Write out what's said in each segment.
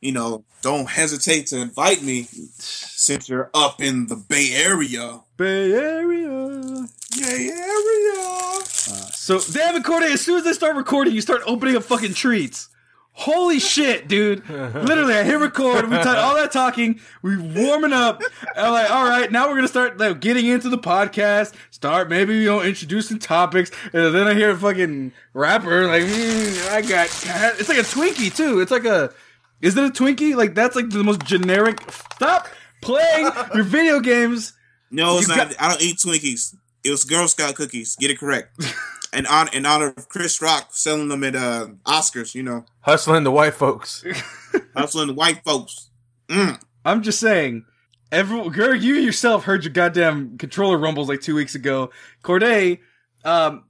you know, don't hesitate to invite me since you're up in the Bay Area. Bay Area. Bay Area. So, damn it, Corday, as soon as I start recording, you start opening up fucking treats. Holy shit, dude. Literally, I hit record, we talk all that talking, we warming up. I'm like, all right, now we're gonna start like, getting into the podcast, start maybe, you know, introducing topics, and then I hear a fucking rapper, like, mm, I got, it's like a Twinkie, too. It's like a, is it a Twinkie? Like, that's like the most generic, stop playing your video games. No, it's You not. got- I don't eat Twinkies. It was Girl Scout cookies. Get it correct. and on in honor of Chris Rock selling them at uh, Oscars, you know, Hustling the white folks. hustling the white folks. Mm. I'm just saying, every girl, you yourself heard your goddamn controller rumbles like two weeks ago. Corday, um,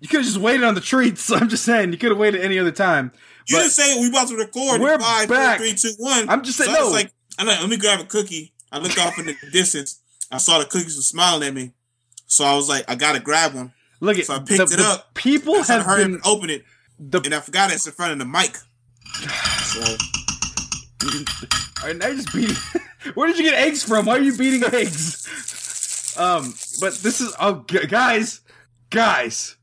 you could have just waited on the treats. I'm just saying, you could have waited any other time. You But- didn't say we about to record. We're five, back. three, two, one. I'm just saying, So I was no. like, I'm like, let me grab a cookie. I looked off in the distance. I saw the cookies were smiling at me. So I was like, I gotta grab one. Look at So I picked the, it up. People I have up been and open it, the. and I forgot it's in front of the mic. So All right, now you're just beating. Where did you get eggs from? Why are you beating eggs? Um, but this is oh, gu- guys, guys.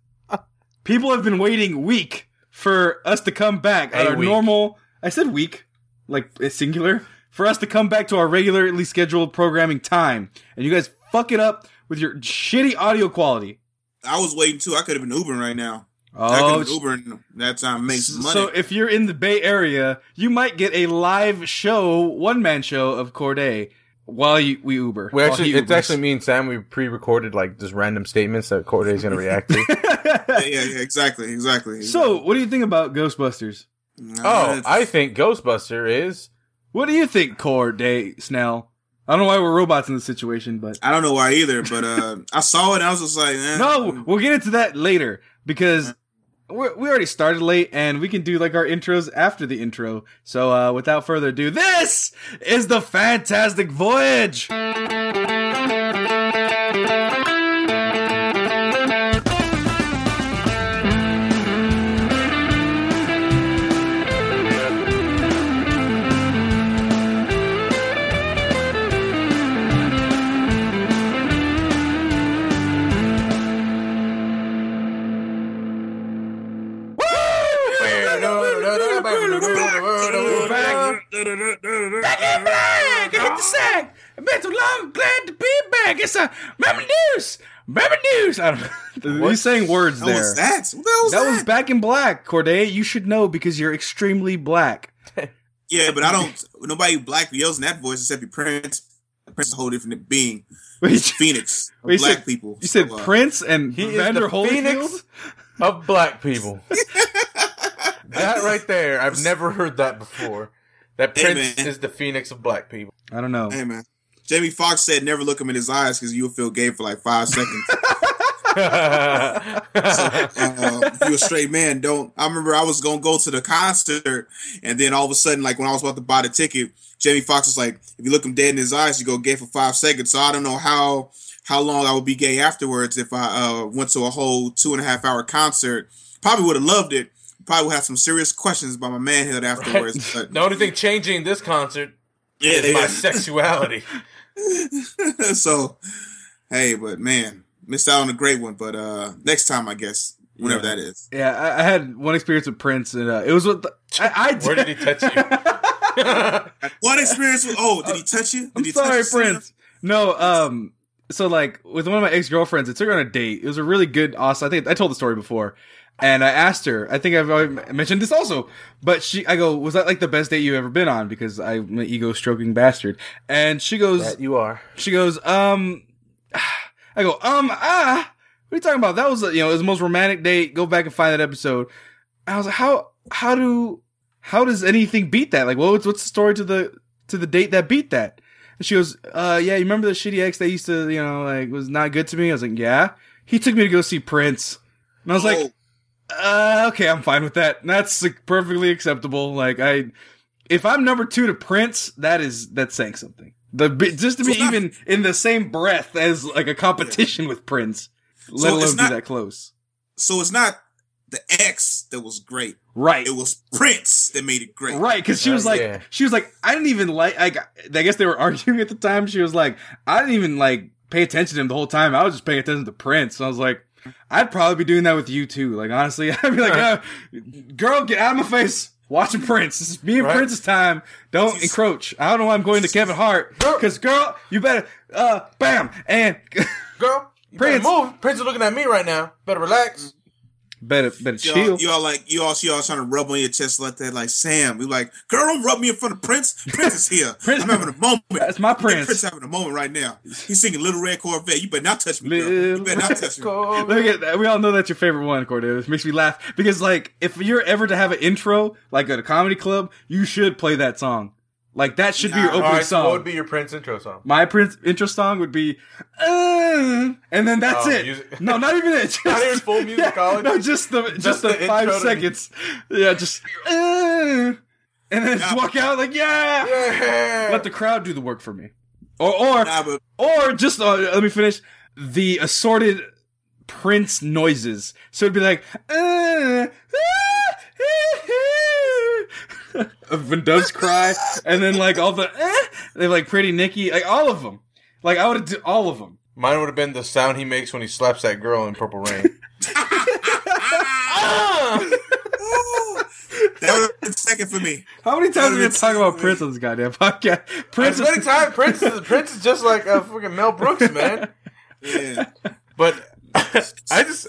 People have been waiting week for us to come back at A our week. normal. I said week, like it's singular. For us to come back to our regularly scheduled programming time, and you guys fuck it up with your shitty audio quality. I was waiting too. I could have been Ubering right now. I Oh, could have been Ubering that time, make some money. so if you're in the Bay Area, you might get a live show, one man show of Corday while you, we Uber. We actually, it's actually me and Sam. We pre-recorded like just random statements that Corday's gonna react to. yeah, yeah, yeah, exactly, exactly. So, what do you think about Ghostbusters? Nah, oh, it's- I think Ghostbuster is. What do you think, Corday Snell? I don't know why we're robots in this situation, but I don't know why either, but uh, I saw it and I was just like, eh. no, we'll get into that later because we we already started late and we can do like our intros after the intro. So, uh, without further ado, this is the Fantastic Voyage. Back. I hit the sack. I've been too long. Glad to be back. It's a Mama News. Mama News. I don't know. He's saying words What there. was that? What the hell was That that? was back in black, Corday. You should know because you're extremely black. Yeah, but I don't. Nobody black yells in that voice except your Prince. Prince is a whole different being. Wait, He's Phoenix of you black said- people. you said So, uh, Prince and He is Vander the Holyfield? Phoenix of black people. that right there, I've never heard that before. That Hey, Prince man. is the Phoenix of black people. I don't know. Hey man, Jamie Foxx said never look him in his eyes because you'll feel gay for like five seconds. So, uh, if you're a straight man, don't. I remember I was gonna go to the concert, and then all of a sudden, like when I was about to buy the ticket, Jamie Foxx was like, "If you look him dead in his eyes, you go gay for five seconds." So I don't know how how long I would be gay afterwards if I uh, went to a whole two and a half hour concert. Probably would have loved it. Probably would have some serious questions about my manhood afterwards. But the only thing changing this concert yeah, is my yeah. sexuality. so, hey, but man, missed out on a great one. But uh next time, I guess, whenever Yeah. that is. Yeah, I, I had one experience with Prince, and uh, it was with the, I, I Where did he touch you? What experience? Was, oh, did he touch you? Did I'm he sorry, touch you, Prince. No, um, so like with one of my ex girlfriends, I took her on a date. It was a really good, awesome. I think I told the story before, and I asked her. I think I've mentioned this also, but she, I go, was that like the best date you've ever been on? Because I'm an ego stroking bastard, and she goes, that you are. she goes, um, I go, um, ah, what are you talking about? That was, you know, it was the most romantic date. Go back and find that episode. I was like, how, how do, how does anything beat that? Like, what's, what's the story to the, to the date that beat that? And she goes, uh, yeah, you remember the shitty ex that used to, you know, like, was not good to me? I was like, yeah. He took me to go see Prince. And I was like, Oh, uh, okay, I'm fine with that. That's like, perfectly acceptable. Like I, if I'm number two to Prince, that is that's saying something. The just to be So it's not- even in the same breath as like a competition with Prince, let So alone it's be that close. so it's not the X that was great. Right. It was Prince that made it great. Right, because she Oh, was like, yeah. she was like, I didn't even like. I, got- I guess they were arguing at the time. She was like, I didn't even like pay attention to him the whole time. I was just paying attention to Prince. And I was like, I'd probably be doing that with you too. Like honestly, I'd be like. "Uh, girl, get out of my face. Watching Prince. This is me and Right. Prince's time. Don't encroach. I don't know why I'm going to Kevin Hart. Because girl, you better, uh, bam, and Girl, Prince. move. Prince is looking at me right now. Better relax. Better, better Y'all, chill. y'all like you all see y'all trying to rub on your chest like that, like Sam. We like, girl, don't rub me in front of Prince. Prince is here. Prince- I'm having a moment. That's my Prince. Prince having a moment right now. He's singing Little Red Corvette. You better not touch me. Girl. You better not touch me. Look at that. We all know that's your favorite one, Cordelis. Makes me laugh because, like, if you're ever to have an intro, like at a comedy club, you should play that song. Like that should be your opening All right, so song. what would be your Prince intro song? My Prince intro song would be, uh, and then that's Oh, it. music- No, not even it. Just, Not even full musicology? no, just the just, Just the, the five to- seconds. Yeah, just, uh, and then just Yeah. walk out like, yeah. Yeah. Let the crowd do the work for me, or or Nah, but or just uh, let me finish the assorted Prince noises. So it'd be like uh, when doves cry, and then like all the uh, they like Pretty Nicky, like all of them. Like I would do all of them. Mine would have been the sound he makes when he slaps that girl in Purple Rain. that would have been second for me. How many times are we gonna talk about. Prince on this goddamn podcast? Prince As many times, Prince is, Prince is just like a fucking Mel Brooks, man. Yeah. But I just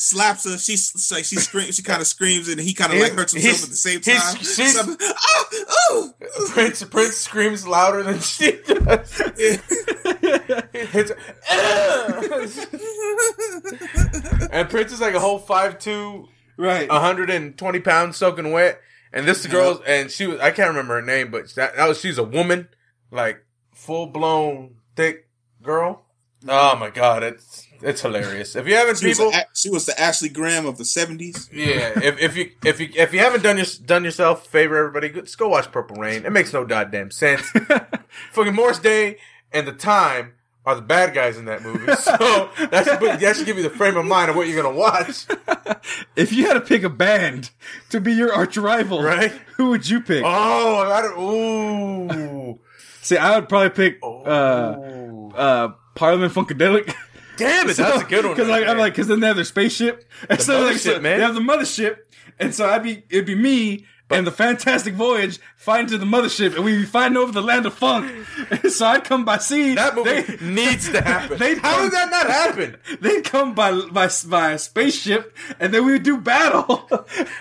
slaps her. She like she screams. She kind of screams, and he kind of like hurts himself at the same time. she's- So oh, oh, oh. Prince Prince screams louder than she does. And Prince is like a whole five two, right. hundred and twenty pounds soaking wet. And this girl, and she was I can't remember her name, but that, that was she's a woman, like full blown thick girl. Mm-hmm. Oh my god, it's it's hilarious. If you haven't She was, people, the, she was the Ashley Graham of the seventies. Yeah, if, if you if you if you haven't done your done yourself a favor, everybody, go- just go watch Purple Rain. It makes no goddamn sense. Fucking Morris Day and the Time are the bad guys in that movie, so that should that should give you the frame of mind of what you're gonna watch, if you had to pick a band to be your arch rival, right? who would you pick? Oh, I got it. Ooh, See, I would probably pick uh oh. uh Parliament Funkadelic. Damn it, that's a good one. Because right like I'm like, because then they have their spaceship, and so like, so man. they have the mothership, and so I'd be it'd be me and the Fantastic Voyage fighting to the mothership, and we'd be fighting over the land of funk. so I'd come by sea. that movie They, needs to happen. they- How did that not happen? they'd come by by by spaceship, and then we would do battle.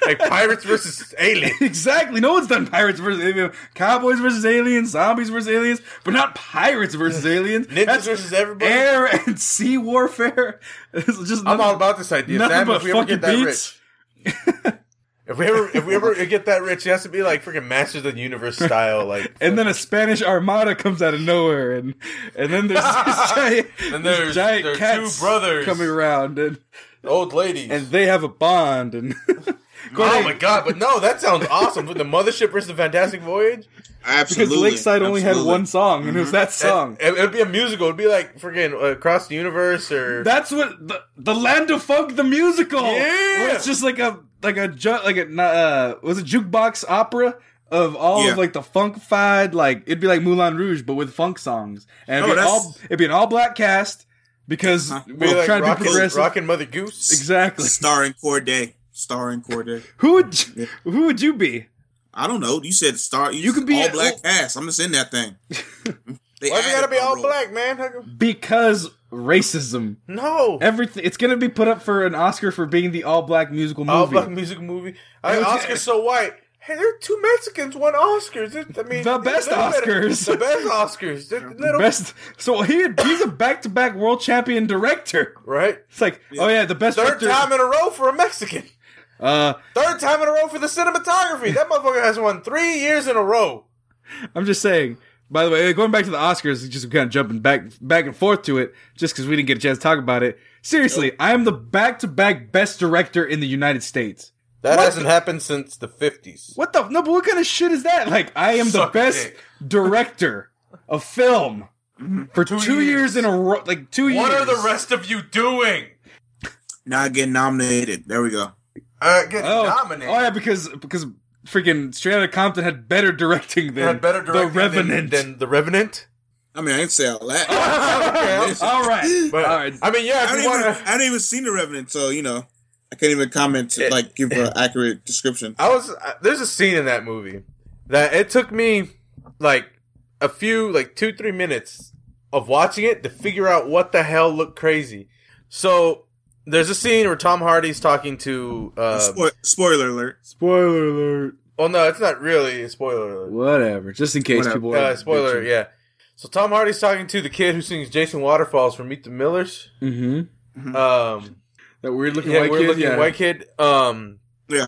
Like pirates versus aliens. exactly. No one's done pirates versus aliens, cowboys versus aliens, zombies versus aliens, but not pirates versus aliens. Ninjas That's versus everybody. air and sea warfare. I'm all about this idea. Nothing Sam, but if we ever fucking get that rich, beats. If we ever if we ever get that rich, it has to be like freaking Masters of the Universe style, like And then a Spanish armada comes out of nowhere, and and then there's this giant, And this there's- giant there cats two brothers. coming around, and old ladies. and they have a bond, and oh my god! But no, that sounds awesome. With the Mothership versus the Fantastic Voyage, Absolutely. because Lakeside only had one song, and it was that song. it, would be a musical. It'd be like freaking uh, across the universe, or That's what the, the Land of Funk the musical. Yeah. where it's just like a like a ju- like a uh was it jukebox opera of all Yeah. of like the funkified like it'd be like Moulin Rouge but with funk songs and it'd, Oh, be an that's- all it'd be an all black cast because Huh. we're like trying to be progressive. rockin' Mother Goose. Exactly. starring Corday. Starring Corday. Who would you, Yeah. who would you be? I don't know. You said star. You, You could could be be all a- black cast. I'm just in that thing. Why you gotta be all role. black, man? Because racism. No, Everything it's gonna be put up for an Oscar for being the all black musical movie. all black music movie. I, was- Oscar's so white. Hey, there are two Mexicans won Oscars. I mean, The best better- Oscars. The best Oscars. Little- Best. So he he's a back to back world champion director. right? It's like, oh yeah, the best Third director. time in a row for a Mexican. Uh, Third time in a row for the cinematography. That motherfucker has won three years in a row. I'm just saying. By the way, going back to the Oscars, just kind of jumping back back and forth to it, just because we didn't get a chance to talk about it. Seriously, I am the back to back best director in the United States. That What hasn't happened since the fifties. What the no? But what kind of shit is that? Like, I am the Suck a best dick. director of film for two, Two years. years. in a row. Like two What years. What are the rest of you doing? Not getting nominated. There we go. uh, getting Oh, nominated. oh yeah, because because freaking Straight Outta Compton had better directing than had better The Revenant. than, than the Revenant. I mean, I didn't say all that. Okay, all right, But all right. I mean, yeah, I if don't you even. want I haven't even seen the Revenant, so you know, I can't even comment to like give an accurate description. I was uh, there's a scene in that movie that it took me like a few like two three minutes of watching it to figure out what the hell looked crazy. So there's a scene where Tom Hardy's talking to. Uh, Spo- spoiler alert. Spoiler alert. well, no, it's not really a spoiler. alert. Whatever, just in case Whatever. people. Uh, spoiler, yeah. So Tom Hardy's talking to the kid who sings Jason Waterfalls from Meet the Millers. Mm-hmm. Um, That weird looking yeah, white we're kid. looking yeah. white kid. Um, Yeah.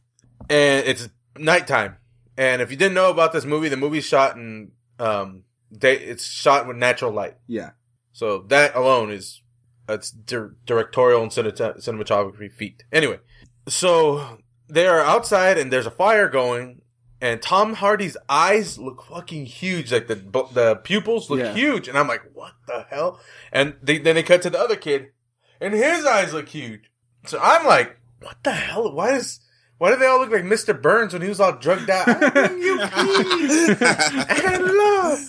and it's nighttime. And if you didn't know about this movie, the movie's shot in um, day. It's shot with natural light. Yeah. So that alone is it's dir- directorial and cinemat- cinematography feat. Anyway, so they are outside and there's a fire going, and Tom Hardy's eyes look fucking huge, like the the pupils look Yeah. huge, and I'm like, what the hell? And they, then they cut to the other kid, and his eyes look huge. So I'm like, what the hell? Why does why do they all look like Mr. Burns when he was all drugged out? I you peace and love.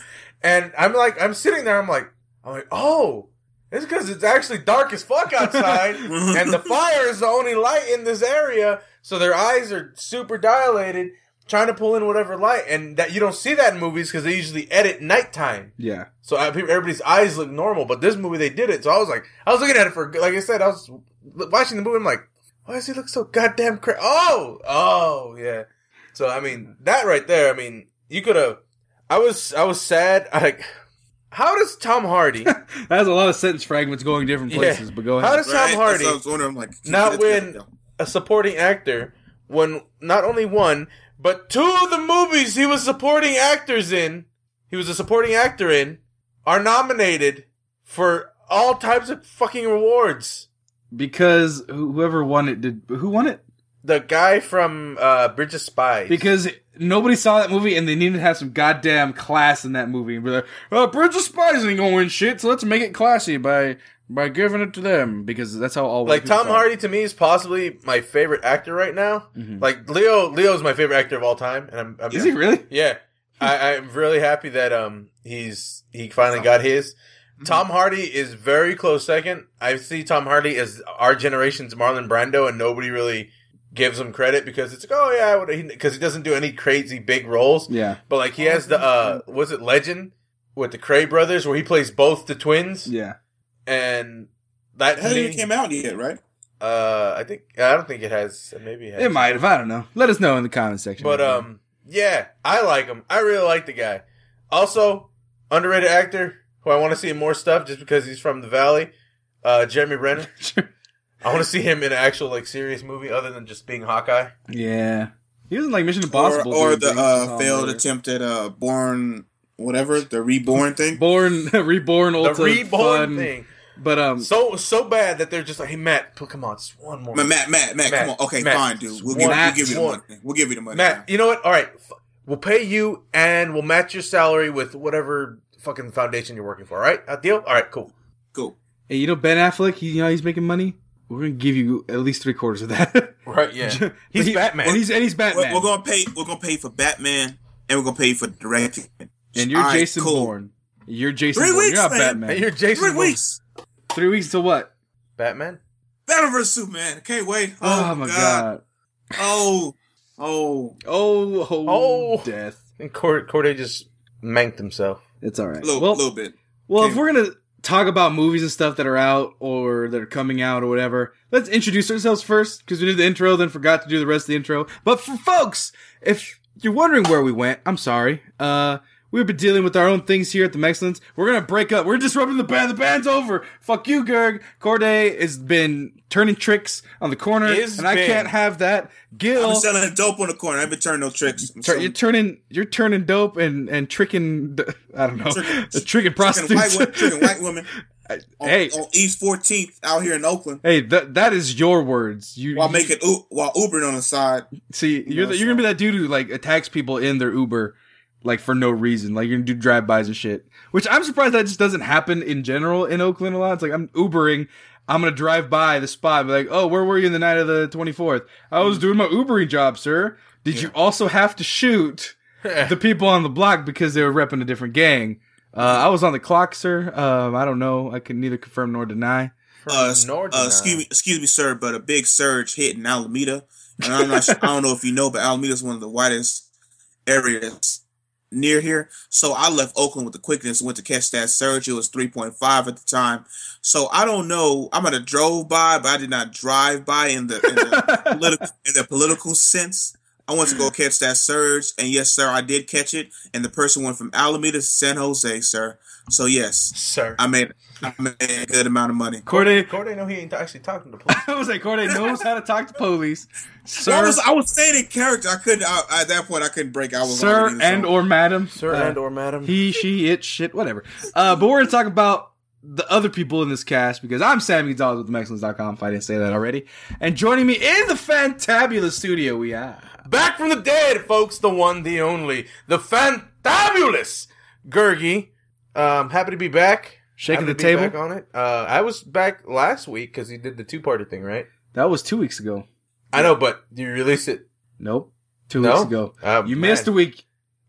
And I'm like, I'm sitting there, I'm like, I'm like, oh, it's because it's actually dark as fuck outside, and the fire is the only light in this area. So their eyes are super dilated, trying to pull in whatever light, and that you don't see that in movies because they usually edit nighttime. Yeah. So uh, everybody's eyes look normal, but this movie they did it. So I was like, I was looking at it for, like I said, I was watching the movie. I'm like, why does he look so goddamn crazy? Oh, oh, yeah. So I mean, that right there. I mean, you could have. I was, I was sad. Like, how does Tom Hardy That has a lot of sentence fragments going different Yeah. places, but go ahead. How ahead. does- Tom Hardy That's what I was wondering. I'm like, not it win a supporting actor when not only one but two of the movies he was supporting actors in, he was a supporting actor in, are nominated for all types of fucking rewards. because whoever won it did. Who won it? The guy from uh, Bridge of Spies. Because nobody saw that movie and they needed to have some goddamn class in that movie. And be like, oh, Bridge of Spies ain't gonna win shit, so let's make it classy by by giving it to them because that's how all like Tom. Hardy to me is possibly my favorite actor right now. Mhm. Like Leo, Leo's my favorite actor of all time, and I'm, I'm Is he really? Yeah, I, I'm really happy that um he's he finally got his. Tom Hardy is very close second. I see Tom Hardy as our generation's Marlon Brando, and nobody really gives him credit because it's like, oh yeah, because he, doesn't do any crazy big roles. Yeah. But like he has the uh, was it Legend with the Kray brothers where he plays both the twins, Yeah. and that hasn't even came out yet, right? uh, I think I don't think it has. Maybe it, has. It might have. I don't know. Let us know in the comment section. But um, yeah, I like him. I really like the guy. Also, underrated actor who I want to see more stuff just because he's from the Valley. Uh, Jeremy Renner. I want to see him in an actual like serious movie other than just being Hawkeye. yeah. He wasn't like Mission Or, Impossible. or doing the uh, failed Tom attempt at uh, Bourne, whatever, the Reborn thing. Bourne, reborn, old. The reborn fun. thing. But um, So so bad that they're just like, hey Matt, pl- come on, just one more. Matt, Matt, Matt, Matt, Matt, come on. Okay, Matt, fine, dude. We'll give, we'll give you the one. money. We'll give you the money. Matt, you know what? All right, we'll pay you and we'll match your salary with whatever fucking foundation you're working for. All right, a deal. All right, cool. Cool. hey, you know Ben Affleck. He, you know he's making money. We're gonna give you at least three quarters of that. Right? Yeah. He's He- Batman. and he's and he's We're, Batman. we're gonna pay. We're gonna pay for Batman, and we're gonna pay for directing. and you're All right, Jason cool. Bourne. You're Jason Three Bourne. weeks, you're not man. Batman. Hey, you're Jason. Three Bourne. weeks. Three weeks to what? Batman. Batman vs Superman. I can't wait. Oh, oh my god. Oh, oh. Oh, oh, Oh. death. And Cord- Corday just manked himself. It's all right. A little, well, little bit. well, if we're gonna talk about movies and stuff that are out or that are coming out or whatever, let's introduce ourselves first because we did the intro, then forgot to do the rest of the intro. But for folks, if you're wondering where we went, I'm sorry. Uh, we've been dealing with our own things here at the Mexcellence. We're gonna break up. We're disrupting the band. The band's over. Fuck you, Gerg. Corday has been turning tricks on the corner, Is and I been. can't have that. Gil, been selling dope on the corner. I've been turning no tricks. Tur- selling- you're turning you're turning dope and and tricking I don't know Tricking- tricking, prostitutes. white, tricking white women on, hey on East 14th out here in Oakland hey that that is your words. You while you- making while Ubering on the side. see you're know, the, you're gonna be that dude who like attacks people in their Uber like for no reason. Like you're gonna do drive bys and shit. Which I'm surprised that just doesn't happen in general in Oakland a lot. It's like I'm Ubering. I'm gonna drive by the spot, and be like, "Oh, where were you in the night of the 24th? I was doing my Ubering job, sir. Did you also have to shoot the people on the block because they were repping a different gang? Uh, I was on the clock, sir. Um, I don't know. I can neither confirm nor deny. Uh, s- Nor uh, excuse me, excuse me, sir, but a big surge hit in Alameda, and I'm not. sure, I don't know if you know, but Alameda is one of the widest areas near here. So I left Oakland with the quickness, and went to catch that surge. It was 3.5 at the time. So I don't know. I might have drove by, but I did not drive by in the in the, political, in the political sense. I went to go catch that surge, and yes, sir, I did catch it. And the person went from Alameda to San Jose, sir. So yes, Sir. I made I made a good amount of money. Corday, Corday, no, he ain't actually talking to police. I was like, Corday knows how to talk to police, Well, I sir, was I was saying in character. I couldn't I, at that point. I couldn't break. I was sir, and zone. or madam, Sir Uh, and or madam. he, she, it, shit, whatever. Uh, but we're gonna talk about the other people in this cast because I'm Sammy Gonzalez with Mexicans.com if I didn't say that already. And joining me in the fantabulous studio we have Back from the dead, folks. The one, the only, the fantabulous Gergie. Um, happy to be back. Shaking Happy the table? back on it. Uh, I was back last week because he did the two-parter thing, right? That was two weeks ago. I know, but you released it. Nope. Two No? weeks ago. Uh, You man. missed a week.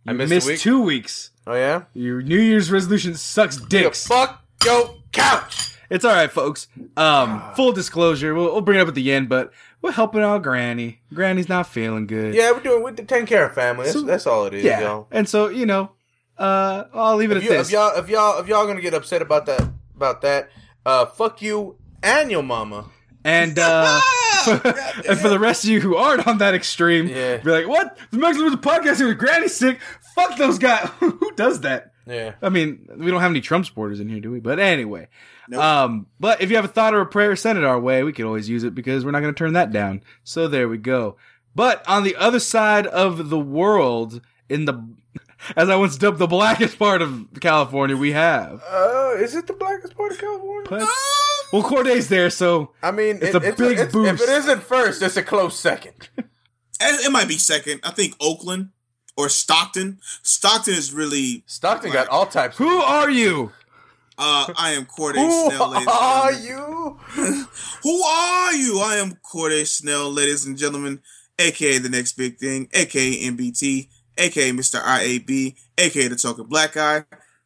You I missed missed, week? two weeks. Oh yeah. Your New Year's resolution sucks dicks. Fuck your couch. It's all right, folks. Um, full disclosure, we'll, we'll bring it up at the end, but we're helping out Granny. Granny's not feeling good. Yeah, we're doing. We're taking care of family. That's, So- that's all it is, yeah. y'all. And so you know, uh, I'll leave it If, at you, this. if y'all, if y'all, if y'all gonna get upset about that, about that, uh, fuck you and your mama. And uh, and for the rest of you who aren't on that extreme, Yeah. be like, "What? The Mexican was a podcast here with Granny sick? Fuck those guys! who does that?" Yeah. I mean, we don't have any Trump supporters in here, do we? But anyway, Nope. um, but if you have a thought or a prayer, send it our way. We could always use it because we're not going to turn that down. So there we go. But on the other side of the world, in the as I once dubbed the blackest part of California, we have. Uh, is it the blackest part of California? But- well, Corday's there, so I mean, It's it- a big If boost. it isn't first, it's a close second. it, it might be second. I think Oakland or Stockton. Stockton is really. Stockton got all types. who are you? Uh, I am Corday Who Snell, ladies and are gentlemen. you? Who are you? I am Corday Snell, ladies and gentlemen, aka the next big thing, aka NBT, aka Mr. IAB, aka the token black guy,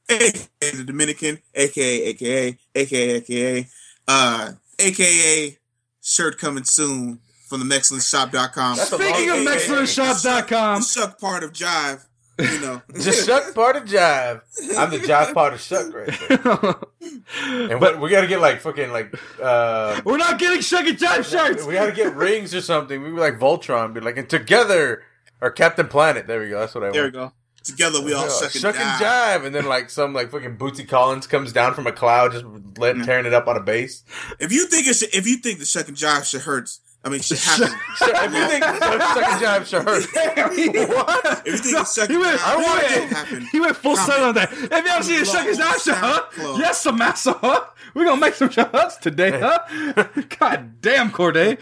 aka the Dominican, aka aka aka aka uh aka shirt coming soon from the MexcellentShop.com. That's Speaking of MexcellentShop.com, shuck part of jive, you know. Just shuck part of jive. I'm the jive part of shuck right there. And what, we gotta get like fucking like uh we're not getting Shuck and Jive shirts. we gotta get rings or something. We were like Voltron, be like and together or Captain Planet. There we go. That's what I want. There we go. Together we all Yeah, shuck and shuck jive. and jive, and then like some like fucking Bootsy Collins comes down from a cloud, just letting tearing it up on a bass. If you think it should, if you think the shuck and jive should hurt, I mean should happen. if you think shuck and jive should hurt, what? If you think the shuck He and went, jive should happen, he went full Comment. sun on that. Have you ever seen the Shuck and Jive show, huh? SoundCloud. Yes, Samassa, huh? We're gonna make some shots today, huh? God damn, Corday.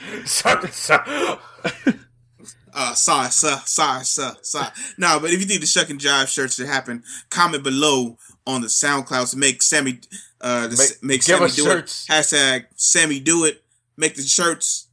Suck, suck. uh, sorry, sir, sorry, sir, sorry. No, but if you think the shuck and jive shirts should happen, comment below on the SoundCloud to make Sammy, uh, the, Make- make, Sammy do shirts. it. Hashtag Sammy do it. Make the shirts.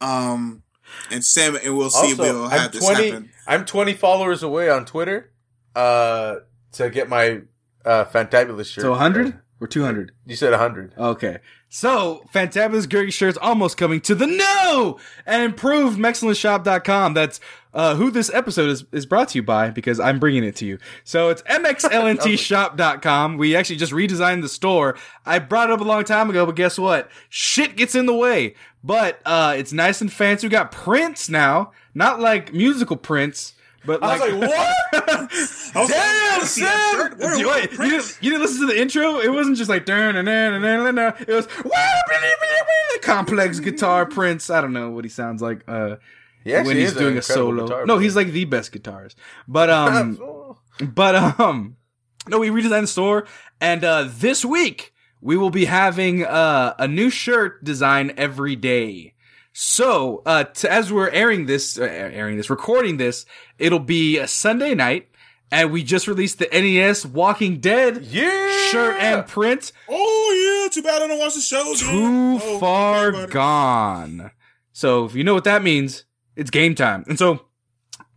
Um, and Sam, and we'll see if Also, we'll have I'm this happen. I'm twenty followers away on Twitter. Uh, to get my uh fantabulous shirt. So 100 or 200? You said hundred. Okay. So, Fantabulous Gergie shirts almost coming to the new and improved MexcellentShop.com. That's uh, who this episode is, is brought to you by because I'm bringing it to you. So it's MXLNTshop.com. We actually just redesigned the store. I brought it up a long time ago, but guess what? Shit gets in the way. But uh, it's nice and fancy. We got prints now, not like musical prints, but I like. was like, what? I was Damn, "Let's see that Sam! shirt. Where- You, wait, you, didn't, you didn't listen to the intro? It wasn't just like dun, dun, dun, dun, dun, dun, dun. it was complex guitar Prince. I don't know what he sounds like uh, He when he's doing a solo. guitar No, he's like the best guitarist. But um, but um, no, we redesigned the store, and uh, this week we will be having uh, a new shirt design every day. So, uh, to, as we're airing this, uh, airing this, recording this, it'll be a Sunday night, and we just released the NES Walking Dead yeah, shirt and print. Oh yeah, too bad I don't watch the show. Too. Oh, far okay, gone. So if you know what that means, it's game time. And so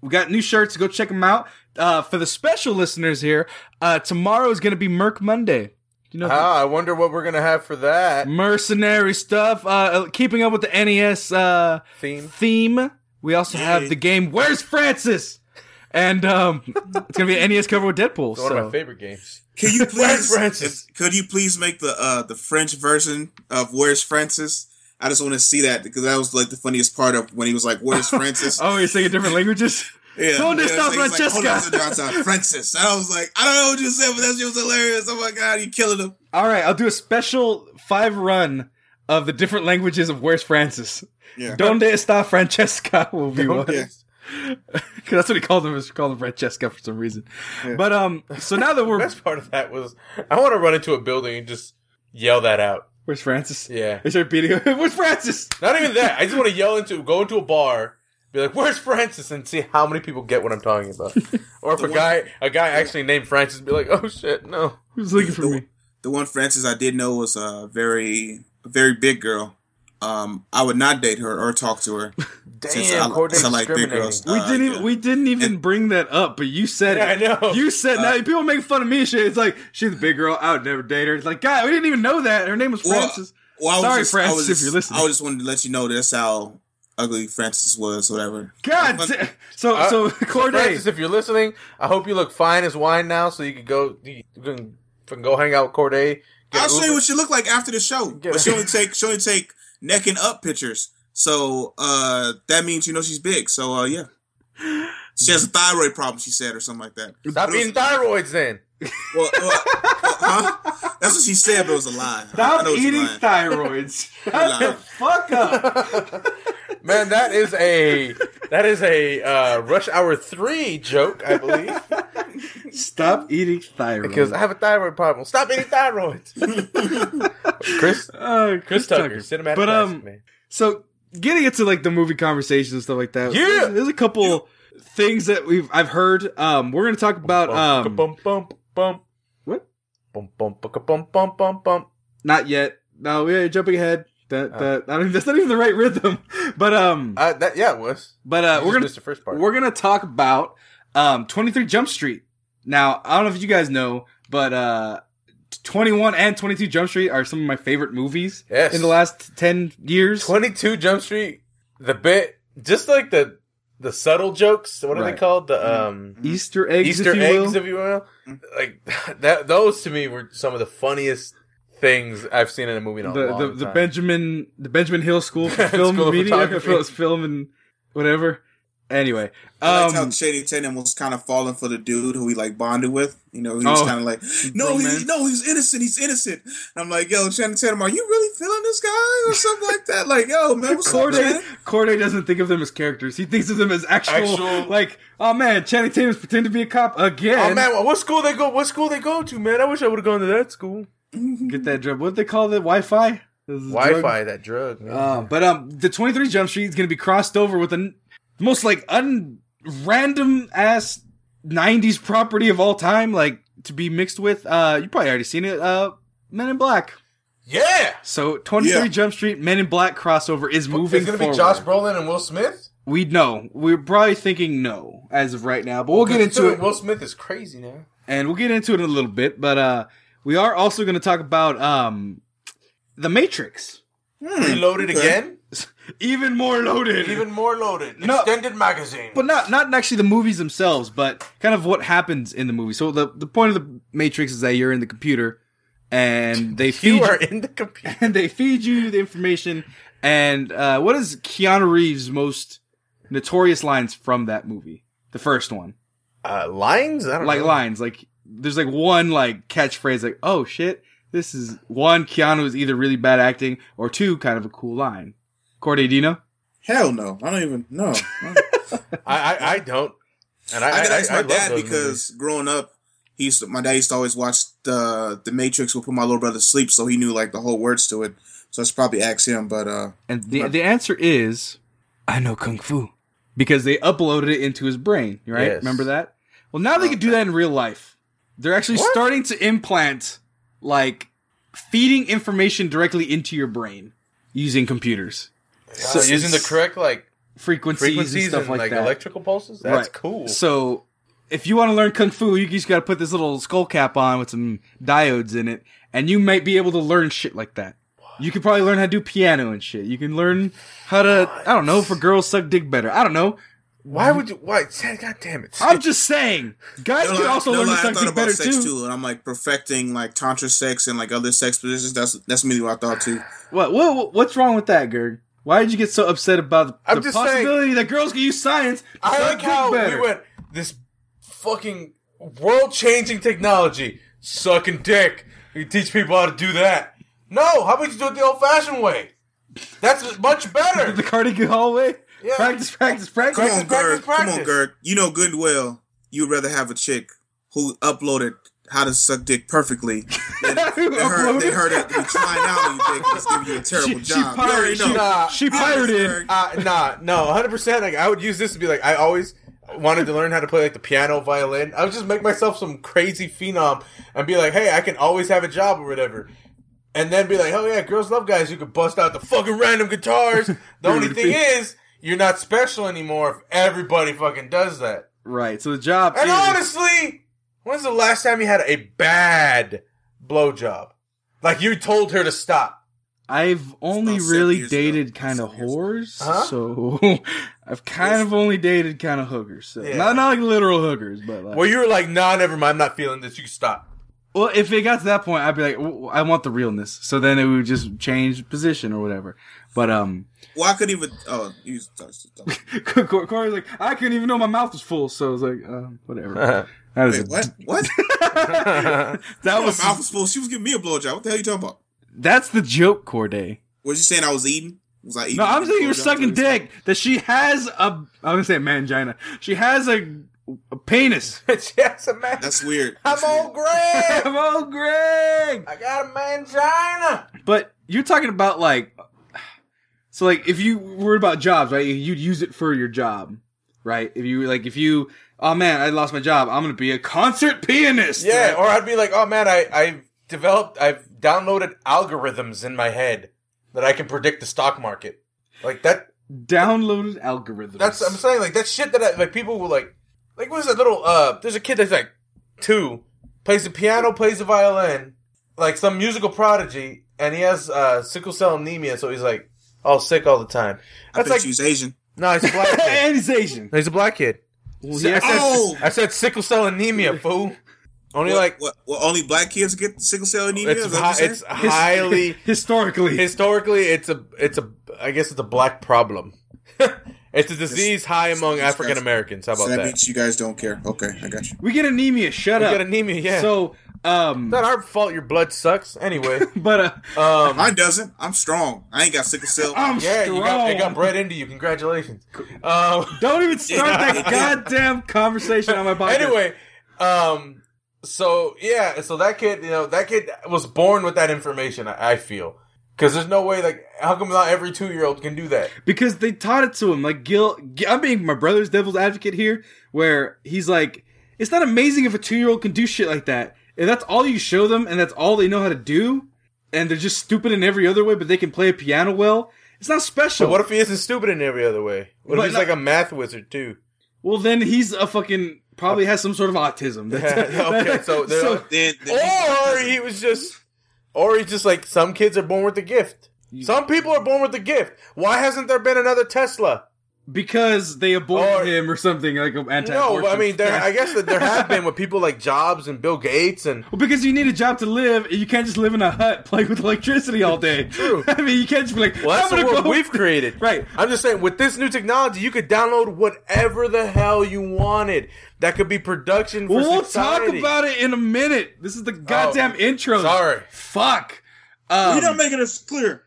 we got new shirts. Go check them out. Uh, for the special listeners here, uh, tomorrow is going to be Merc Monday. You know, Ah, I wonder what we're gonna have for that mercenary stuff. Uh, keeping up with the NES uh, theme. theme. We also have the game Where's Francis, and um, it's going to be an NES cover with Deadpool. It's one so. of my favorite games. Can you please, Francis? could you please make the uh the French version of Where's Francis? I just want to see that because that was like the funniest part of when he was like, "Where's Francis?" oh, you're saying different languages? Yeah, Donde yeah, está so he's like, Francesca?" hold on, hold on, Francis. And I was like, I don't know what you said, but that shit was hilarious. Oh my god, you're killing him. All right, I'll do a special five run of the different languages of Where's Francis. Yeah. Donde está Francesca will be one. Yeah. 'Cause that's what he called him. He called him Francesca for some reason. Yeah. But um, so now that we're best part of that was I want to run into a building and just yell that out. Where's Francis? Yeah. They start beating him. Where's Francis? Not even that. I just want to yell into go into a bar, be like, "Where's Francis?" and see how many people get what I'm talking about. Or if a one- guy a guy actually named Francis, be like, "Oh shit, no." Who's looking for The- me? The one Francis I did know was a very, a very big girl. Um, I would not date her or talk to her. Since I- Damn, since I like big girls. We Uh, didn't yeah. even we didn't even And- bring that up, but you said Yeah, I know. You said Uh, now people make fun of me. and Shit, it's like she's a big girl. I would never date her. It's like God, we didn't even know that her name was Francis. Well, I was Sorry, just, Francis, was if you're listening. I just wanted to let you know that's how ugly Francis was, whatever. God, But- so Uh, so So Corday. Francis, if you're listening, I hope you look fine as wine now, so you can go you can, fucking go hang out with Corday. I'll show you what she looked like after the show. Get But she only take she only take neck and up pictures. So uh that means you know she's big. So uh yeah. She has a thyroid problem, she said, or something like that. Stop But it eating thyroids then. Well, well, well, huh? That's what she said, but it was a lie. I Stop know she eating lying. thyroids. Shut the fuck up. Man, that is a that is a uh, Rush Hour three joke, I believe, Stop eating thyroid. because I have a thyroid problem. Stop eating thyroids. Chris uh, Chris Tucker, cinematic But, um, classic, man. So getting into like the movie conversations and stuff like that. Yeah! there's, there's a couple things that we've I've heard. Um, we're gonna talk about um, bum bum bum what? bum bum bum bum bum bum bum. Not yet. No, we're jumping ahead. That Oh. that I don't, that's not even the right rhythm. But um, Uh, that yeah, it was. but uh, we're gonna missed the first part. we're gonna talk about um 23 Jump Street. Now I don't know if you guys know, but uh. 21 and 22 Jump Street are some of my favorite movies Yes. in the last 10 years. Twenty two Jump Street. The bit, just like the the subtle jokes. What are Right. they called? The um Easter eggs, Easter if you eggs, will. if you will. Like that. Those to me were some of the funniest things I've seen in a movie in a the long the, the time. Benjamin the Benjamin Hill School for Film School Media, Photography. for film and whatever. Anyway, I liked how um, Shady Tatum was kind of falling for the dude who he like bonded with. You know, he was Oh. kind of like, no, he, no, he's innocent. He's innocent. And I'm like, yo, Channing Tatum, are you really feeling this guy or something like that? Like, yo, man, what's up, man? Corday doesn't think of them as characters. He thinks of them as actual, Actual- like, oh man, Channing Tatum's pretending to be a cop again. Oh man, what school they go? What school they go to, man? I wish I would have gone to that school. Get that drug. What they call it? Wi-Fi. This is drug? Wi-Fi, that drug. Man. Um, but um, the 23 Jump Street is going to be crossed over with the most like un random ass 90s property of all time, like to be mixed with. Uh, you probably already seen it. Uh, Men in Black. yeah, So 23 Yeah. Jump Street Men in Black crossover is moving it's gonna forward. be Josh Brolin and Will Smith. we know. We're probably thinking no as of right now, but we'll get into it Will Smith is crazy now. and we'll get into it in a little bit. But uh, we are also going to talk about um, the Matrix. Hmm, Reloaded okay. again, Even more loaded. even more loaded. No. Extended magazine. but not not actually the movies themselves, but kind of what happens in the movie. So the the point of the Matrix is that you're in the computer, and they feed you you, are in the computer. and they feed you the information. And uh, what is Keanu Reeves' most notorious lines from that movie? The first one, Uh, lines? I don't like know. lines, like there's like one like catchphrase, like "Oh shit." This is one. Keanu is either really bad acting, or two, kind of a cool line. Corday, do you know? Hell no, I don't even know. I, I, I don't. And I, I could ask I my love dad because movies. growing up, he used to, my dad used to always watch the the Matrix. Would put my little brother to sleep, so he knew like the whole words to it. So I should probably ask him. But uh, And the the answer is, I know kung fu, because they uploaded it into his brain. Right? Yes. Remember that? Well, now they can do that in real life. They're actually What? starting to implant like feeding information directly into your brain using computers, So using the correct like frequencies, frequencies and stuff and like, like, that. electrical pulses. That's Right. cool. So if you want to learn kung fu, you just got to put this little skull cap on with some diodes in it, and you might be able to learn shit like that. You could probably learn how to do piano and shit. You can learn how to, I don't know, for girls suck dick better. I don't know. Why would you? Why? God damn it! I'm just saying, guys No, can also no learn to lie, I thought dick about better sex too. too, and I'm like perfecting like tantra sex and like other sex positions. That's that's immediately what I thought too. What, what what's wrong with that, Gerg? Why did you get so upset about I'm the just saying- possibility that girls can use science? to I like how better? we went this fucking world changing technology, sucking dick. You teach people how to do that. No, how about you do it the old fashioned way? That's much better. the Carnegie Hallway. Yeah. Practice, practice, practice. Come Practice, on, practice, Come on, practice. Gerg. You know good and well you'd rather have a chick who uploaded how to suck dick perfectly than, than her, than her to be trying out on you dick and just giving you a terrible She, she job. You pirated. know. She, Nah. she Be honest, pirated. Gerg. Uh, nah, no, hundred percent. Like I would use this to be like I always wanted to learn how to play like the piano, violin. I would just make myself some crazy phenom and be like, hey, I can always have a job or whatever. And then be like, oh yeah, girls love guys who can bust out the fucking random guitars. The only thing is, you're not special anymore if everybody fucking does that. Right. So the job. And is- honestly, when's the last time you had a bad blowjob? Like you told her to stop. I've only about really dated kind of Seven years ago. whores, Huh? so I've kind of only dated kind of hookers. So Yeah. not not like literal hookers, but like, Where you were like, nah, never mind, I'm not feeling this. You can stop. well, if it got to that point, I'd be like, "W- I want the realness. So then it would just change position or whatever. But um, Well, I couldn't even. Oh, you. Cor- Corey's like, I couldn't even know my mouth was full, so I was like, um, whatever. That was Wait, a- what? What? that My was mouth was full. She was giving me a blowjob. What the hell are you talking about? that's the joke, Corday. Was you saying I was eating? Was I eating? No, I'm saying you're sucking dick. That she has a. I'm gonna say mangina. She has a, a penis. yes, a man. That's weird. I'm on Greg. oh, Greg. I got a mangina. But you're talking about like, so like if you were about jobs, right? You'd use it for your job, right? If you like, if you, oh man, I lost my job. I'm gonna be a concert pianist. Yeah, right? or I'd be like, oh man, I I've developed, I've downloaded algorithms in my head that I can predict the stock market. Like that. downloaded algorithms. That's I'm saying like that shit that I, like people will like. Like what is that little? Uh, there's a kid that's like two, plays the piano, plays the violin, like some musical prodigy, and he has uh sickle cell anemia, so he's like all sick all the time. I That's think like she's Asian. no, he's a black kid. and he's Asian. No, he's a black kid. Well, See, I said, Oh! I said sickle cell anemia, fool. Only What, like what, what? Only black kids get sickle cell anemia? it's hi- it's highly historically. historically it's a it's a I guess it's a black problem. it's a disease high among African Americans. How So about that that? means you guys don't care. Okay, I got you. we get anemia. Shut You up. get anemia, yeah. So, um, it's not our fault. Your blood sucks anyway. but uh, Um, Mine doesn't. I'm strong. I ain't got sickle cell. I'm yeah, strong. you got it got bred into you. Congratulations. Um, Don't even start that goddamn conversation on my podcast. anyway, um, so yeah, so that kid, you know, that kid was born with that information. I, I feel because there's no way, like, how come not every two year old can do that? because they taught it to him. Like Gil, Gil- I'm being my brother's devil's advocate here, where he's like, it's not amazing if a two year old can do shit like that. If that's all you show them and that's all they know how to do, and they're just stupid in every other way, but they can play a piano well, it's not special. But what if he isn't stupid in every other way? What if But he's not- like a math wizard too? well, then he's a fucking probably has some sort of autism. okay, so, there- Then, then or he was just, or he's just like some kids are born with a gift. Some people are born with a gift. Why hasn't there been another Tesla? Because they aborted Or- him or something like an anti. No, I mean, there, I guess that there have been with people like Jobs and Bill Gates and Well, because you need a job to live, you can't just live in a hut playing with electricity all day. True. I mean, you can't just be like, well, that's I'm the world go. we've created. Right. I'm just saying, with this new technology, you could download whatever the hell you wanted. That could be production for Well, we'll society. talk about it in a minute. This is the goddamn intro. sorry. Fuck. Um, You're not make it as clear.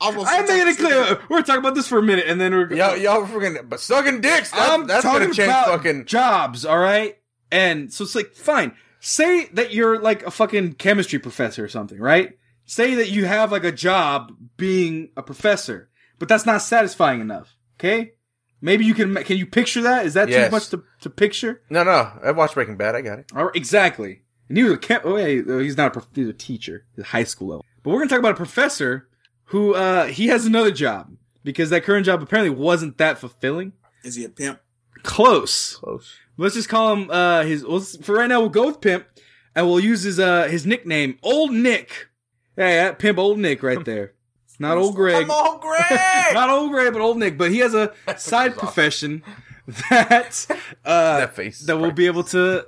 I making it clear. We're talking about this for a minute, and then we're Y'all, y'all freaking, but sucking dicks. That, I'm that's talking gonna change about fucking. jobs, all right? And so it's like, fine. Say that you're like a fucking chemistry professor or something, right? Say that you have like a job being a professor, but that's not satisfying enough. Okay? Maybe you can. Can you picture that? Is that Yes. too much to, to picture? No, no, I watched Breaking Bad. I got it. All right, exactly. and he was a camp. Oh, yeah, oh, he's not a prof- he's a teacher, he's a high school level. But we're gonna talk about a professor who uh he has another job because that current job apparently wasn't that fulfilling. Is he a pimp? Close. Close. Let's just call him uh his. Well, for right now, we'll go with pimp, and we'll use his uh his nickname, Old Nick. Hey, that pimp, Old Nick, right there. Not old Greg. Come on, Greg. Not old Greg, but old Nick. But he has a side awesome. profession that uh that face. that we'll be able to.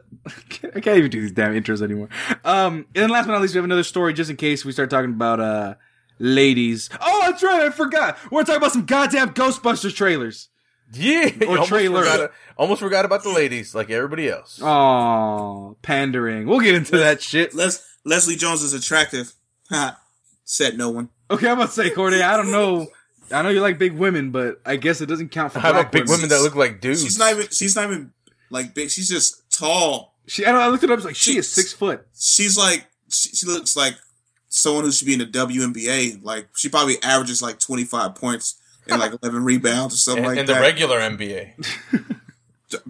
I can't even do these damn intros anymore. Um, and then last but not least, we have another story just in case we start talking about uh ladies. Oh, that's right, I forgot. We're talking about some goddamn Ghostbusters trailers. Yeah, you almost trailer. Forgot, almost forgot about the ladies, like everybody else. Oh, pandering. We'll get into that shit. Les- Leslie Jones is attractive. Said no one. Okay, I'm about to say, Corday. I don't know. I know you like big women, but I guess it doesn't count for How black about big women. women that look like dudes? She's not even. She's not even like big. She's just tall. She, I, don't, I looked it up. It's like she She- is six foot. She's like. She, she looks like someone who should be in the WNBA. Like she probably averages like twenty five points and like eleven rebounds or something in, like in the regular NBA.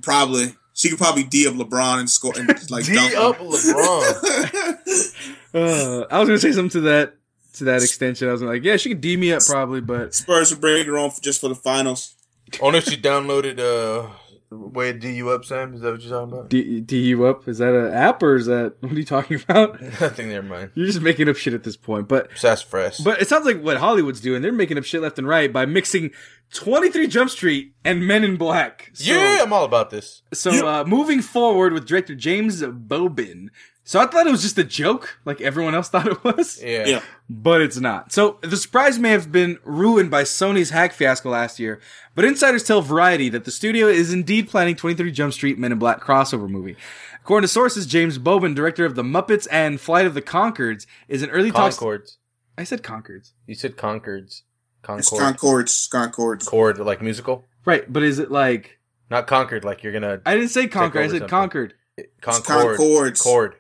probably she could probably d up LeBron and score and like D dunk up him. LeBron. Uh, I was gonna say something to that to that extension. I was like, yeah, she could D me up probably, but Spurs would bring her on for, just for the finals. Only if she downloaded uh way D you up, Sam. Is that what you're talking about? D, D you up? Is that an app or is that what are you talking about? I think never mind. You're just making up shit at this point. But Sassafras. but it sounds like what Hollywood's doing. They're making up shit left and right by mixing 23 Jump Street and Men in Black. So, yeah, I'm all about this. So uh, moving forward with director James Bobin. So I thought it was just a joke, like everyone else thought it was. Yeah. Yeah. But it's not. So the surprise may have been ruined by Sony's hack fiasco last year, but insiders tell Variety that the studio is indeed planning 23 Jump Street Men in Black crossover movie. According to sources, James Bobin, director of The Muppets and Flight of the Conchords, is in early talks. Concords. I said Concords. You said Concords. It's Concord. Concords. Concords. Chord, like musical. Right, but is it like Not Concord, like you're gonna I didn't say Concord, I over said something. Concord. Concord. Concords. Chord.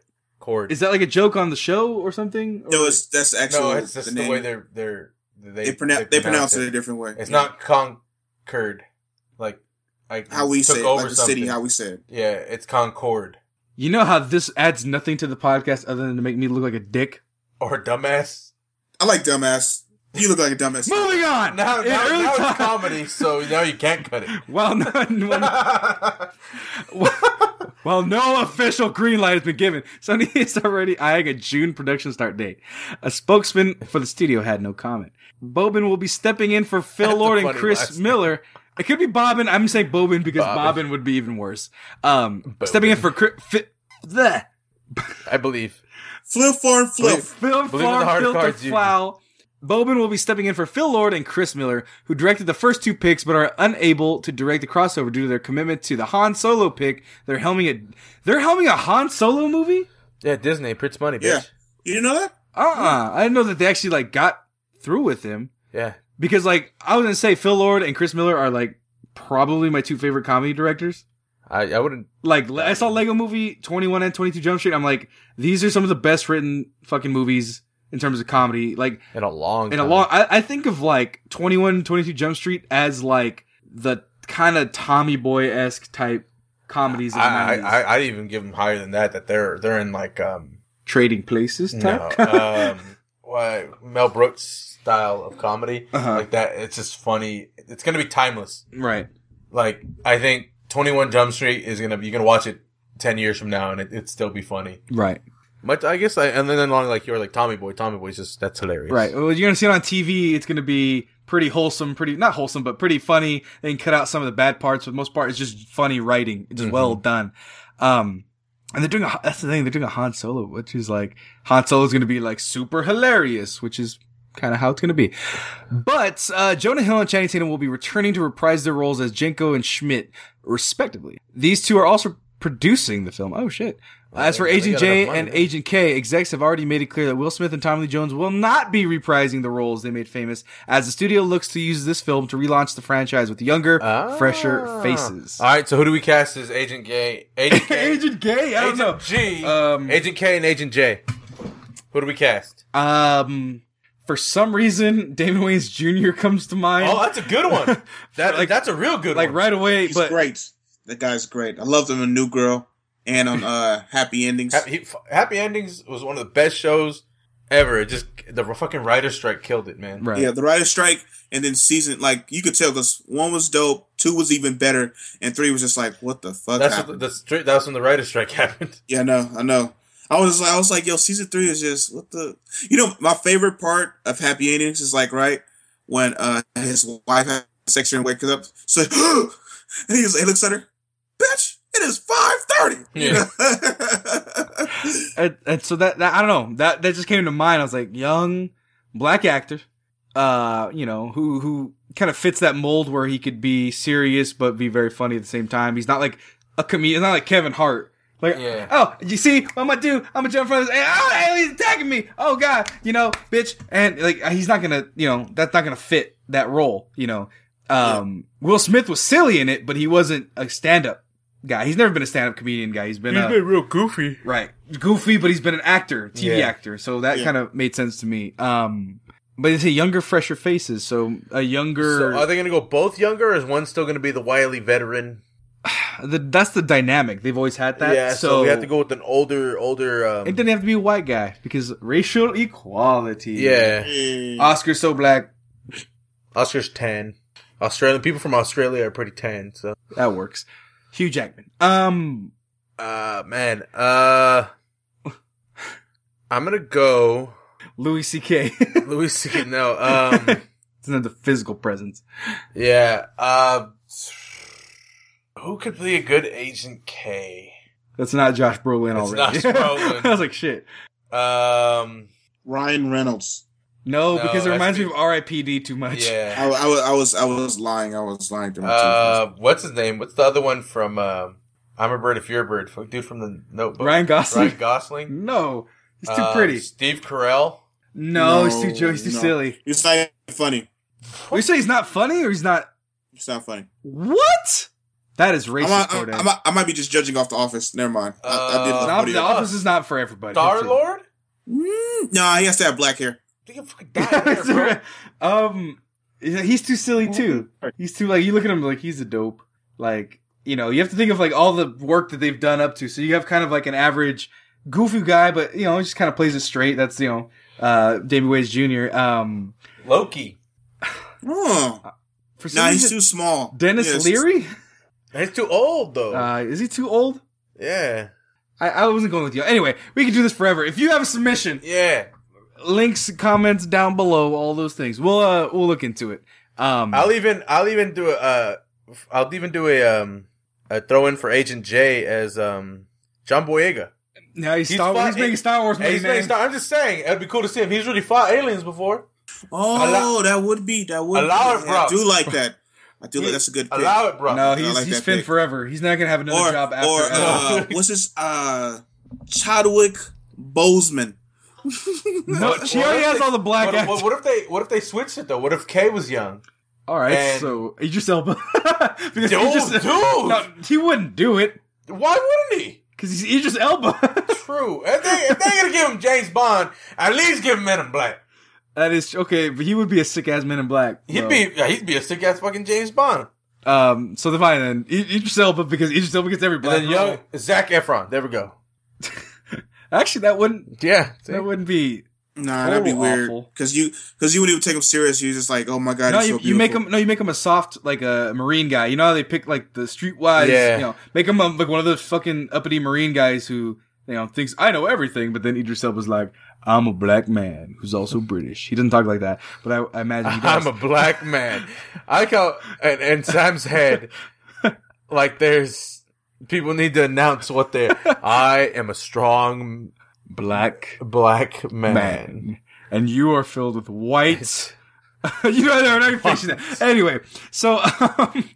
Chord. Is that like a joke on the show or something? No, it's that's actually no, it's just the the, name. way they're they're they they, pronounce they pronounce it a different way. It's not Concord, like I how we took say it, over like the something. city. How we say it. yeah, it's Concord you know how this adds nothing to the podcast other than to make me look like a dick? or a dumbass. I like dumbass. You look like a dumbass. Moving on! Now, In now, early now it's comedy, so now you can't cut it. Well, no, well, no official green light has been given. Sony is already eyeing a June production start date. A spokesman for the studio had no comment. Bobin will be stepping in for Phil That's Lord and Chris. Miller. It could be Bobbin. I'm saying Bobin because Bobbin. Bobbin would be even worse. Um, Bobin. stepping in for Chris, Fi- bleh. I believe. Flip foreign flip. Phil Believe in the Farr hard filter cards, you- foul. Bobin will be stepping in for Phil Lord and Chris Miller, who directed the first two picks but are unable to direct the crossover due to their commitment to the Han Solo pick. They're helming a they're helming a Han Solo movie? Yeah, Disney prints money, bitch. Yeah. You didn't know that? Uh-uh. I didn't know that they actually like got through with him. Yeah. Because like I was gonna say Phil Lord and Chris Miller are like probably my two favorite comedy directors. I, I wouldn't. Like I saw Lego Movie 21 and 22 Jump Street. I'm like, these are some of the best written fucking movies in terms of comedy. Like In a long in a long I, I think of like 21 22 jump street as like the kind of tommy boy esque type comedies I, I, 90s. I, I'd even give them higher than that. That they're they're in like um trading places no um why Mel Brooks style of comedy Uh-huh. like that. It's just funny. It's gonna be timeless. right Like I think Twenty One Jump Street is gonna be. You can watch it ten years from now and it, it'd still be funny. right But I guess I and then along like you're like Tommy Boy. Tommy Boy's just that's hilarious. right well you're gonna see it on tv it's gonna be pretty wholesome pretty not wholesome but pretty funny they can cut out some of the bad parts for the most part it's just funny writing it's just well done um and they're doing a that's the thing they're doing a Han Solo which is like Han Solo's gonna be like super hilarious which is kind of how it's going to be. But uh, Jonah Hill and Channing Tatum will be returning to reprise their roles as Jenko and Schmidt, respectively. These two are also producing the film. Oh shit! As for Agent J and. Agent K, execs have already made it clear that Will Smith and Tommy Lee Jones will not be reprising the roles they made famous, as the studio looks to use this film to relaunch the franchise with younger, fresher Ah. faces. All right. So who do we cast as Agent Gay? Agent K. Agent Gay, I don't Agent know. G. Um, Agent K and Agent J. Who do we cast? Um, for some reason, Damon Wayans Jr. comes to mind. Oh, that's a good one. That Like- that's a real good like one. Like right away, He's but great. That guy's great. I loved him in New Girl. and on uh Happy Endings. Happy, Happy Endings was one of the best shows ever. It just the fucking writer strike killed it, man. Right. Yeah, the writer strike, and then season like you could tell because one was dope, two was even better, and three was just like, what the fuck That's happened? what, the, the straight. When the writer strike happened. yeah, I know, I know. I was like, I was like, yo, season three is just what the. You know, my favorite part of Happy Endings is like right when uh his wife has sex and wakes up, so and he's, he looks at her, bitch, it is five thirty. Yeah. and, and so that, that I don't know that that just came to mind. I was like, young black actor, uh, you know, who who kind of fits that mold where he could be serious but be very funny at the same time. He's not like a comedian. He's not like Kevin Hart. Like, Yeah. oh, you see what I'm gonna do? I'm gonna jump in front of this. and, Oh, alien's attacking me. Oh God, you know, bitch. And like, he's not gonna, you know, that's not gonna fit that role. You know, um, Will Smith was silly in it, but he wasn't a stand-up guy. He's never been a stand-up comedian guy. He's been, a, been real goofy. Right. Goofy, but he's been an actor, TV Yeah. actor. So that Yeah. kind of made sense to me. Um, but they say younger, fresher faces. So a younger, So are they going to go both younger, or is one still going to be the wily veteran? the, that's the dynamic. They've always had that. yeah, so, we have to go with an older, older. Um, It didn't have to be a white guy because racial equality. yeah, Yeah. Oscar's so black. Oscar's tan. Australian people from Australia are pretty tan. So, That works. Hugh Jackman. Um, uh, man, uh, I'm gonna go Louis C.K. Louis C.K. No, um, it's not the physical presence. yeah. Uh, who could be a good Agent K? That's not Josh Brolin It's already. not Brolin. I was like, shit. Um, Ryan Reynolds. No, No, because it that's reminds me of R.I.P.D. too much. I, yeah. I, was- I was I was lying. I was lying to myself. Uh, what's his name? What's the other one from? Uh, I'm a bird if you're a bird. Fuck, dude from the Notebook. Ryan Gosling. Ryan Gosling. No, he's too Uh, pretty. Steve Carell. No, he's too No, He's too no. silly. it's not even funny. You say he's not funny or he's not? It's not funny. What? That is I racist, I, Corday. I, might, I might be just judging off The Office. Never mind. I, I did Uh, look No, the. Office is not for everybody. Star Lord. Mm, no, he has to have black hair. Think of fucking die there, bro. um, he's too silly too. He's too like you look at him like he's a dope. Like you know, you have to think of like all the work that they've done up to. So you have kind of like an average goofy guy, but you know, he just kind of plays it straight. That's you know, uh, Davey Wayne Jr. Um, Loki. Oh, for some nah, he's too small. Dennis Yeah, it's- Leary. He's too old though. Uh, is he too old? yeah. I, I wasn't going with you. Anyway, we can do this forever. If you have a submission, Yeah. Links, comments down below, all those things. We'll uh we'll look into it. Um, I'll even I'll even do a uh, I'll even do a um a throw in for Agent J as um John Boyega. now he's, he's Star, fine. he's making Star Wars Hey, he's making man. Star- I'm just saying it'd be cool to see him. He's really fought aliens before. Oh, Allow- that would be that would. Allow be, it, bro. I do like that. I do like that's a good. Pick. Allow it, bro. No, he's like he's that Finn pick. forever. He's not gonna have another or job after. or uh, what's his uh Chadwick Boseman. no, what- she what already has they- all the black What, what, what if they what if they switched it though? What if Kay was young? all right, and- so Idris Elba. because Dude, Idris- dude! no, he wouldn't do it Why wouldn't he? because he's Idris Elba. True. If they if they gonna give him James Bond, at least give him Men in Black. that is okay, but he would be a sick ass Men in Black. He'd be yeah, he'd be a sick ass fucking James Bond. um. So the fine then Idris Elba because Idris Elba gets every And black. then young. Zac Efron. There we go. Actually, that wouldn't Yeah. that wouldn't be. Nah, that'd be weird. Cause you, cause you wouldn't even take him serious. You're just like, oh my god, No, he's you, so you make beautiful. him no, you make him a soft like a marine guy. You know how they pick like the streetwise. Yeah. You know, make him a, like one of those fucking uppity marine guys who you know thinks I know everything, but then Idris Elba's like, I'm a black man who's also British. He doesn't talk like that, but I, I imagine he does. I'm a black man. I like and in, in Sam's head, like there's people need to announce what they're. I am a strong black black man. man, and you are filled with white. you know, they're not fixing that. Anyway, so. Um,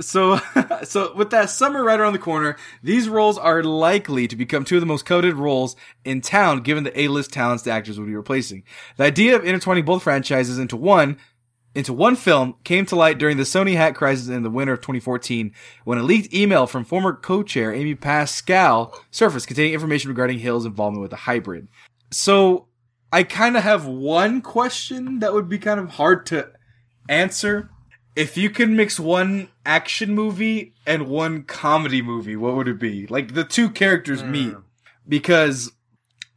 So, so with that summer right around the corner, these roles are likely to become two of the most coveted roles in town, given the A-list talents the actors would be replacing. The idea of intertwining both franchises into one, into one film came to light during the Sony hack crisis in the winter of 2014, when a leaked email from former co-chair Amy Pascal surfaced containing information regarding Hill's involvement with the hybrid. So, I kind of have one question that would be kind of hard to answer if you could mix one action movie and one comedy movie, what would it be? Like the two characters Hmm. meet. Because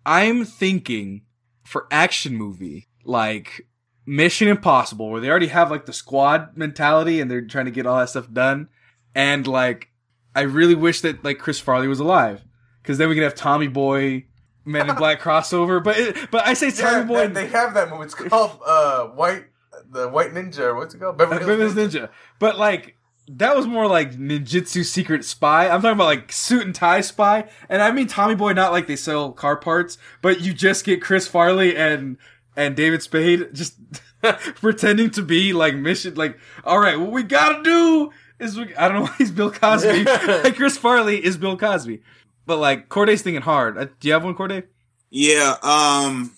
I'm thinking for action movie, like Mission Impossible, where they already have like the squad mentality and they're trying to get all that stuff done. And like, I really wish that like Chris Farley was alive. Cause then we could have Tommy Boy, Men in Black crossover. But it, but I say Tommy Yeah, Boy. they, they have that movie. It's called uh, White, the White Ninja. What's it called? Beverly Beverly Hills Ninja. Ninja. But like that was more like ninjutsu secret spy. I'm talking about like suit and tie spy, and I mean Tommy Boy, not like they sell car parts, but you just get Chris Farley and and David Spade just pretending to be like mission. Like, all right, what we gotta do is we, I don't know why he's Bill Cosby. like Chris Farley is Bill Cosby, but like Corday's thinking hard. Uh, Do you have one, Corday? Yeah, um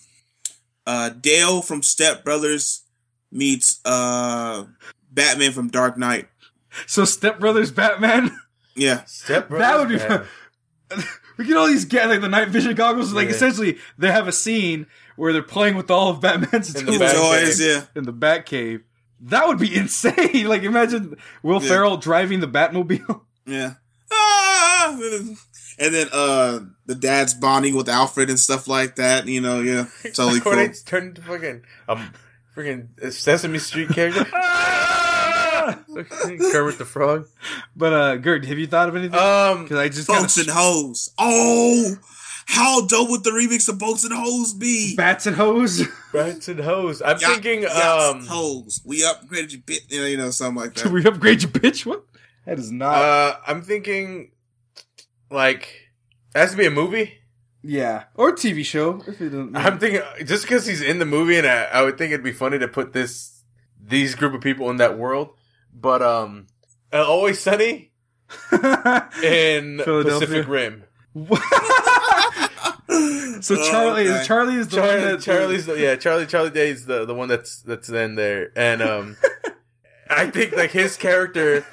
uh Dale from Step Brothers meets uh Batman from Dark Knight. So Step Brothers Batman. Yeah. Step Brothers. that would be fun. we get all these ga- like the night vision goggles. Like Yeah. essentially, they have a scene where they're playing with all of Batman's In the tools Bat Toys, yeah. in the Batcave. That would be insane. like imagine Will Yeah. Ferrell driving the Batmobile. Yeah. Ah! And then uh the dad's bonding with Alfred and stuff like that, you know, yeah. Totally cool. Corday's turned into fucking um, freaking Sesame Street character. Kermit the Frog. but uh, Gert, have you thought of anything? Um, Because I just Boats got and hoes. Oh, how dope would the remix of Boats and Hoes be? bats and hose. Bats and Hose. I'm Yeah, thinking, yes, um, hoes. We upgraded your bit, you know, you know, something like Should that. we upgrade your bitch? What? That is not. uh, I'm thinking, like, it has to be a movie. yeah, or TV show. If it doesn't, I'm thinking just because he's in the movie, and I, I would think it'd be funny to put this these group of people in that world. But um, Always Sunny in Philadelphia. Pacific Rim. so Oh, Charlie okay. is Charlie is the one that Charlie's the, yeah, Charlie Charlie Day's the the one that's that's in there, and um, I think like his character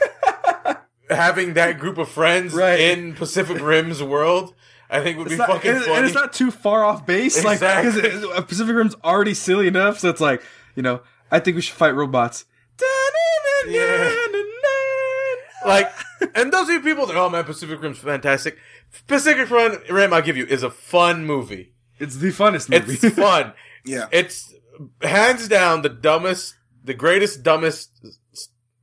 having that group of friends Right. in Pacific Rim's world, I think would It's be not, fucking and, funny. and it's not too far off base, like Exactly. because Pacific Rim's already silly enough. So it's like, you know, I think we should fight robots. Yeah. Like, and those are people that oh man, Pacific Rim's fantastic. Pacific Rim, Rim, I'll give you, is a fun movie. it's the funnest movie. It's fun. Yeah. It's hands down the dumbest, the greatest, dumbest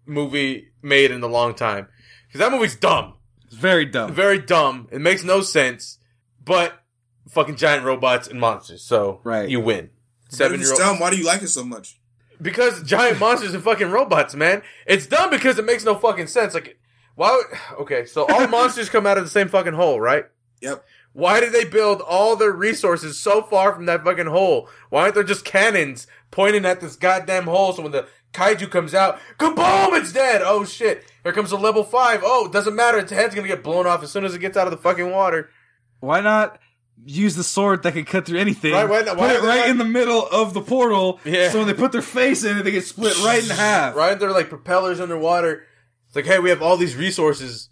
movie made in a long time. Because that movie's dumb. It's very dumb. Very dumb. It makes no sense. But fucking giant robots and monsters. So Right. you win. If Seven it's year dumb, old. why do you like it so much? Because giant monsters and fucking robots, man. It's dumb because it makes no fucking sense. Like, why would, okay, so all monsters come out of the same fucking hole, right? Yep. Why did they build all their resources so far from that fucking hole? Why aren't there just cannons pointing at this goddamn hole so when the kaiju comes out, kaboom, it's dead! Oh shit, here comes a level 5. Oh, it doesn't matter, its head's gonna get blown off as soon as it gets out of the fucking water. Why not use the sword that can cut through anything? Right, why put it right not- in the middle of the portal. Yeah. So when they put their face in it, they get split right in half. Right? They're like propellers underwater. It's like, hey, we have all these resources.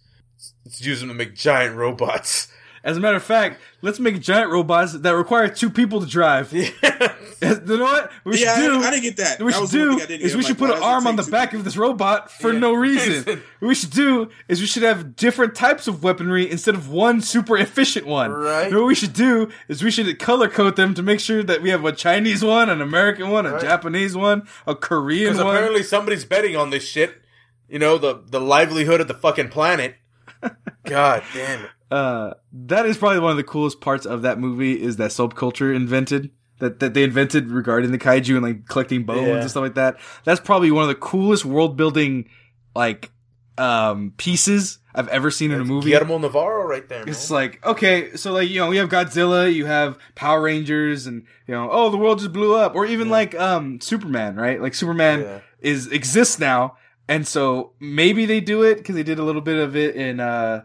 Let's use them to make giant robots. As a matter of fact, let's make giant robots that require two people to drive. Yeah. you know what? We yeah, should I, do. I didn't get that. We That should was the one do I is we should like, put an arm on the back people? of this robot for Yeah. no reason. what we should do is we should have different types of weaponry instead of one super efficient one. Right. You know what we should do is we should color code them to make sure that we have a Chinese one, an American one, a Right. Japanese one, a Korean Because one. apparently somebody's betting on this shit. You know, the, the livelihood of the fucking planet. God damn it. Uh, that is probably one of the coolest parts of that movie is that subculture invented that, that they invented regarding the kaiju and like collecting bones Yeah. and stuff like that. That's probably one of the coolest world building like um pieces I've ever seen in a movie. Guillermo Navarro right there, man. It's like okay, so like you know we have Godzilla, you have Power Rangers, and you know oh the world just blew up, or even like um Superman, right? Like Superman Yeah. is exists now, and so maybe they do it because they did a little bit of it in uh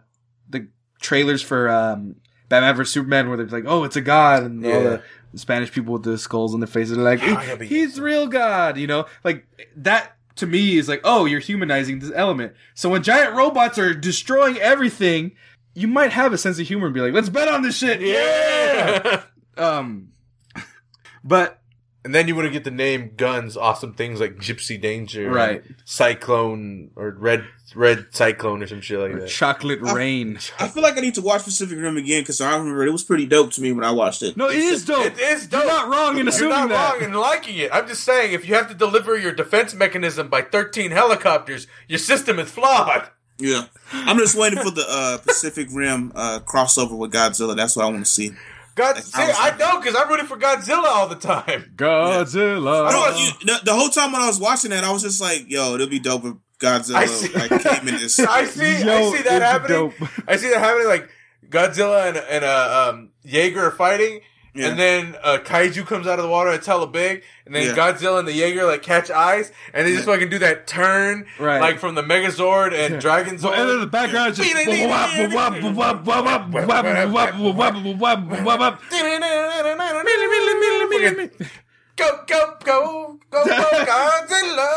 the trailers for um Batman vs Superman, where they're like oh it's a god, and all the Spanish people with the skulls on their faces are like yeah, he's the real god, you know, like that. To me, is like, oh, you're humanizing this element. So when giant robots are destroying everything, you might have a sense of humor and be like, let's bet on this shit. Yeah. yeah. Um, but and then you wouldn't get the name guns, awesome things like Gypsy Danger, Right. Cyclone, or Red Red Cyclone, or some shit like that. Chocolate I- Rain. I feel like I need to watch Pacific Rim again because I remember it was pretty dope to me when I watched it. No, it is dope. It is dope. You're not wrong in You're not that. wrong in liking it. I'm just saying, if you have to deliver your defense mechanism by 13 helicopters, your system is flawed. Yeah, I'm just waiting for the uh, Pacific Rim uh, crossover with Godzilla. That's what I want to see. God, Like, see, I I know because I'm rooting for Godzilla all the time. Godzilla. No, you, the, the whole time when I was watching that, I was just like, "Yo, it'll be dope if Godzilla I see. like came in this." I see, Yo, I see that happening. dope. I see that happening. Like Godzilla and and uh, um, Jaeger are fighting, Yeah. and then uh, Kaiju comes out of the water. It's hella big, and then Yeah. Godzilla and the Jaeger like catch eyes, and they just Yeah. fucking do that turn, Right. like from the Megazord and Dragon So, Zord. and then the background just. Go go go go go Godzilla!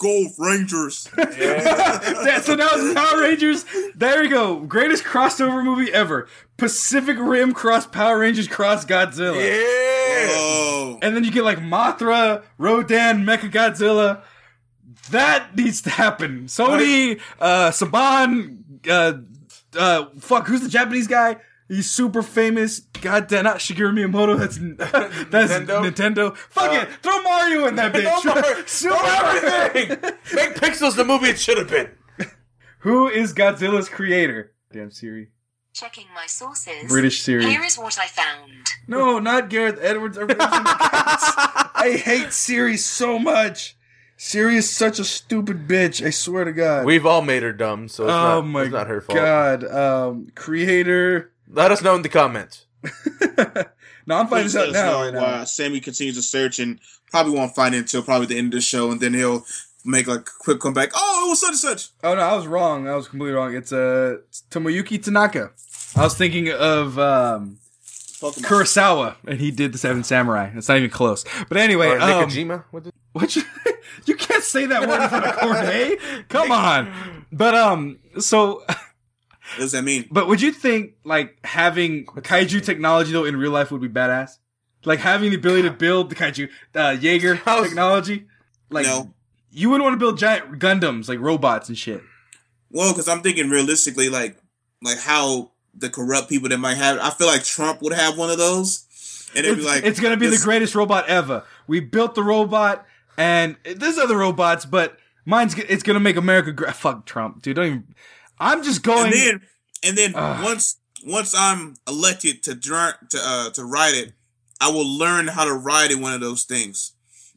Gold Rangers. Yeah. Yeah, so now it's Power Rangers. There you go. Greatest crossover movie ever. Pacific Rim cross Power Rangers cross Godzilla. yeah. Oh, And then you get like Mothra, Rodan, Mecha Godzilla. That needs to happen. Sony, uh, Saban, uh, uh, fuck, who's the Japanese guy? He's super famous. God damn, not Shigeru Miyamoto. That's that's Nintendo? Nintendo. Fuck Uh, it, throw Mario in that bitch. No more. Super everything. Make Pixels the movie it should have been. Who is Godzilla's creator? Damn Siri. Checking my sources. British Siri. Here is what I found. No, not Gareth Edwards. or Virgin Cats. I hate Siri so much. Siri is such a stupid bitch. I swear to God. We've all made her dumb, so it's, oh not, my it's not her fault. God. Um, creator. Let us know in the comments. no, I'm finding Please out now. know right Sammy continues to search and probably won't find it until probably the end of the show, and then he'll make like a quick comeback. Oh, it was such and such. Oh no, I was wrong. I was completely wrong. It's uh it's Tomoyuki Tanaka. I was thinking of um, Pokemon. Kurosawa, and he did the Seven Samurai. It's not even close. But anyway, Or um, Nikojima. What the- What you, you can't say that word in front of Corday. Come on. But um, so What does that mean? But would you think like having kaiju technology though in real life would be badass? Like having the ability to build the kaiju uh, Jaeger How's- technology? Like No. you wouldn't want to build giant Gundams like robots and shit. Well, because I'm thinking realistically, like like how the corrupt people that might have. I feel like Trump would have one of those, and it'd It's, be like it's gonna be this- the greatest robot ever. We built the robot, and there's other robots, but mine's it's gonna make America. Gra- Fuck Trump, dude. Don't even. I'm just going. And then and then Ugh. once once I'm elected to to uh, to ride it, I will learn how to ride in one of those things.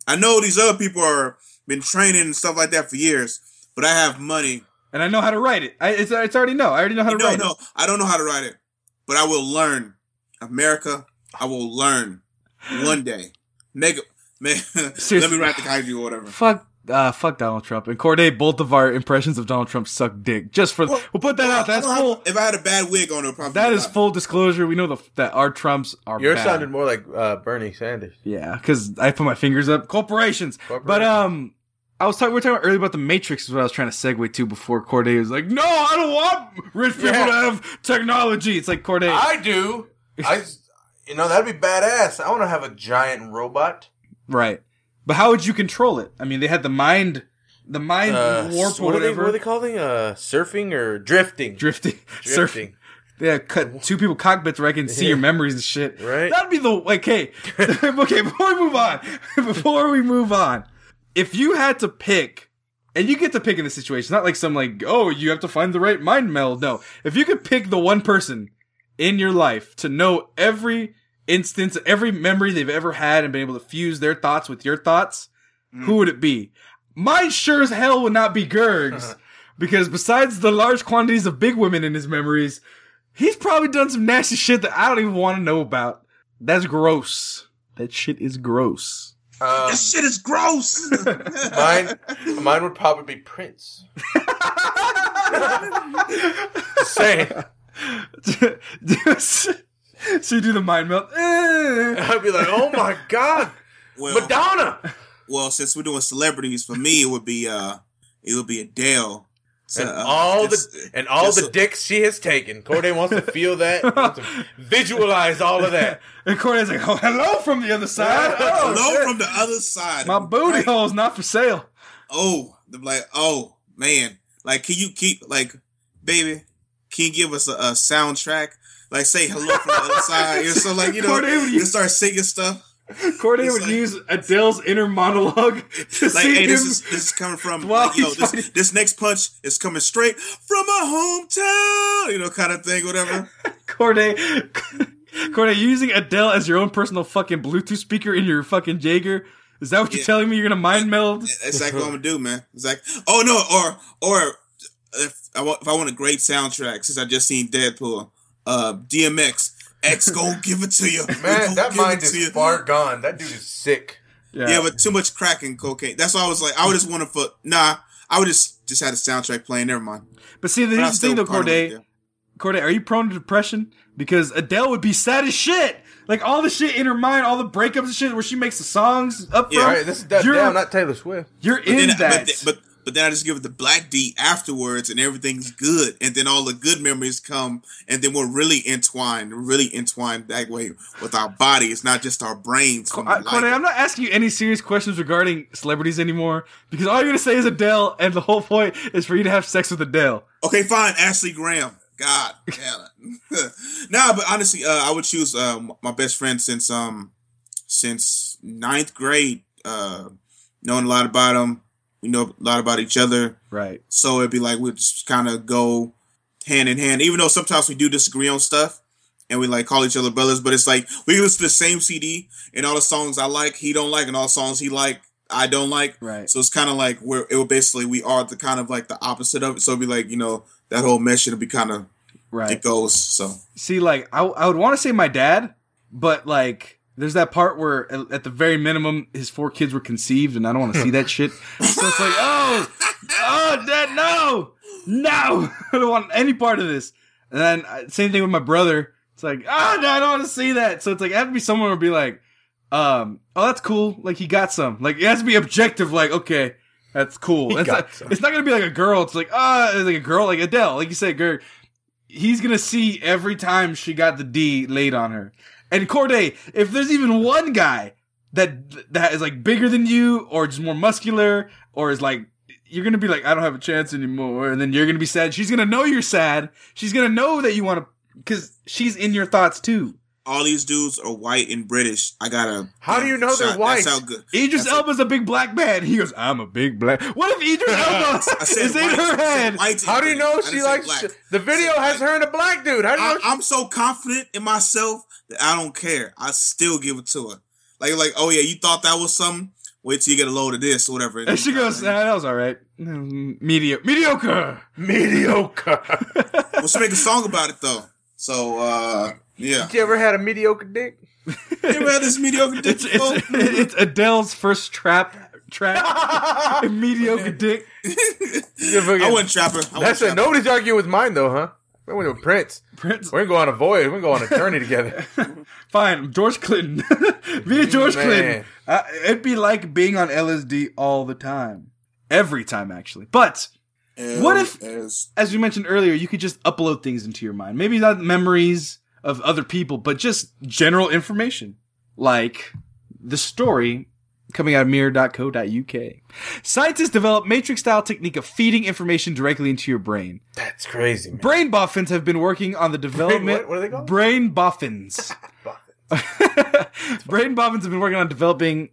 I know these other people are been training and stuff like that for years, but I have money. and I know how to write it. I, it's, it's already know. I already know how to No, write no, it. I don't know how to ride it, but I will learn. America, I will learn one day. Make man, let me ride the kaiju or whatever. Fuck, uh, fuck Donald Trump and Corday. Both of our impressions of Donald Trump suck dick. Just for Well, we'll put that out. That's don't have- full. if I had a bad wig on, it would probably That be is loud. full disclosure. We know the, that our Trumps are Yours bad. sounded more like uh, Bernie Sanders. Yeah, because I put my fingers up. Corporations. But um, I was talking. We were talking earlier about the Matrix. Is what I was trying to segue to before Corday was like, "No, I don't want rich people Yeah. to have technology." It's like Corday. I do. I, you know, that'd be badass. I want to have a giant robot. right. But how would you control it? I mean, they had the mind, the mind Uh, warp or what are they, whatever. what are they calling uh, surfing or drifting? Drifting. Drifting. Yeah, cut two people cockpits where I can see your memories and shit. Right. That'd be the like. Hey, okay. Before we move on, before we move on, if you had to pick, and you get to pick in this situation, it's not like some like, oh, you have to find the right mind meld. No, if you could pick the one person in your life to know every instance, every memory they've ever had, and been able to fuse their thoughts with your thoughts, who would it be? Mine sure as hell would not be Gergs. Because besides the large quantities of big women in his memories, he's probably done some nasty shit that I don't even want to know about. That's gross. That shit is gross. Um, This shit is gross. mine, mine would probably be Prince. Just saying. so you do the mind melt. I'd be like, oh my god, well, Madonna. well, since we're doing celebrities, for me it would be uh, it would be Adele. So, And uh, all the and all the a- dicks she has taken. Corday wants to feel that, wants to visualize all of that. And Corday's like, "Oh, hello from the other side. Oh, Hello shit. from the other side. my booty Right. hole's not for sale." Oh, they're like, oh man, like, can you keep like, baby, can you give us a, a soundtrack? Like, say hello from the other side. So, like, you know, you start singing stuff. Corday would like- use Adele's inner monologue to Like, hey, this is this is coming from like, yo, this, fighting- this next punch is coming straight from my hometown, you know, kind of thing, whatever. Corday, Corday, using Adele as your own personal fucking Bluetooth speaker in your fucking Jaeger. Is that what you're telling me? You're gonna mind meld? That's exactly what I'm gonna do, man. It's like, oh no, or or if I want if I want a great soundtrack, since I just seen Deadpool, uh, DMX, X gonna give it to you, Man, Gonna that mind is you. far gone. That dude is sick. Yeah, but too much crack and cocaine. That's why I was like, I would just want to put nah. I would just just had a soundtrack playing. Never mind. but see, But the still thing though, part of it, Corday. Corday, are you prone to depression? Because Adele would be sad as shit. Like all the shit in her mind, all the breakups and shit where she makes the songs up Yeah, front. Right, this is that you're, down, not Taylor Swift. you're But in then, that. But, but but then I just give it the black D afterwards, and everything's good, and then all the good memories come, and then we're really entwined, really entwined that way with our body. It's not just our brains. Corday. I'm not asking you any serious questions regarding celebrities anymore because all you're gonna say is Adele, and the whole point is for you to have sex with Adele. Okay, fine. Ashley Graham. God damn it. nah, but honestly, uh, I would choose uh, my best friend since um since ninth grade. Uh, knowing a lot about him, we know a lot about each other. Right. So it'd be like we just kind of go hand in hand, even though sometimes we do disagree on stuff and we like call each other brothers. But it's like we listen to the same CD and all the songs I like, he don't like, and all the songs he like, I don't like. Right. So it's kind of like we're it would basically we are the kind of like the opposite of it. So it'd be like you know that whole mesh it'll be kind of Right. it goes. So See, like, I, I would want to say my dad, but like, there's that part where, at, the very minimum, his four kids were conceived, and I don't want to see that shit. So it's like, oh, oh, dad, no, no, I don't want any part of this. And then uh, same thing with my brother. It's like, oh, no, I don't want to see that. So it's like, it has to be someone who would be like, um, oh, that's cool. Like he got some. Like it has to be objective. Like okay, that's cool. He not, it's not gonna be like a girl. It's like ah, like a girl, like Adele, like you said, girl. He's gonna see every time she got the D laid on her. And Corday, if there's even one guy that that is like bigger than you, or just more muscular, or is like you're gonna be like, I don't have a chance anymore, and then you're gonna be sad. She's gonna know you're sad. She's gonna know that you want to, because she's in your thoughts too. all these dudes are white and British. I gotta. How do you know they're white? That's how good. Idris That's Elba's a big black man. He goes, I'm a big black. What if Idris Elba I said is in white. her I said head? How do you know she likes black. the video has said her and a black dude? How do you know? I, I'm so confident in myself that I don't care. I still give it to her. Like, like, oh yeah, you thought that was something. Wait till you get a load of this or whatever. And she goes, nah, that was all right. Mm, Medio- mediocre. mediocre. well, she make a song about it though. So, uh, yeah. you ever had a mediocre dick? You ever had this mediocre dick It's, it's, it's Adele's first trap track. mediocre dick. I wouldn't trap her. I That's it. Nobody's arguing with mine though, huh? We went with Prince. Prince. We're gonna go on a voyage. We're gonna go on a journey together. Fine, George Clinton. Be a George Man. Clinton. Uh, it'd be like being on LSD all the time. Every time, actually. But What if- As- as we mentioned earlier, you could just upload things into your mind. Maybe not memories of other people, but just general information. Like the story coming out of mirror.co.uk. Scientists develop matrix style technique of feeding information directly into your brain. That's crazy, man. Brain boffins have been working on the development. what? What are they called? Brain boffins. Brain boffins have been working on developing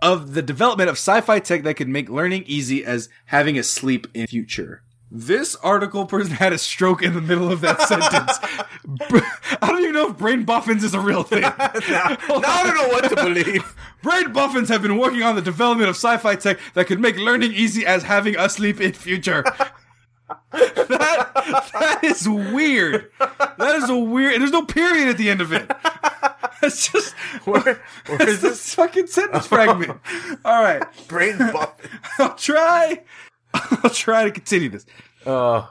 of the development of sci-fi tech that could make learning easy as having a sleep in future. This article person had a stroke in the middle of that sentence. I don't even know if brain buffins is a real thing. now, now I don't know what to believe. Brain buffins have been working on the development of sci-fi tech that could make learning easy as having a sleep in future. that, that is weird. That is a weird. There's no period at the end of it. That's just Where, where is it's this this fucking sentence fragment. All right, brain buffins. I'll try. I'll try to continue this. Uh,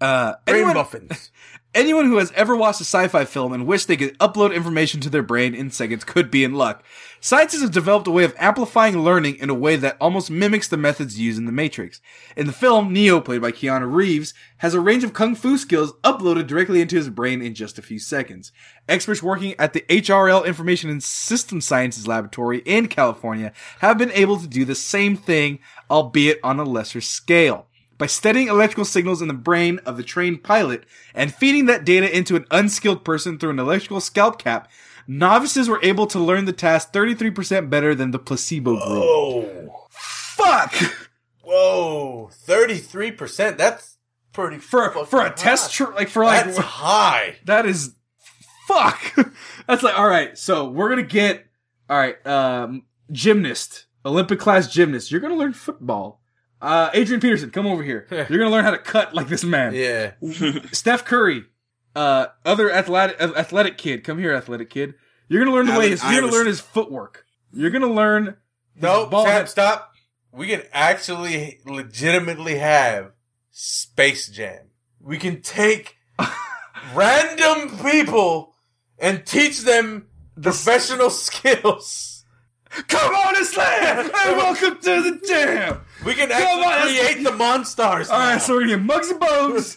Uh, anyone, muffins. Anyone who has ever watched a sci-fi film and wished they could upload information to their brain in seconds could be in luck. Scientists have developed a way of amplifying learning in a way that almost mimics the methods used in The Matrix. In the film, Neo, played by Keanu Reeves, has a range of kung fu skills uploaded directly into his brain in just a few seconds. Experts working at the HRL Information and System Sciences Laboratory in California have been able to do the same thing, albeit on a lesser scale. By studying electrical signals in the brain of the trained pilot and feeding that data into an unskilled person through an electrical scalp cap, novices were able to learn the task 33% better than the placebo group. Oh, Fuck! whoa, thirty three percent. That's pretty For, fucking for a high. test, tr- like for like, That's high. that is, fuck! That's like, alright, so we're gonna get, alright, um, gymnast, Olympic class gymnast, you're gonna learn football. Uh, Adrian Peterson, come over here. You're gonna learn how to cut like this man. Yeah. Steph Curry, uh, other athletic uh, athletic kid, come here, athletic kid. You're gonna learn the way his, you're gonna Iverson. learn his footwork. You're gonna learn. No, ball head- stop. We can actually legitimately have Space Jam. We can take random people and teach them professional skills. Come on and slam, and welcome to the jam. We can Come on, create the Monstars. All right, so we're gonna get Muggsy Bogues.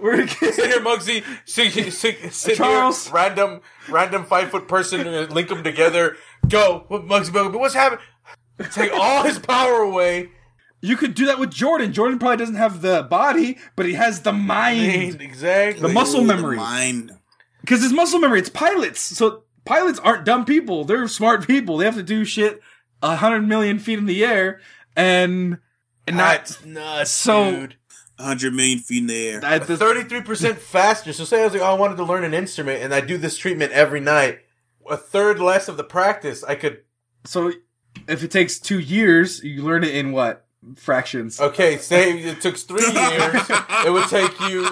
We're gonna Sit get here, Muggsy. Sit, sit, sit, sit Charles. here, random, random five foot person. Link them together. Go, what Muggsy Bogues? But what's happening? Take all his power away. you could do that with Jordan. Jordan probably doesn't have the body, but he has the mind Exactly. The muscle Ooh, memory. Mind. because his muscle memory. It's pilots, so pilots aren't dumb people. They're smart people. They have to do shit a hundred million feet in the air and and not. Nuts, So- dude. 100 million feet in the air. That, that- Thirty-three percent faster. So say I was like, oh, I wanted to learn an instrument, and I do this treatment every night. A third less of the practice, I could. So if it takes two years, you learn it in what fractions? Okay, say it took three years, it would take you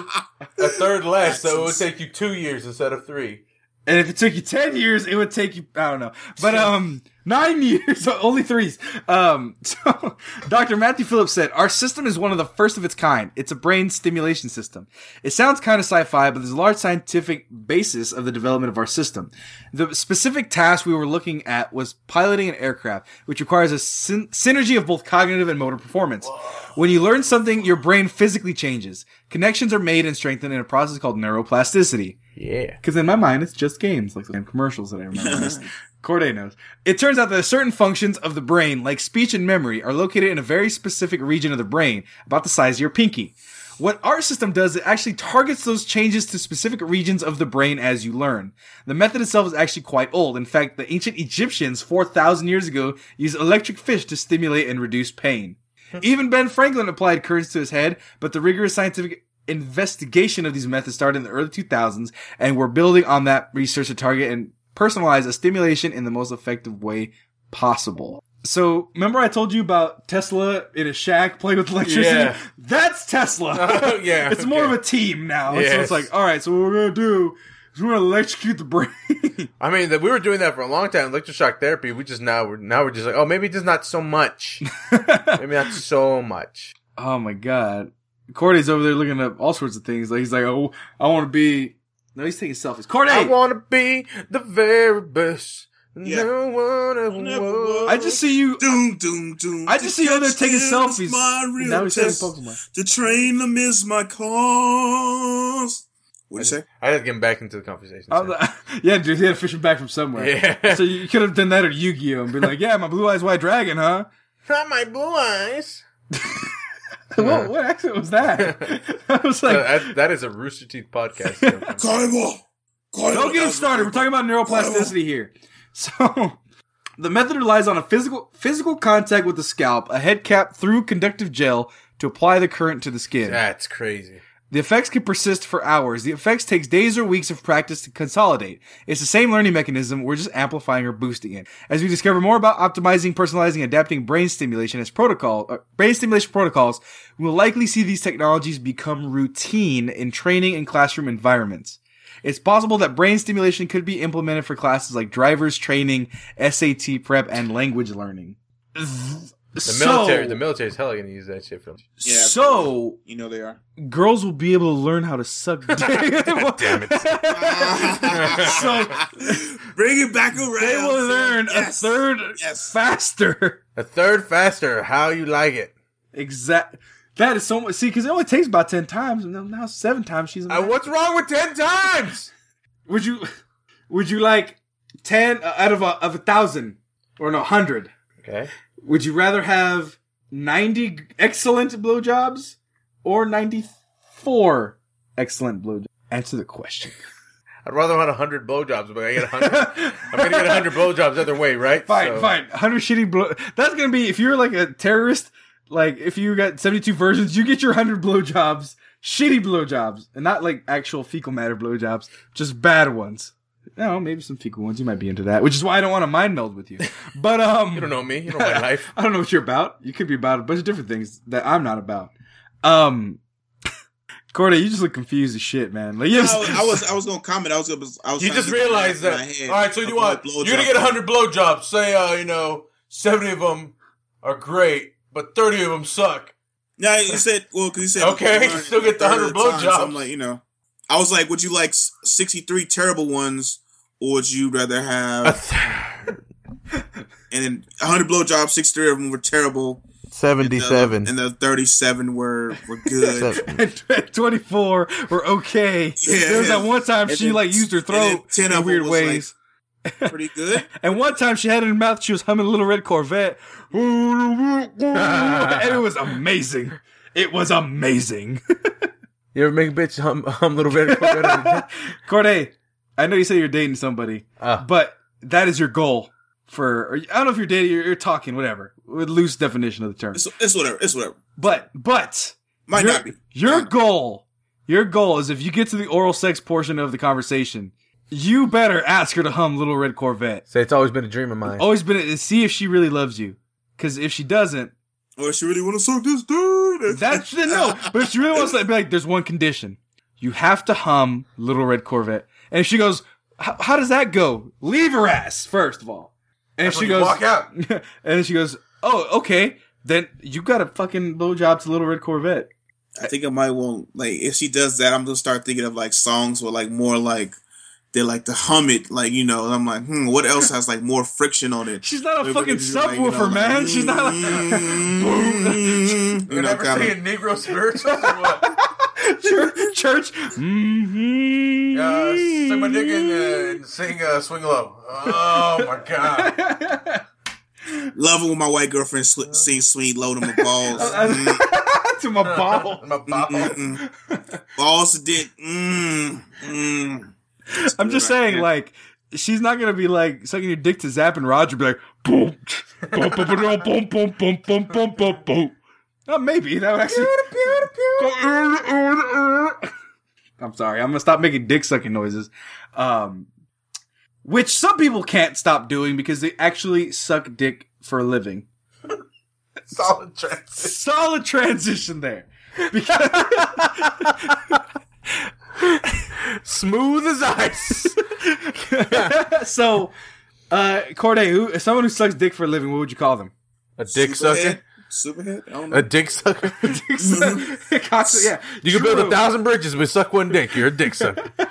a third less, so it would take you two years instead of three. And if it took you ten years, it would take you I don't know, but um nine years, only threes. Um, so Dr. Matthew Phillips said our system is one of the first of its kind. It's a brain stimulation system. It sounds kind of sci-fi, but there's a large scientific basis of the development of our system. The specific task we were looking at was piloting an aircraft, which requires a syn- synergy of both cognitive and motor performance. When you learn something, your brain physically changes. Connections are made and strengthened in a process called neuroplasticity. Yeah. Because in my mind, it's just games, like the same commercials that I remember. Corday knows. It turns out that certain functions of the brain, like speech and memory, are located in a very specific region of the brain, about the size of your pinky. What our system does, it actually targets those changes to specific regions of the brain as you learn. The method itself is actually quite old. In fact, the ancient Egyptians, 4,000 years ago, used electric fish to stimulate and reduce pain. Even Ben Franklin applied currents to his head, but the rigorous scientific investigation of these methods started in the early 2000s, and we're building on that research to target and personalize a stimulation in the most effective way possible. So, remember I told you about Tesla in a shack playing with electricity? Yeah. That's Tesla. Oh, yeah, it's more of a team now. So it's like, all right, so what we're gonna do is we're gonna electrocute the brain. I mean, that we were doing that for a long time. Electroshock therapy. We just now we're now we're just like, oh, maybe just not so much. maybe not so much. oh my god. Cordy's over there looking up all sorts of things. Like he's like, oh, I want to be. No, he's taking selfies. Cordy, I want to be the very best. Yeah. No one ever Never was. I just see you. Doom, doom, doom. I just see you over there taking selfies. My real Now he's saying test. Pokemon. To train them is my cause. What'd you say? I had to get back into the conversation. I like- yeah, dude, he had to fish him back from somewhere. Yeah. So you could have done that at Yu-Gi-Oh and been like, "Yeah, my blue eyes white dragon, huh?" Not my blue eyes. what, what accent was that? I was like, that, that is a Rooster Teeth podcast. joke. Kaiba! Kaiba! Don't get him started. We're talking about neuroplasticity here. So, the method relies on a physical physical contact with the scalp, a head cap through conductive gel to apply the current to the skin. That's crazy. The effects can persist for hours. The effects takes days or weeks of practice to consolidate. It's the same learning mechanism. We're just amplifying or boosting it. As we discover more about optimizing, personalizing, adapting brain stimulation as protocol, uh, brain stimulation protocols, we will likely see these technologies become routine in training and classroom environments. It's possible that brain stimulation could be implemented for classes like driver's training, SAT prep, and language learning. The so, military, the military's hella gonna use that shit for. Yeah, so You know they are. girls will be able to learn how to suck dick. Damn it. so Bring it back around. they will son. learn Yes. a third Yes. faster. A third faster. How you like it? Exact. That is so much. See, because it only takes about ten times, and now- now seven times she's. a Uh, what's wrong with ten times? Would you? Would you like ten uh, out of a of a thousand or no hundred? Okay. Would you rather have ninety excellent blowjobs or ninety four excellent blowjobs? Answer the question. I'd rather want hundred blowjobs, but I get hundred. I'm gonna get hundred blowjobs either way, right? Fine, So- fine. 100 shitty blow. That's gonna be if you're like a terrorist. Like if you got 72 versions, you get your 100 blowjobs, shitty blowjobs, and not like actual fecal matter blowjobs, just bad ones. No, maybe some fecal ones. You might be into that, which is why I don't want to mind meld with you. But um, You don't know me. You know my life. I don't know what you're about. You could be about a bunch of different things that I'm not about. Um, Corday, you just look confused as shit, man. Like, I, yes, was, I was I was gonna comment. I was gonna. I was You just realized that. my head All right, so you of want what you're gonna get is. hundred blowjobs. Say, uh, you know, seventy of them are great, but thirty of them suck. Yeah, you said well because you said Okay, you still get the 100 of time, so blowjobs. I'm like, you know, I was like, would you like sixty three terrible ones, or would you rather have and then hundred blowjobs, sixty three of them were terrible, Seventy-seven. and the thirty seven were were good. and 24 were okay. Yeah. there was that one time And she then- like used her throat 10 in weird was, like, ways. Pretty good. and one time she had it in her mouth, she was humming Little Red Corvette. and it was amazing. It was amazing. You ever make a bitch hum, hum little red Corvette? Corday, I know you say you're dating somebody, Ah. but that is your goal for, or I don't know if you're dating, you're, you're talking, whatever, with loose definition of the term. It's, it's whatever. It's whatever. But, but, Might your, not be. your not. goal, your goal is if you get to the oral sex portion of the conversation, you better ask her to hum Little Red Corvette. Say it's always been a dream of mine. Always been to see if she really loves you. Because if she doesn't, Or she really want to suck this dude. That's the no. But if she really wants to be like, there's one condition: you have to hum Little Red Corvette. And she goes, "How how does that go?" Leave her ass first of all. And That's she goes, walk out. and then she goes, "Oh, okay." Then you got a fucking blowjob to Little Red Corvette. I think I might want like if she does that, I'm gonna start thinking of like songs with like more like they like to hum it, like you know. and I'm like, hmm, what else has like more friction on it? She's not a Like, fucking it's like, you know, subwoofer, like, man. She's not like mm, You're you know, never kind singing Negro spirituals or what? church. church. Mm-hmm. Uh, suck my dick and, uh, and sing uh, Swing Low. Oh my god. love it when my white girlfriend sw- sings "Sweet Low" to my balls. Mm, to my ball. My ball. balls to dick. Mm, mm. I'm just saying, like, she's not gonna be like sucking your dick to Zapp and Roger, be like, boom, boom, boom, boom, boom, boom, boom, boom, boom, boom, boom, boom. Oh, maybe that would actually. I'm sorry. I'm gonna stop making dick sucking noises, um, which some people can't stop doing because they actually suck dick for a living. Solid transition. Solid transition there. Because Smooth as ice. so, uh, Corday, who someone who sucks dick for a living, what would you call them? A dick sucker. Superhead? Superhead? I don't know. A dick sucker. Cox- yeah, You can build a thousand bridges, but suck one dick. You're a dick sucker. a, a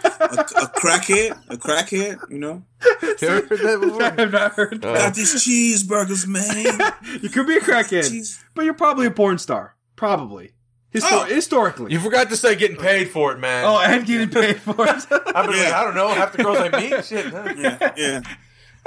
crackhead, a crackhead. You know, You ever heard that before? I've not heard that. got these cheeseburgers, man. You could be a crackhead, Cheese- but you're probably a porn star. Probably. Histor- Oh. Historically. You forgot to say getting paid for it, man. oh, and getting paid for it. I've been like, Yeah. I don't know. Half the girls I meet, shit, huh? Yeah, yeah.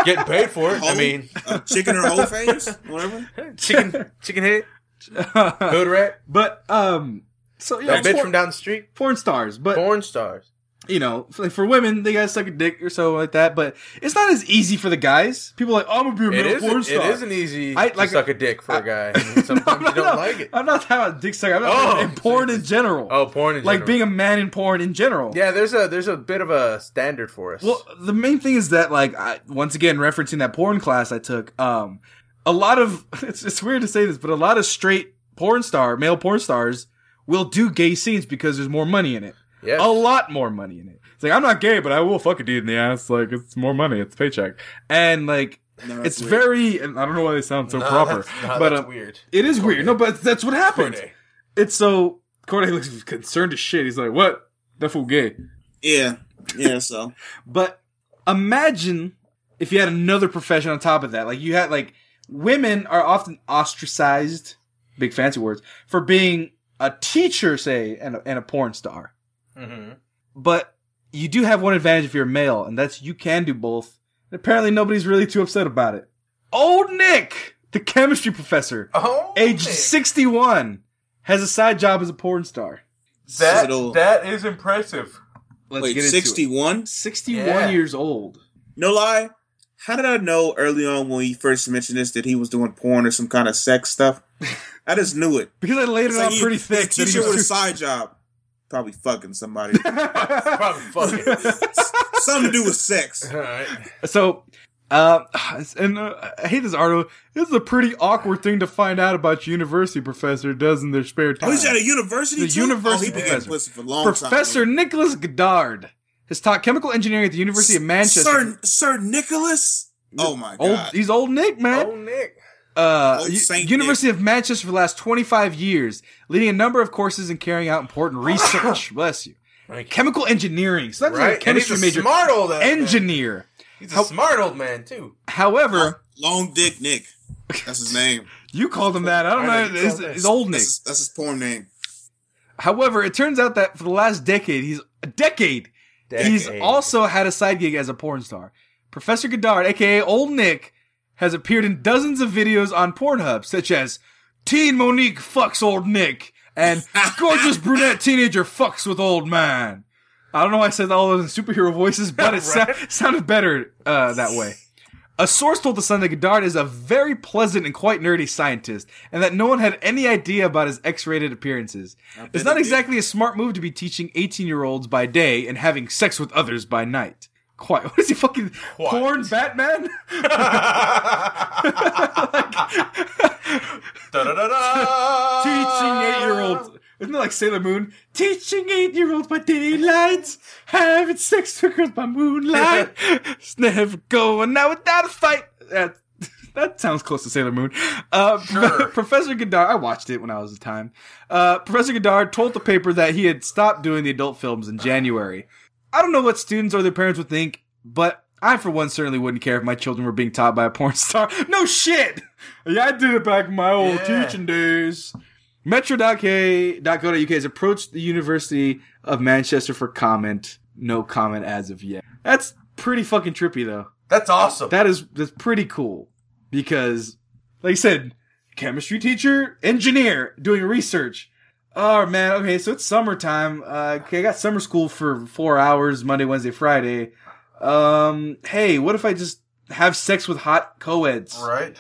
getting paid for it. I mean, uh, chicken or whole face, whatever. chicken, chicken head, hood rat, but, um, so, yeah, that bitch porn, from down the street, porn stars. But, porn stars. You know, for, like, for women, they gotta suck a dick or so like that. But it's not as easy for the guys. People are like, I'm gonna be a It male porn star. isn't easy I- to like- suck a dick for I- a guy. I mean, sometimes No, you don't no, like it. I'm not talking about dick sucking. I'm not Oh, talking about porn in general. Oh, porn in like general. being a man in porn in general. Yeah, there's a there's a bit of a standard for us. Well, the main thing is that, like, I, once again, referencing that porn class I took, um, a lot of it's, it's weird to say this, but a lot of straight porn star, male porn stars, will do gay scenes because there's more money in it. Yes. A lot more money in it. It's like I'm not gay, but I will fuck a dude in the ass. Like it's more money, it's a paycheck, and like No, it's weird. very. And I don't know why they sound so No, proper, that's- no, but that's uh, weird. it is weird. No, but that's what happened. Corday. It's so Corday looks concerned as shit. He's like, "What? That fool gay." Yeah, yeah. So But imagine if you had another profession on top of that. Like you had like women are often ostracized, big fancy words, for being a teacher, say, and a, and a porn star. Mhm. But you do have one advantage if you're male, and that's you can do both. And apparently nobody's really too upset about it. Old Nick, the chemistry professor, Oh, age man. 61, has a side job as a porn star. That, Little- that is impressive. Let's wait, get sixty-one. 61 Yeah. years old. No lie. How did I know early on when he first mentioned this that he was doing porn or some kind of sex stuff? I just knew it. Because I laid it It's on like he- pretty he's a thick. that he Teacher was with a side job, probably fucking somebody. Probably fucking. Something to do with sex. All right. So, uh, and uh, I hate this article. This is a pretty awkward thing to find out about your university professor does in their spare time. Oh, he's at a university. The too? university Oh, professor. getting for a long Professor time. Nicholas Goddard has taught chemical engineering at the University of Manchester. Sir, Sir Nicholas. Oh my old, god. he's old Nick, man. Old Nick. Uh, Old U- Saint University of Manchester for the last 25 years, leading a number of courses and carrying out important research. Bless you. Thank you. Chemical engineering. So that's Right? like a chemistry and he's a major. smart old ass man. Engineer. He's a smart old man, too. However, Long Dick Nick. That's his name. you called him that. I don't I know. know, It's, it's old Nick. That's his, that's his porn name. However, it turns out that for the last decade, he's a decade, he's also had a side gig as a porn star. Professor Goddard, aka Old Nick, has appeared in dozens of videos on Pornhub, such as Teen Monique fucks Old Nick and Gorgeous Brunette Teenager fucks with Old Man. I don't know why I said all those in superhero voices, but it sou- sounded better uh, that way. A source told the Sun that Goddard is a very pleasant and quite nerdy scientist, and that no one had any idea about his X-rated appearances. It's not exactly a smart move to be teaching 18-year-olds by day and having sex with others by night. Quite. What is he fucking porn Batman? Da-da-da-da. Teaching eight-year-olds. Isn't it like Sailor Moon? Teaching eight-year-olds by daylight, having sex with girls by moonlight. it's never going out without a fight. That, that sounds close to Sailor Moon. Uh, Sure. Professor Goddard, I watched it when I was a time. Uh, Professor Goddard told the paper that he had stopped doing the adult films in January. I don't know what students or their parents would think, but I, for one, certainly wouldn't care if my children were being taught by a porn star. No shit! Yeah, I did it back in my old Yeah. teaching days. Metro.co.uk has approached the University of Manchester for comment. No comment as of yet. That's pretty fucking trippy, though. That's awesome. That is that's pretty cool because, like I said, chemistry teacher, engineer, doing research. Oh man, okay, so it's summertime. Uh, okay, I got summer school for four hours, Monday, Wednesday, Friday. Um, hey, what if I just have sex with hot co-eds right?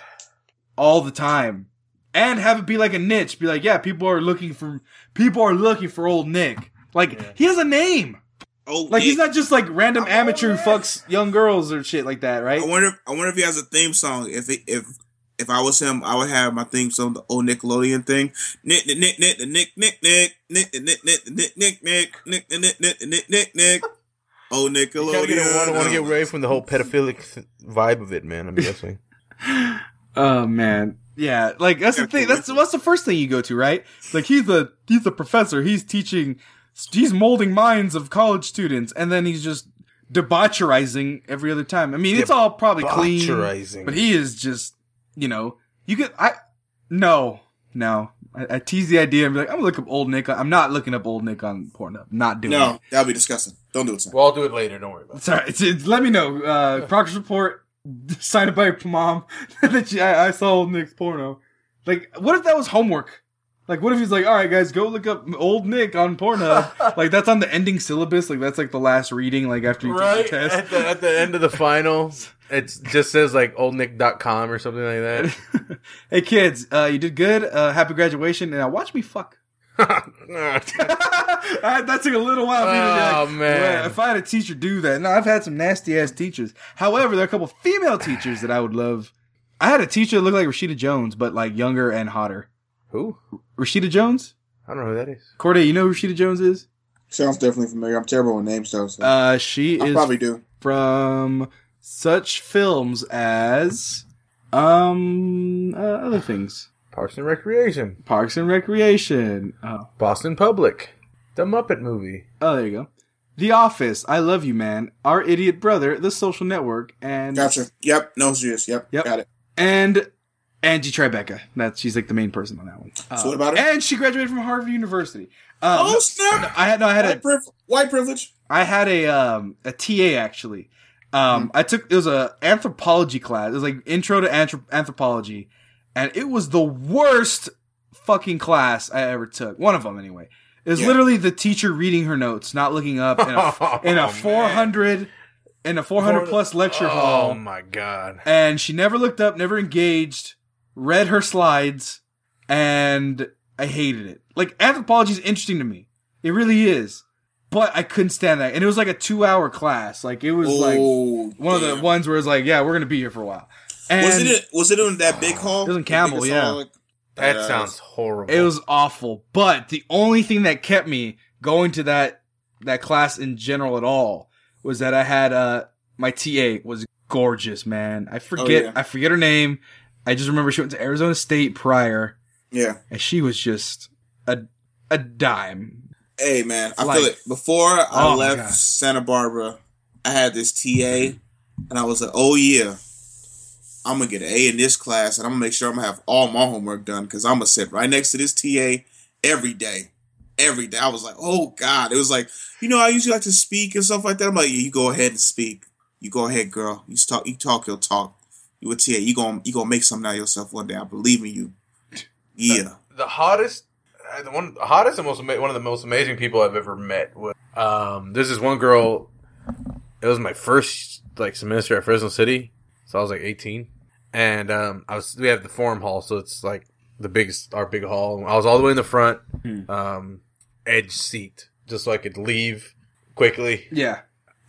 all the time, and have it be like a niche? Be like, yeah, people are looking for people are looking for old Nick. Like he has a name. Oh, Like he's not just like random amateur who fucks young girls or shit like that, right? I wonder. I wonder if he has a theme song. If it, if if I was him, I would have my theme song, the old Nickelodeon thing. Nick, Nick, Nick, Nick, Nick, Nick, Nick, Nick, Nick, Nick, Nick, Nick, Nick, Nick, Nick, Nick, Nick, Nick, Nick, Nick. Oh, You gotta get, want, Nickelodeon. want to get away from the whole pedophilic th- vibe of it, man. I'm guessing. Oh man, yeah. Like that's the thing. That's what's the first thing you go to, right? Like he's the he's the professor. He's teaching. He's molding minds of college students, and then he's just debaucherizing every other time. I mean, it's all probably clean, Debaucherizing. but he is just, you know, you could. I no, no. I, I tease the idea and be like, I'm gonna look up old Nick. I'm not looking up old Nick on Pornhub. Not doing No, it. that'd be disgusting. Don't do it. Son. Well, I'll do it later. Don't worry about it. Sorry, it's, it's, let me know. Uh, progress report signed by your mom that you, I, I saw old Nick's porno. Like, what if that was homework? Like, what if he's like, all right, guys, go look up old Nick on Pornhub. like, that's on the ending syllabus. Like, that's like the last reading. Like after you Right take the test. at the, at the end of the finals, it just says like oldnick.com or something like that. hey kids, uh, you did good. Uh, happy graduation. And now watch me fuck. Uh, that took a little while for me to be like, Oh, man. If I had a teacher do that. No, I've had some nasty ass teachers. However, there are a couple female teachers that I would love. I had a teacher that looked like Rashida Jones, but like younger and hotter. Who? Rashida Jones? I don't know who that is. Corday, you know who Rashida Jones is? Sounds definitely familiar. I'm terrible with names, though. So Uh, she I is probably do. from such films as um uh, other things. Parks and Recreation, Parks and Recreation. Oh, Boston Public, The Muppet Movie. oh there you go. The Office. I love you, man. Our idiot brother. The Social Network. And Gotcha. Yep. No serious. Yep. Yep. Got it. and Angie Tribeca. That's she's like the main person on that one. So what about it? And she graduated from Harvard University. Um, oh snap! I had no, I had a White, priv- white privilege. I had a um a TA actually. Um, I took it was a anthropology class. It was like intro to anthrop- anthropology, and it was the worst fucking class I ever took. One of them anyway. It was Yeah. literally the teacher reading her notes, not looking up in a in Oh, a four hundred in a four hundred plus lecture Oh hall, Oh my god. and she never looked up, never engaged, read her slides, and I hated it. Like anthropology is interesting to me. It really is. But I couldn't stand that. And it was like a two hour class. Like it was like oh, one of the ones where it's like, yeah, we're gonna be here for a while. And Was it? Was it in that big hall? It was in The Campbell, biggest yeah. hall, like- That Uh, sounds horrible. it was awful. But the only thing that kept me going to that that class in general at all was that I had uh my TA was gorgeous, man. I forget yeah. I forget her name. I just remember she went to Arizona State prior. Yeah. and she was just a a dime. Hey man, I Like- feel it. Before I Oh, left Santa Barbara, I had this TA, and I was like, "Oh yeah, I'm gonna get an A in this class, and I'm gonna make sure I'm gonna have all my homework done because I'm gonna sit right next to this TA every day, every day." I was like, "Oh God!" It was like, you know, I usually like to speak and stuff like that. I'm like, "Yeah, you go ahead and speak. You go ahead, girl. You talk. You talk. You'll talk. You a TA. You gonna you gonna make something out of yourself one day. I believe in you. Yeah." the hottest, uh, the one, the hottest and most one of the most amazing people I've ever met. Was, um, this is one girl. It was my first like semester at Fresno City, so I was like eighteen, and um, I was we have the forum hall, so it's like the biggest our big hall. I was all the way in the front, Hmm. um, edge seat, just so I could leave quickly. Yeah,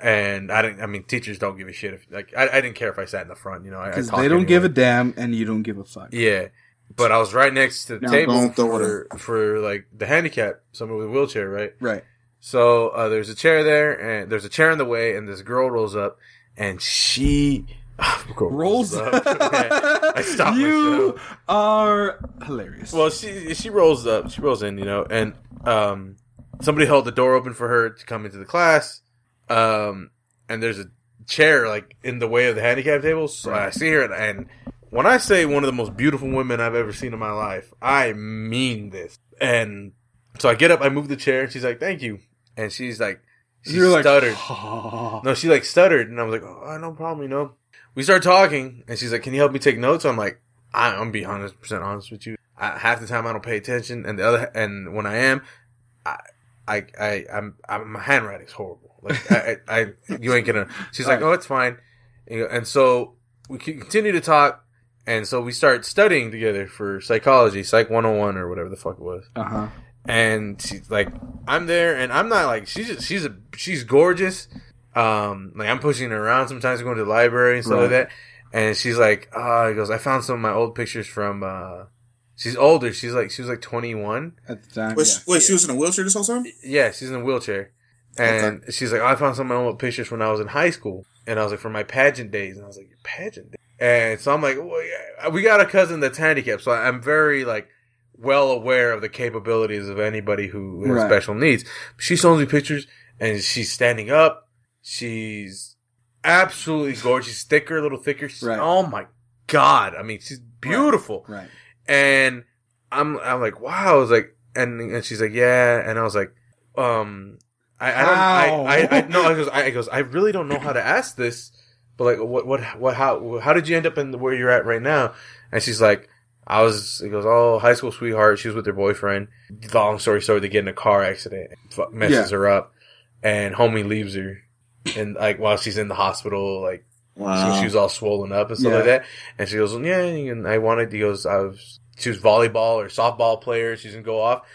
And I didn't. I mean, teachers don't give a shit if like I, I didn't care if I sat in the front. You know, I- I because they don't give a damn, and you don't give a fuck. Yeah, but I was right next to the Now table don't throw for for like the handicap, someone with a wheelchair, right? Right. So uh, there's a chair there, and there's a chair in the way, and this girl rolls up, and she girl Rolls. I stopped you myself. are hilarious. Well, she she rolls up, she rolls in, you know, and um, somebody held the door open for her to come into the class, um, and there's a chair like in the way of the handicap table. So I see her, and, and when I say one of the most beautiful women I've ever seen in my life, I mean this. And so I get up, I move the chair, and she's like, "Thank you," and she's like, she You're like, stuttered. No, she like stuttered, and I was like, "Oh, no problem," you know. We start talking, and she's like, "Can you help me take notes?" I'm like, I, "I'm be hundred percent honest with you. I, half the time I don't pay attention, and the other, and when I am, I, I, I I'm, I'm my handwriting's horrible. Like, I, I, I, you ain't gonna." She's like, "Oh, it's fine," and so we continue to talk, and so we start studying together for psychology, Psych 101 or whatever the fuck it was Uh huh. and she's like i'm there and i'm not like she's just, she's a she's gorgeous um like i'm pushing her around sometimes going to the library and stuff like that and she's like uh he goes i found some of my old pictures from uh she's older she's like she was like 21 At the time, Wait, yeah. wait, she was in a wheelchair this whole time? yeah she's in a wheelchair and she's like oh, i found some of my old pictures when i was in high school and i was like for my pageant days and i was like pageant days? and so i'm like well, yeah. we got a cousin that's handicapped so i'm very like well aware of the capabilities of anybody who has Right. special needs. She shows me pictures and she's standing up. She's absolutely gorgeous. She's thicker, a little thicker. She's, Right. Oh my god! I mean, she's beautiful. Right. And I'm, I'm like, wow. I was like, and and she's like, yeah. And I was like, um, I, I don't? I, I, I no. I goes, I, I goes, I really don't know how to ask this, but like, what, what, what, how, how did you end up in where you're at right now? And she's like, I was, he goes, oh, high school sweetheart. She was with her boyfriend. Long story short, they get in a car accident, messes Yeah. her up, and homie leaves her, and like while she's in the hospital, like Wow. so she was all swollen up and stuff Yeah. like that. And she goes, yeah, and I wanted, he goes, I was, she was volleyball or softball player. She's going to go off.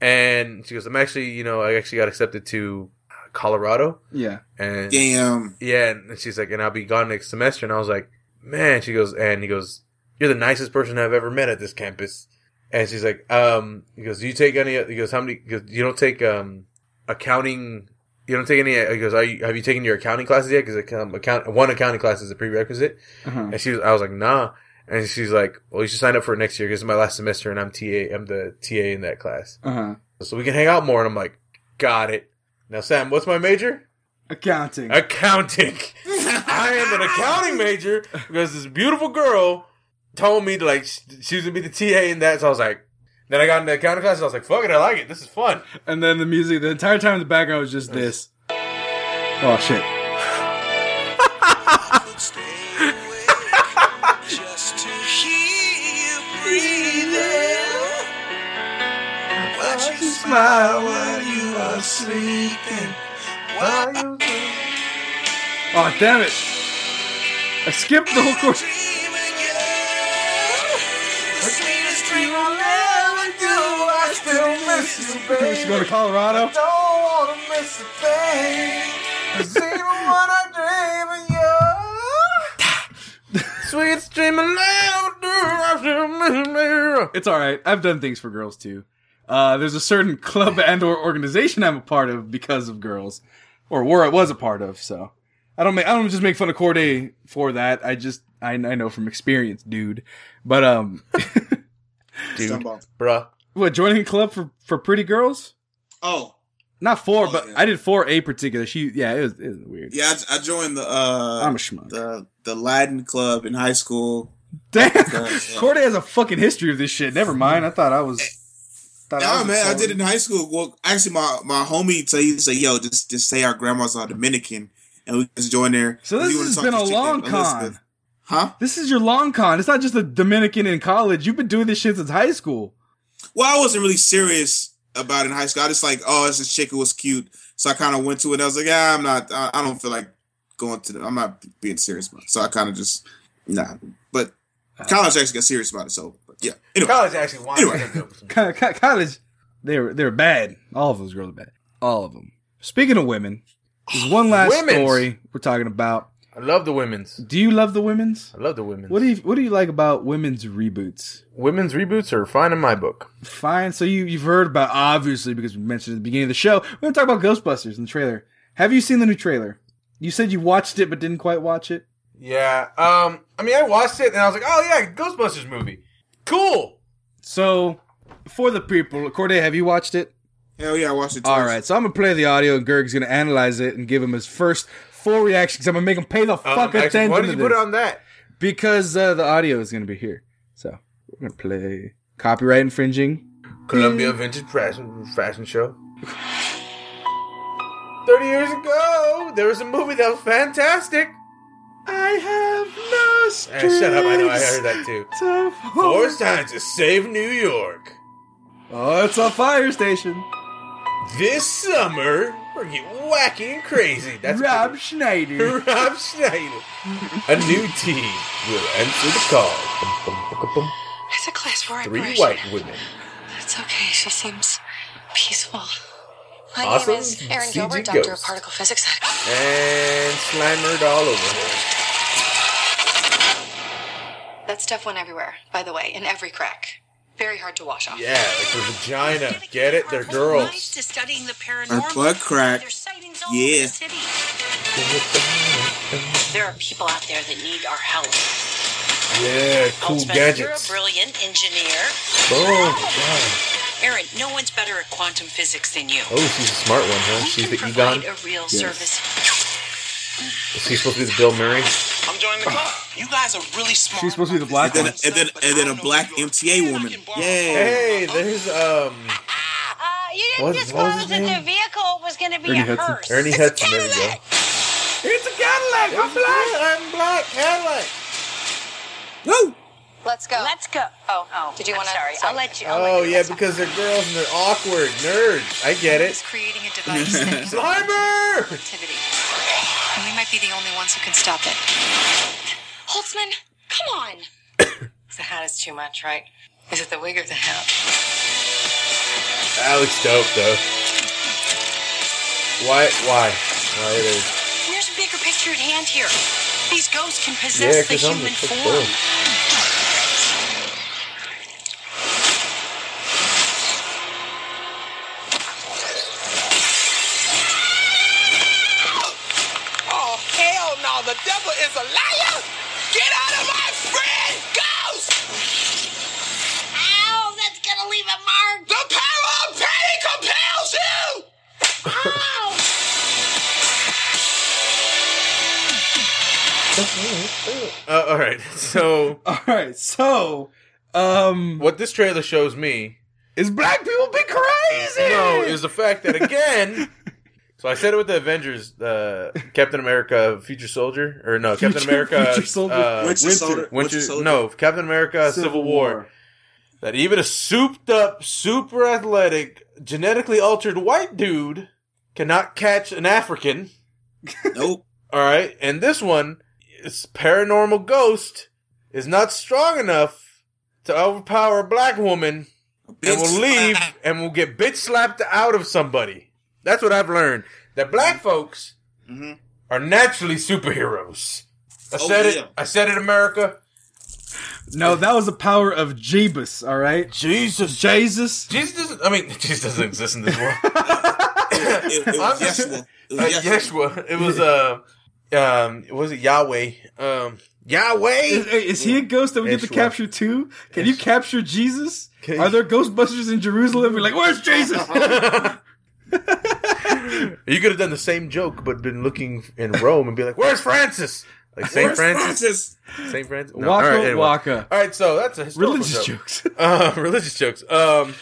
And she goes, I'm actually, you know, I actually got accepted to Colorado. Yeah. And Damn. yeah, and she's like, and I'll be gone next semester. And I was like, man, she goes, and he goes, you're the nicest person I've ever met at this campus. And she's like, um, he goes, do you take any, he goes, how many, he goes, you don't take, um, accounting, you don't take any. He goes, Are you, have you taken your accounting classes yet? Because um, account one accounting class is a prerequisite. Uh-huh. And she was, I was like, nah. And she's like, well, you should sign up for it next year because it's my last semester and I'm TA. I'm the TA in that class, Uh huh. so we can hang out more. And I'm like, got it. Now, Sam, what's my major? Accounting. Accounting. I am an accounting major because this beautiful girl told me to like she was gonna be the TA in that. So I was like, then I got into accounting class. And I was like, fuck it, I like it. This is fun. and then the music, the entire time in the background was just this. Oh shit. just to hear you breathing. Watch you smile while you are sleeping. While you Oh damn it! I skipped the whole chorus. Still miss you, We baby. should go to Colorado. Don't wanna miss a thing. 'Cause even when I dream of you. Sweet dream and laughter. It's all right. I've done things for girls too. Uh, there's a certain club and or organization I'm a part of because of girls, or where I was a part of. So I don't make I don't just make fun of Corday for that. I just I, I know from experience, dude. But um, Dude, Stumble. bruh. What joining a club for for pretty girls? Oh, Not four, Oh, but yeah. I did four a particular. She yeah, it was, it was weird. yeah, I, I joined the uh I'm a schmuck. the the Latin club in high school. Damn, yeah. Corday has a fucking history of this shit. Never mind. I thought I was. Thought Nah, was man, I did it in high school. Well, actually, my my homie said he said, "Yo, just just say our grandmas are Dominican, and we just join there." So this has been a long con. Elizabeth. huh? This is your long con. It's not just a Dominican in college. You've been doing this shit since high school. Well, I wasn't really serious about it in high school. I just like, oh, it's this chick who was cute, so I kind of went to it. I was like, yeah, I'm not. I, I don't feel like going to. The, I'm not being serious about it. So I kind of just nah. But uh, college actually got serious about it. So, but yeah. Anyway, College actually wanted Anyway. to hook up with some- Co- co- college, they were they were bad. All of those girls are bad. All of them. Speaking of women, there's one last Women's. story we're talking about. I love the women's. Do you love the women's? I love the women's. What do you What do you like about women's reboots? women's reboots are fine in my book. Fine. So you you've heard about obviously because we mentioned at the beginning of the show. We're gonna talk about Ghostbusters in the trailer. Have you seen the new trailer? You said you watched it but didn't quite watch it. Yeah. Um. I mean, I watched it and I was like, oh yeah, Ghostbusters movie. Cool. So for the people, Corday, have you watched it? hell yeah, I watched it. All twice. right, so I'm gonna play the audio, and Gerg's gonna analyze it and give him his first full reaction. Because I'm gonna make them pay the Um, fuck actually, attention why did you put it on that? because uh, the audio is gonna be here. So we're gonna play copyright infringing. Columbia Vintage Fashion Fashion Show. Thirty years ago, there was a movie that was fantastic. I have no strength. shut up! I know I heard that too. to Four it's time to save New York. Oh, it's a fire station. This summer, we're getting wacky and crazy. That's Rob Schneider. Rob Schneider. A new team will answer the call. It's a class four Three operation. white women. It's okay. She seems peaceful. My Awesome name is Erin Gilbert, Doctor ghost. of Particle Physics at And slimered all over her. That stuff went everywhere, by the way, in every crack. Very hard to wash off. Yeah, like her vagina. Get it? They're girls. To studying the Her paranormal. butt crack. There's sightings all Yeah. the. There are people out there that need our help. Yeah, cool Holtzmann, You're a brilliant engineer. Oh, God. Erin, no one's better at quantum physics than you. Oh, she's a smart one, huh? we She's can the Egon. a real service. Is he supposed to be the Bill Murray? I'm joining the club. You guys are really smart. She's supposed to be the black And then, one. and then, and then a black MTA woman. Yeah. Hey, there's um Uh, you didn't What- what was disclose his that name? the vehicle was going to be Ernie a Hudson. hearse. Ernie It's a Hudson. There we go. Cadillac. It's a Cadillac. I'm black. I'm black. Cadillac. Woo! Let's go. Let's go. Oh, oh. Did you wanna- Sorry, sorry. I'll let you. I'll let Oh you- yeah, because they're girls and they're awkward nerds. I get it. It's it. creating a device that Slimer. activity. And we might be the only ones who can stop it. Holtzmann, come on. The hat is too much, right? Is it the wig or the hat? That looks dope though. Why? Why? Why it is? There's a bigger picture at hand here. These ghosts can Yeah, possess the because I'm human the form. Hell is a liar! Get out of my friend, Ghost! Ow, that's gonna leave a mark. The power of pain compels you! Ow! Uh, all right. So All right, so um, what this trailer shows me is black people be crazy? no is the fact that again. So I said it with the Avengers, uh, Captain America, Future Soldier, or no, Captain America, Future Soldier. uh, Winter Winter- Soldier. Winter, Winter Soldier. no, Captain America, Civil, War. That even a souped up, super athletic, genetically altered white dude cannot catch an African. Nope. All right, and this one, this paranormal ghost, is not strong enough to overpower a black woman and will leave and will get bitch slapped out of somebody. That's what I've learned. That black folks Mhm. are naturally superheroes. I Oh, said yeah. it. I said it, America. No, that was the power of Jebus. All right, Jesus. Jesus. Jesus doesn't. I mean, Jesus doesn't exist in this world. It, it I'm was Yeshua. It Uh, was Yeshua. Yeshua. It was uh, um, was it Yahweh? Um, Yahweh. Is, is he a ghost that we get to capture too? Can you capture Jesus? Can- Are there Ghostbusters in Jerusalem? We're like, where's Jesus? you could have done the same joke, but been looking in Rome and be like, "Where's Francis?" Like Saint Where's Francis. Saint Francis. No, Waka all right, anyway. waka. All right, so that's a Religious joke. jokes. Uh, religious jokes. Um,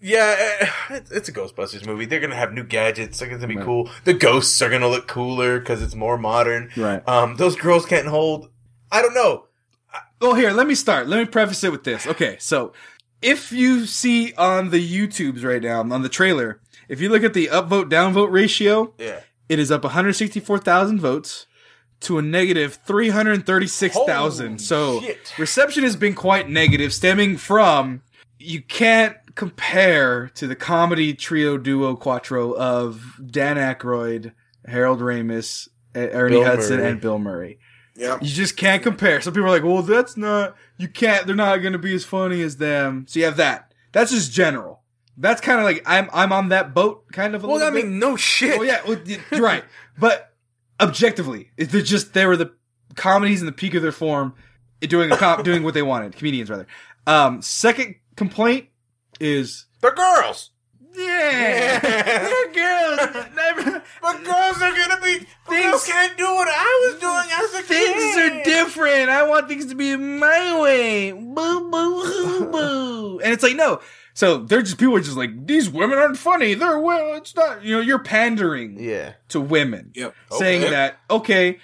yeah, eh, it's, it's a Ghostbusters movie. They're gonna have new gadgets. They're gonna be Right. cool. The ghosts are gonna look cooler because it's more modern. Right. Um, those girls can't hold. I don't know. Well, here, let me start. Let me preface it with this. Okay, so if you see on the YouTubes right now, on the trailer, if you look at the upvote downvote ratio, Yeah. it is up 164,000 votes to a negative 336,000. Holy So shit. reception has been quite negative, stemming from you can't compare to the comedy trio duo quattro of Dan Aykroyd, Harold Ramis, Ernie Bill Hudson, Murray. and Bill Murray. Yeah. You just can't compare. Some people are like, well, that's not, you can't, they're not going to be as funny as them. So you have that. That's just general. That's kind of like, I'm, I'm on that boat kind of a Well, little I bit. mean, no shit. Oh yeah, well, you're right. But objectively, it- they're just they were the comedies in the peak of their form, doing a comp, doing what they wanted. Comedians rather. Um, second complaint is The girls. yeah, they're girls. Never, But girls are gonna be. Girls can't do what I was doing as a things are different. I want things to be my way. Boo boo hoo boo. And it's like no. So they're just people are just like these women aren't funny. They're well, it's not. You know, you're pandering. Yeah. to women. Yep. Saying Okay. that, okay,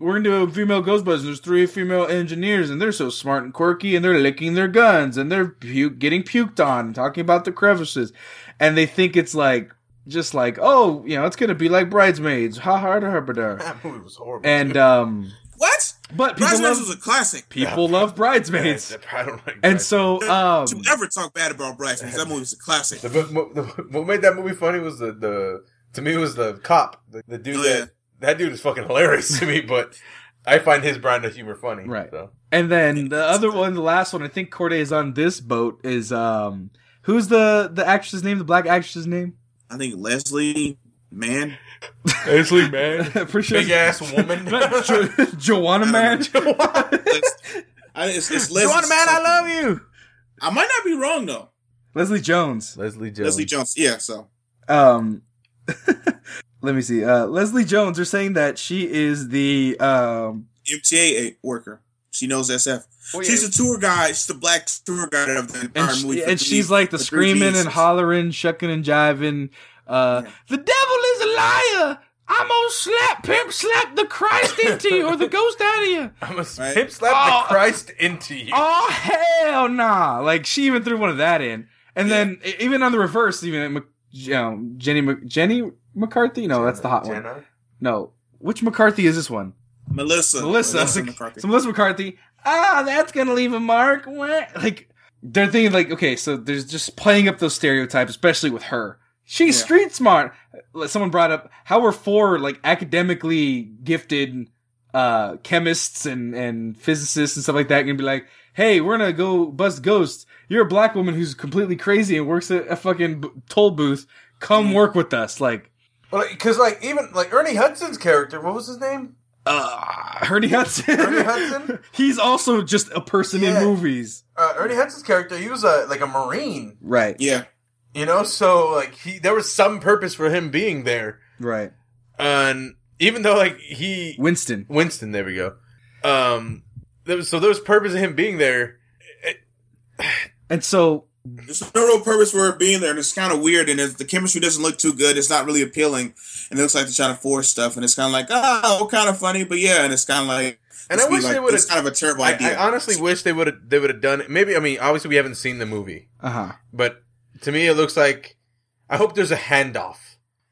we're gonna do a female Ghostbusters. There's three female engineers, and they're so smart and quirky, and they're licking their guns, and they're puke, getting puked on, and talking about the crevices, and they think it's like just like, oh, you know, it's gonna be like Bridesmaids, ha ha da ha ba. That movie was horrible. And too. um, What? But people Bridesmaids love was a classic. people love Bridesmaids, I don't like. and so um, Don't ever talk bad about Bridesmaids. That movie was a classic. The, mo- the, what made that movie funny was the, the to me was the cop, the, the dude Oh, yeah. that that dude is fucking hilarious to me, but I find his brand of humor funny. Right. So. And then the other one, the last one, I think Corday is on this boat. Is um, who's the the actress's name? The black actress's name? I think Leslie Man. Ashley man, Pretty sure big ass woman. jo- Joanna Man. I, it's, it's Leslie. Joanna man, I love you. I might not be wrong though. Leslie Jones. Leslie Jones. Leslie Jones. Yeah. So Um, let me see. Uh, Leslie Jones. They're saying that she is the um. MTA worker. She knows SF. Oh, yeah. She's a tour guide. She's the black tour guide of the entire And, she- movie. for and she's like the for three screaming and hollering, shucking and jiving. Uh, Yeah. the devil is a liar. I'm gonna slap, pimp, slap the Christ into you or the ghost out of you. I'm a Right? pimp slap Oh. the Christ into you. Oh hell nah! Like she even threw one of that in, and Yeah. then even on the reverse, even you know, Jenny Jenny McCarthy. No, that's the hot one. No, which McCarthy is this one? Melissa. Melissa. Melissa McCarthy. So Melissa McCarthy. Ah, that's gonna leave a mark. What? Like they're thinking like, okay, so there's just playing up those stereotypes, especially with her. She's Yeah. street smart. Like, Someone brought up how were four like academically gifted uh chemists and and physicists and stuff like that gonna be like, hey, we're gonna go bust ghosts. You're a black woman who's completely crazy and works at a fucking b- toll booth. Come work with us. Like, Well, because like even like Ernie Hudson's character, what was his name? Uh, Ernie Hudson. Ernie Hudson? He's also just a person Yeah. in movies. Uh, Ernie Hudson's character, he was a like a marine, Right. Yeah. You know. So like he, there was some purpose for him being there, Right. and even though like he Winston. Winston, there we go. Um, there was, so there was purpose of him being there. And so There's no real purpose for it being there, and it's kind of weird. And it's, the chemistry doesn't look too good. It's not really appealing, and it looks like they're trying to force stuff. And it's kind of like, oh, kind of funny, but yeah. And it's kind of like, And I it's wish like, they would It's have. kind of a terrible I, idea. I honestly wish they would have. They would have done it. Maybe I mean, obviously we haven't seen the movie, uh huh. but to me it looks like. I hope there's a handoff,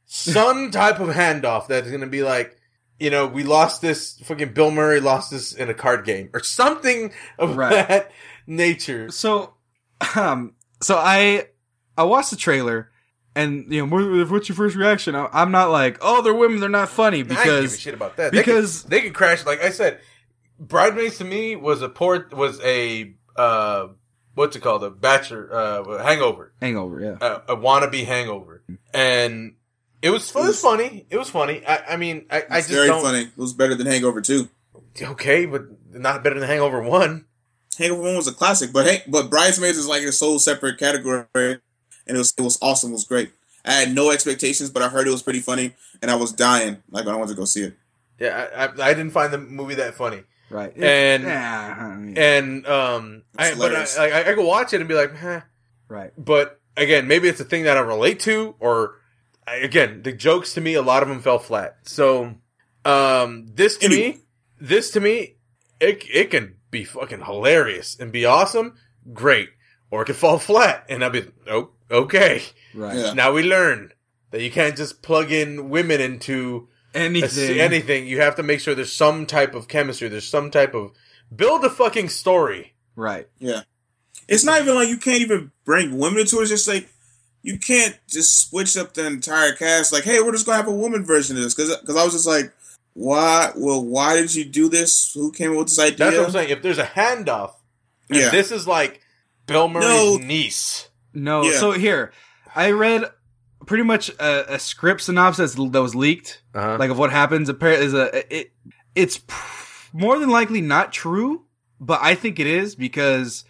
some type of handoff that's going to be like, you know, we lost this. Fucking Bill Murray lost this in a card game or something of Right. that nature. So, um, so I I watched the trailer, and you know, what's your first reaction? I, I'm not like, oh, they're women, they're not funny I give a because shit about that because- they could, they could crash. Like I said, Bridesmaids to me was a port was a uh what's it called a bachelor uh hangover Hangover, yeah. a, a wannabe hangover and it was it was funny it was funny I, I mean I, I it's just very don't funny. It was better than Hangover Two. okay but not better than Hangover One Hangover One was a classic, but hey, but Bridesmaids is like a sole separate category, and it was it was awesome. It was great. I had no expectations, but I heard it was pretty funny, and I was dying. Like I wanted to go see it. yeah I, I, I didn't find the movie that funny Right. And- yeah, I mean, and um I but I. I I could watch it and be like huh right. but again, maybe it's a thing that I relate to, or I- again, the jokes to me, a lot of them fell flat. So, um, this to Anyway. me, this to me, it it can be fucking hilarious and be awesome, great, or it can fall flat, and I'll be oh okay. Right. Yeah. Now we learn that you can't just plug in women into a- Anything. anything. You have to make sure there's some type of chemistry. There's some type of build a fucking story. Right. Yeah, it's not even like you can't even bring women into it. It's just like you can't just switch up the entire cast. Like, hey, we're just gonna have a woman version of this because I was just like, why? Well, why did you do this? Who came up with this idea? That's what I'm saying. If there's a handoff, Yeah. this is like Bill Murray's No. niece. No. Yeah. So here, I read pretty much a, a script synopsis that was leaked, Uh-huh. like of what happens. Apparently, is a it. It's pr- more than likely not true, but I think it is because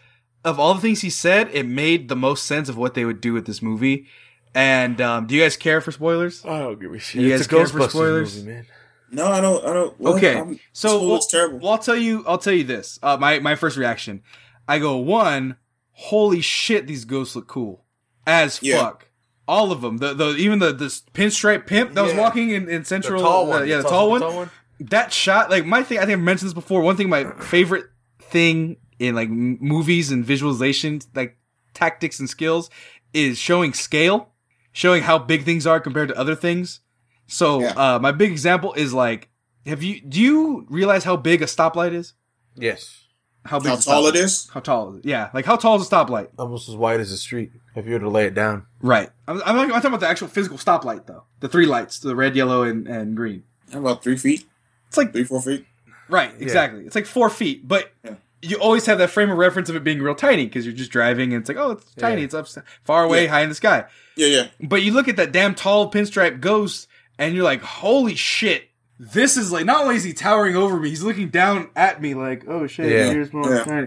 of all the things he said. It made the most sense of what they would do with this movie. And um, do you guys care for spoilers? I don't give a shit. You it's guys a care for spoilers? movie, man. No, I don't. I don't. what? Okay, I'm- so this well, looks terrible. well, I'll tell you. I'll tell you this. Uh, my my first reaction. I go one. Holy shit! These ghosts look cool as Yeah. fuck. All of them. The the even the this pinstripe pimp that was walking in, in The central. tall uh, yeah, the tall one. tall one. That shot. Like my thing. I think I've mentioned this before. One thing. My favorite thing in like m- movies and visualization, like tactics and skills, is showing scale, showing how big things are compared to other things. So Yeah. uh, my big example is like, have you do you realize how big a stoplight is? Yes. How big? How is a tall it is? How tall? Yeah, like how tall is a stoplight? Almost as wide as the street. If you were to lay it down. Right. I'm, I'm, I'm talking about the actual physical stoplight though. The three lights, the red, yellow, and, and green. How about three feet? It's like Three, four feet? right, exactly. It's like four feet, but Yeah. you always have that frame of reference of it being real tiny because you're just driving and it's like, oh, it's tiny, Yeah. it's up far away, Yeah. high in the sky. Yeah, yeah. But you look at that damn tall pinstripe ghost, and you're like, holy shit. This is like not only is he towering over me, he's looking down at me like, oh shit, Yeah. here's more Yeah. tiny.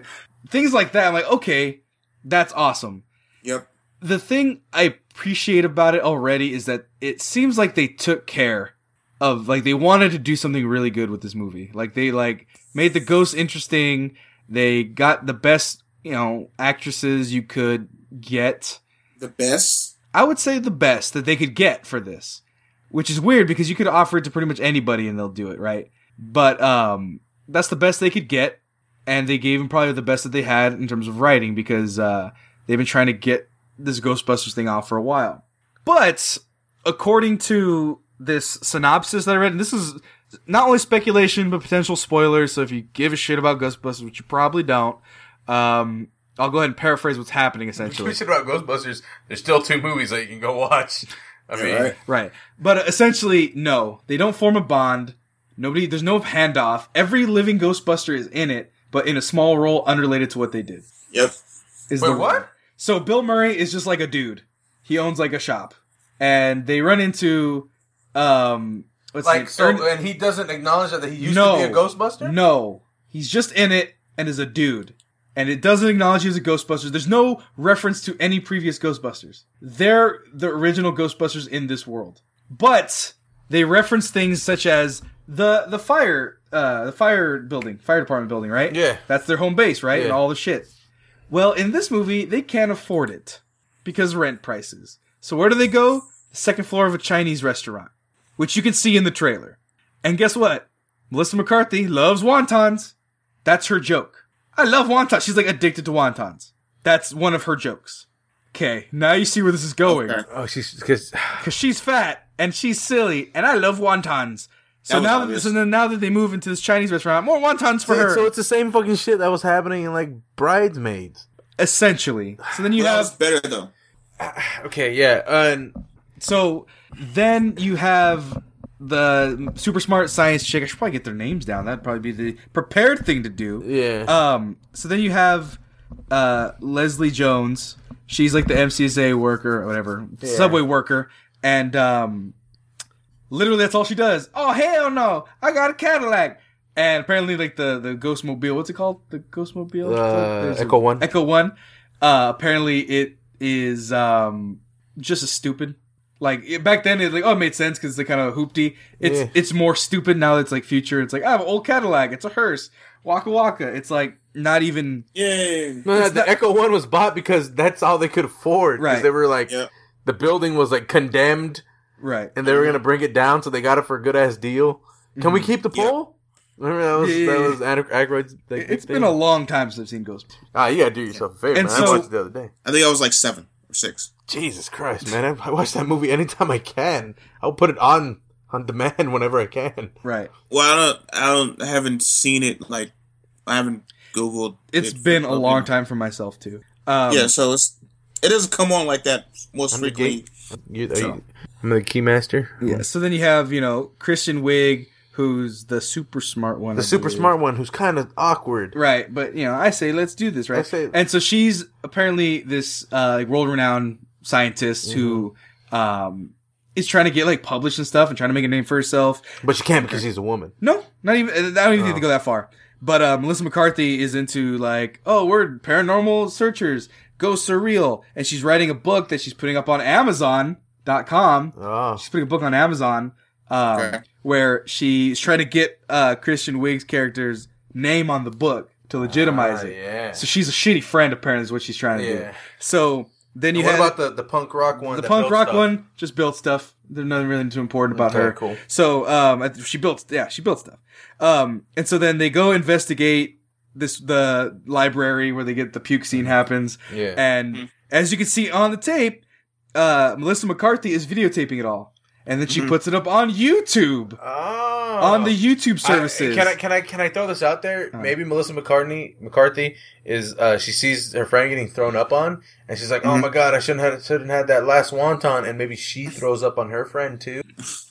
Things like that. I'm like, okay, that's awesome. Yep. The thing I appreciate about it already is that it seems like they took care of like they wanted to do something really good with this movie. Like they like made the ghost interesting. They got the best, you know, actresses you could get. The best. I would say the best that they could get for this, which is weird because you could offer it to pretty much anybody and they'll do it, right? But um, that's the best they could get, and they gave him probably the best that they had in terms of writing because uh, they've been trying to get this Ghostbusters thing off for a while. But according to this synopsis that I read, and this is not only speculation but potential spoilers. So if you give a shit about Ghostbusters, which you probably don't, um, I'll go ahead and paraphrase what's happening essentially. We shit about Ghostbusters. There's still two movies that you can go watch. I mean, right. Right. But uh, essentially, no. They don't form a bond. Nobody, there's no handoff. Every living Ghostbuster is in it, but in a small role unrelated to what they did. Yep. Is Wait, the what? So Bill Murray is just like a dude. He owns like a shop. And they run into, um, let's Like so, Ern- and he doesn't acknowledge that he used no, to be a Ghostbuster. No, he's just in it and is a dude, and it doesn't acknowledge he's a Ghostbuster. There's no reference to any previous Ghostbusters. They're the original Ghostbusters in this world, but they reference things such as the the fire uh the fire building, fire department building, right? Yeah. that's their home base, right, and all the shit. Well, in this movie, they can't afford it because rent prices. So where do they go? The second floor of a Chinese restaurant, which you can see in the trailer. And guess what? Melissa McCarthy loves wontons. That's her joke. I love wontons. She's like addicted to wontons. That's one of her jokes. Okay, now you see where this is going. Okay. Oh, she's because Cause she's fat and she's silly, and I love wontons. So That was now, that, so then now that they move into this Chinese restaurant, more wontons for her. so it's the same fucking shit that was happening in like Bridesmaids. essentially. So then you That was have better though. Okay, yeah, and So then you have the super smart science chick. I should probably get their names down. That'd probably be the prepared thing to do. yeah, Um. So then you have uh, Leslie Jones. She's like the MCSA worker or whatever, Yeah. subway worker, and um, literally that's all she does. Oh hell no! I got a Cadillac. And apparently, like the the Ghost Mobile, what's it called? The Ghostmobile, Uh, There's a- Echo One. Echo One. Uh, apparently, it is um just as stupid. Like it, back then, it like oh it made sense because it's like kind of hoopty. It's Yeah. it's more stupid now. That it's like future. It's like I have an old Cadillac. It's a hearse. Waka waka. It's like not even Yeah. No, the not- Echo One was bought because that's all they could afford. Right. They were like, Yeah. the building was like condemned, right. and they were gonna bring it down, so they got it for a good ass deal. Can we keep the Yeah. pole? Remember that was Mm-hmm. Yeah, yeah, that yeah. was Ad- Aykroyd's. Like, It- It's thing? been a long time since I've seen Ghost. ah. You gotta do yourself a favor, And man. so- I watched it the other day. I think I was like seven or six. Jesus Christ, man! I, I watch that movie anytime I can. I'll put it on on demand whenever I can. Right. Well, I don't, I don't, I haven't seen it. Like, I haven't googled. It's it been a long time for myself too. Um, yeah, so it's it doesn't come on like that most frequently. You, are So- you, I'm the keymaster. Yeah. So then you have you know Kristen Wiig, who's the super smart one. The I super believe. smart one who's kind of awkward. Right, but you know, I say let's do this, right? I say- and so she's apparently this uh, world-renowned scientist who Mm-hmm. um, is trying to get like published and stuff and trying to make a name for herself. But she can't because she's a woman. No, not even. I don't even need Oh. to go that far. But uh, Melissa McCarthy is into like, oh, we're paranormal searchers. Ghosts surreal, and she's writing a book that she's putting up on Amazon.com. Oh, She's putting a book on Amazon um, Okay. where she's trying to get uh, Kristen Wiig's character's name on the book to legitimize Ah, it. yeah. So she's a shitty friend, apparently, is what she's trying to do. So then you what have about the, the punk rock one? the punk rock stuff? one, just built stuff. There's nothing really too important about Okay, her. cool. So um, she built, yeah, she built stuff. Um, and so then they go investigate this the library where they get the puke scene happens. Yeah. And Mhm. as you can see on the tape, uh, Melissa McCarthy is videotaping it all, and then she Mhm. puts it up on YouTube oh. on the YouTube I- services. can I can I can I throw this out there? Uh. Maybe Melissa McCartney McCarthy is uh she sees her friend getting thrown up on and she's like, "Oh Mhm. my god, I shouldn't have shouldn't have that last wonton." And maybe she throws up on her friend too.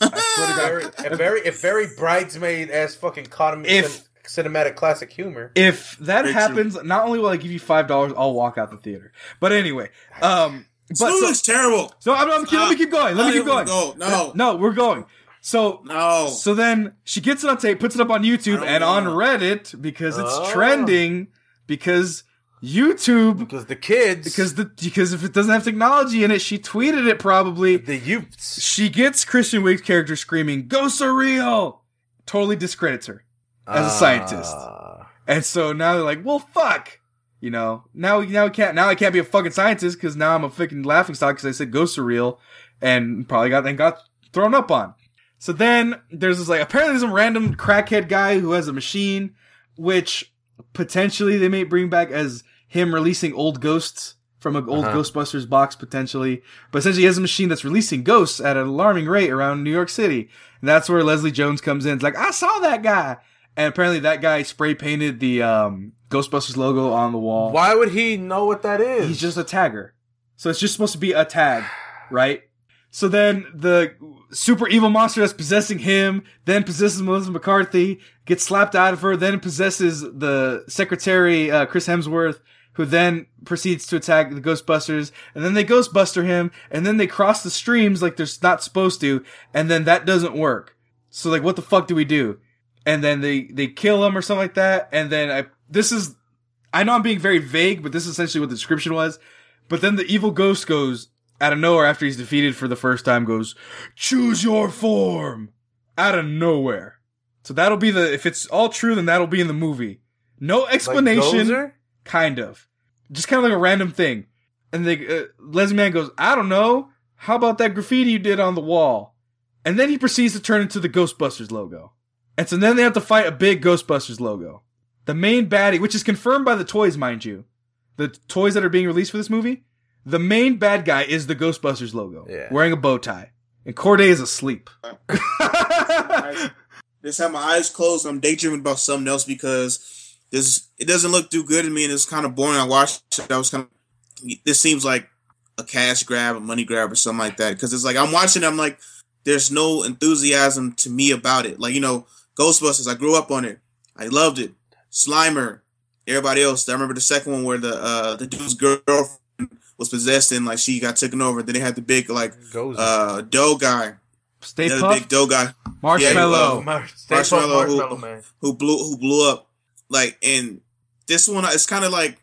to very, a very a very bridesmaid ass fucking cotton If- cinematic classic humor. if that Very true. happens, not only will I give you five dollars, I'll walk out the theater. But anyway, um, This but movie so, looks terrible. so I'm, I'm, let me keep going. Let me keep going. Go. No, No, we're going. So no. So then she gets it on tape, puts it up on YouTube I don't and on. Reddit because it's Oh. trending. Because YouTube, Because the kids because the because if it doesn't have technology in it, she tweeted it probably. the youths She gets Kristen Wiig's character screaming "Ghosts surreal," totally discredits her as a scientist. Ah. And so now they're like, "Well, fuck." You know, now now we can't now I can't be a fucking scientist because now I'm a fucking laughing stock because I said ghosts are real, and probably got then got thrown up on. So then there's this like apparently some random crackhead guy who has a machine, which potentially they may bring back as him releasing old ghosts from an old Uh-huh. Ghostbusters box potentially. But essentially, he has a machine that's releasing ghosts at an alarming rate around New York City, and that's where Leslie Jones comes in. It's like I saw that guy, and apparently that guy spray painted the um, Ghostbusters logo on the wall. Why would he know what that is? He's just a tagger. So it's just supposed to be a tag, right? So then the super evil monster that's possessing him then possesses Melissa McCarthy, gets slapped out of her, then possesses the secretary, uh, Chris Hemsworth, who then proceeds to attack the Ghostbusters, and then they Ghostbuster him, and then they cross the streams like they're not supposed to, and then that doesn't work. So like, what the fuck do we do? And then they they kill him or something like that. And then I this is I know I'm being very vague, but this is essentially what the description was. But then the evil ghost goes out of nowhere after he's defeated for the first time. Goes, choose your form out of nowhere. So that'll be the if it's all true, then that'll be in the movie. No explanation. Gozer? kind of, just kind of like a random thing. And the uh, Leslie Man goes, I don't know. How about that graffiti you did on the wall? And then he proceeds to turn into the Ghostbusters logo. And so then they have to fight a big Ghostbusters logo. The main baddie, which is confirmed by the toys, mind you, the toys that are being released for this movie, the main bad guy is the Ghostbusters logo, Yeah. wearing a bow tie. And Corde is asleep. this have my eyes closed. I'm daydreaming about something else because this it doesn't look too good to me, and it's kind of boring. I watched it. I was kind of. This seems like a cash grab, a money grab, or something like that. Because it's like I'm watching. I'm like, there's no enthusiasm to me about it. Like you know, Ghostbusters. I grew up on it. I loved it. Slimer. Everybody else. I remember the second one where the uh the dude's girlfriend was possessed and like she got taken over. Then they had the big like Gozer. uh dough guy. Stay The other big dough guy marshmallow. Yeah, Mar- Stay Marshmallow, Puft who- Marshmallow Man. who blew who blew up. Like and this one it's kind of like,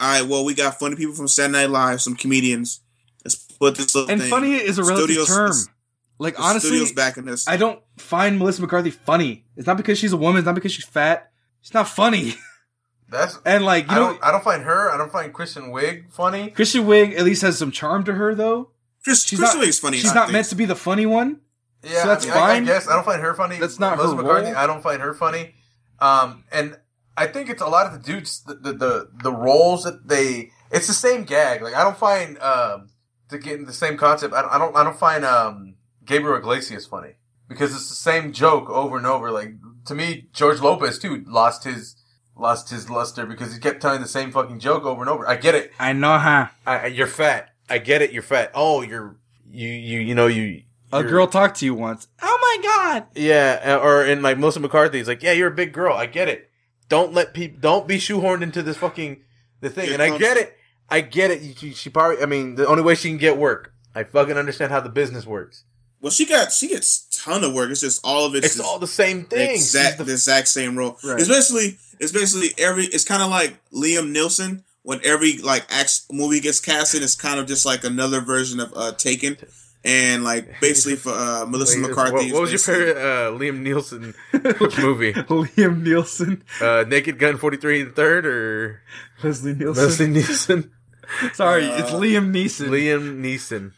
all right, well we got funny people from Saturday Night Live, some comedians. Let's put this little and thing. funny is a relative Studios- term. Like the honestly, this. I don't find Melissa McCarthy funny. It's not because she's a woman. It's not because she's fat. She's not funny. That's And like you I know, don't. I don't find her. I don't find Kristen Wiig funny. Kristen Wiig at least has some charm to her, though. Chris, She's Kristen not. Wiig's funny. She's not think. meant to be the funny one. Yeah, So that's I, mean, I- I, fine. guess I don't find her funny. That's not Melissa her McCarthy. role. I don't find her funny. Um, and I think it's a lot of the dudes, the the the, the roles that they. It's the same gag. Like I don't find um to get in the same concept. I don't. I don't, I don't find um Gabriel Iglesias funny because it's the same joke over and over. Like to me, George Lopez too lost his lost his luster because he kept telling the same fucking joke over and over. I get it. I know, huh? I, I- you're fat. I get it. You're fat. Oh, you're you you you know you. A you're- girl talked to you once. Oh my god! Yeah, uh, or in like Melissa McCarthy's like, yeah, you're a big girl. I get it. Don't let people. Don't be shoehorned into this fucking the thing. And I get it. I get it. She, she probably. I mean, the only way she can get work. I fucking understand how the business works. Well, she got she gets ton of work. It's just all of it. It's all the same thing. exact the- the exact same role. Right. It's basically it's basically every. It's kind of like Liam Nielsen when every like act movie gets cast casted. It's kind of just like another version of uh Taken, and like basically for uh, Melissa Wait, McCarthy. What, what was your favorite uh, Liam Nielsen movie? Liam Nielsen, Uh, Naked Gun 43 and third or Leslie Nielsen. Leslie Nielsen? Sorry, Uh, it's Liam Neeson. Liam Neeson.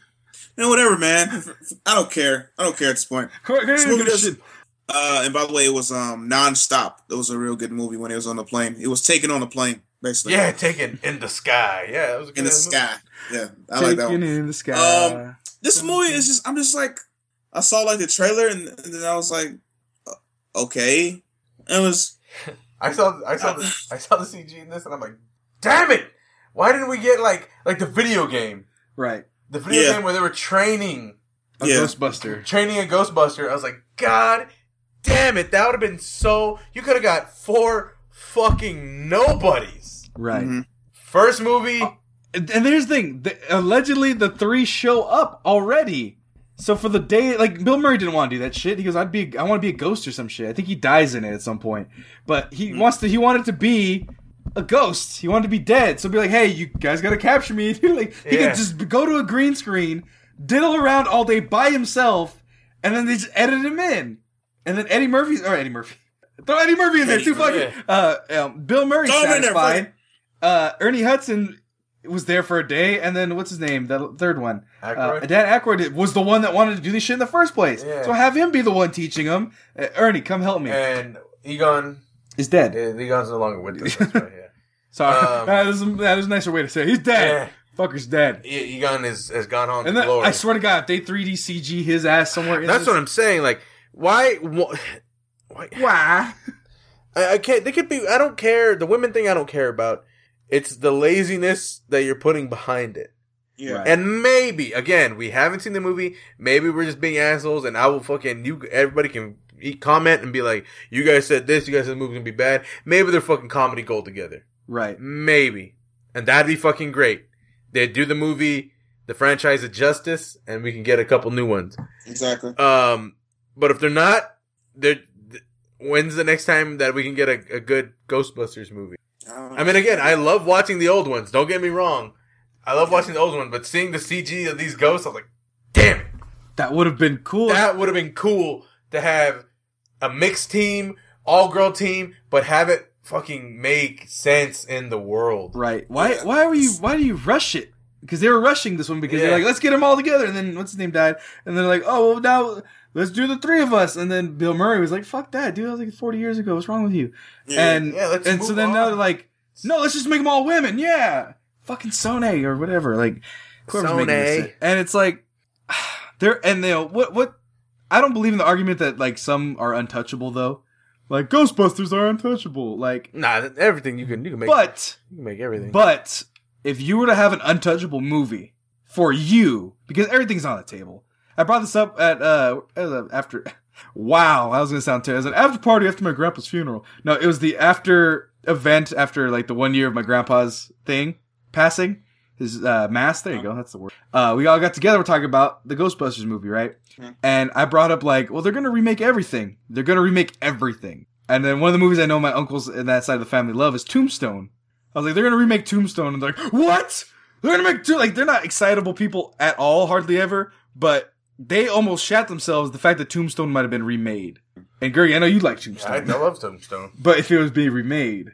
Man, whatever, man. I don't care. I don't care at this point. Go- go- This movie go- does- Uh, and by the way, it was um nonstop. It was a real good movie when it was on the plane. It was taken on the plane, basically. Yeah, taken in the sky. Yeah, that was a good in the ass movie. sky. Yeah, I like that Taken one. in the sky. Um, This movie is just. I'm just like, I saw like the trailer, and, and then I was like, uh, okay. And it was. I saw I saw the I saw the CG in this and I'm like, damn it! Why didn't we get like like the video game? right. The video Yeah. game where they were training A Yeah. Ghostbuster. training a Ghostbuster. I was like, God damn it, that would have been so you could have got four fucking nobodies. Right. Mhm. First movie And, and here's the thing: the, allegedly, the three show up already. So for the day, like Bill Murray didn't want to do that shit. He goes, "I'd be, I want to be a ghost or some shit." I think he dies in it at some point, but he wants to. He wanted to be a ghost. He wanted to be dead. So be like, "Hey, you guys got to capture me." like he Yeah. could just go to a green screen, diddle around all day by himself, and then they just edit him in. And then Eddie Murphy, or Eddie Murphy, throw Eddie Murphy in there too. Fucking uh, um, Bill Murray Throw in there, satisfied. Uh, Ernie Hudson was there for a day, and then what's his name? The third one. Uh, Aykroyd? Dan Aykroyd was the one that wanted to do this shit in the first place. Yeah. So have him be the one teaching him. Uh, Ernie, come help me. and Egon He's dead. Egon's no longer with us. Right, yeah. Sorry, um, that, is a, that is a nicer way to say it. He's dead. Fucker's dead. Egon is has gone on And to then, glory. I swear to God, if they 3D CG his ass somewhere in That's this, what I'm saying. Like, why? wh- why Why? I, I can't. They could be. I don't care. The women thing I don't care about. It's the laziness that you're putting behind it. Yeah. Right. And maybe again, we haven't seen the movie. Maybe we're just being assholes, and I will fucking you. Everybody can eat, comment and be like, "You guys said this. You guys said the movie's gonna be bad." Maybe they're fucking comedy gold together. Right. Maybe, and that'd be fucking great. They'd do the movie, the franchise of justice, and we can get a couple new ones. Exactly. Um, but if they're not, there. th- When's the next time that we can get a, a good Ghostbusters movie? I mean, again, I love watching the old ones. Don't get me wrong. I love watching the old ones, but seeing the CG of these ghosts, I was like, damn, it. That would have been cool. that would have been cool to have a mixed team, all girl team, but have it fucking make sense in the world. right. Why why were you why do you rush it? Because they were rushing this one because they're like, let's get them all together. And then what's his name died? And they're like, oh well now let's do the three of us. And then Bill Murray was like, fuck that, dude. That was like forty years ago. What's wrong with you? and Yeah, let's and so move then now they're like, no, let's just make them all women. Yeah. Fucking Sone or whatever. Like whoever's making this shit. And it's like they're and they'll, what what I don't believe in the argument that like some are untouchable though. Like Ghostbusters are untouchable. Like Nah, everything you can you can make. but you can make everything. but if you were to have an untouchable movie for you, because everything's on the table. I brought this up at uh after. Wow, I was gonna sound terrible. It was an after party after my grandpa's funeral. No, it was the after event after like the one year of my grandpa's thing passing his uh, mass. There you go, that's the word. Uh, we all got together. We're talking about the Ghostbusters movie, right? And I brought up like, well, they're gonna remake everything. They're gonna remake everything. And then one of the movies I know my uncles in that side of the family love is Tombstone. I was like, they're gonna remake Tombstone, and they're like, what? They're gonna make two like they're not excitable people at all, hardly ever. But they almost shat themselves the fact that Tombstone might have been remade. And Gergie, I know you like I, Tombstone, I love Tombstone. but if it was being remade,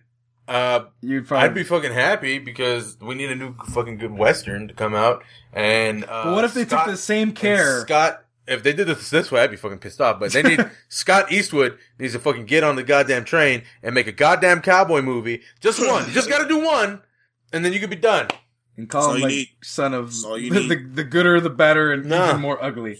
Uh, you'd probably. I'd be fucking happy because we need a new fucking good western to come out. And uh, But what if they Scott- took the same care? Scott, if they did this this way, I'd be fucking pissed off. But they need Scott Eastwood needs to fucking get on the goddamn train and make a goddamn cowboy movie. Just one. You just got to do one, and then you could be done. and call him like need. son of That's all you the, need. the the gooder, the better, and Nah. even more ugly.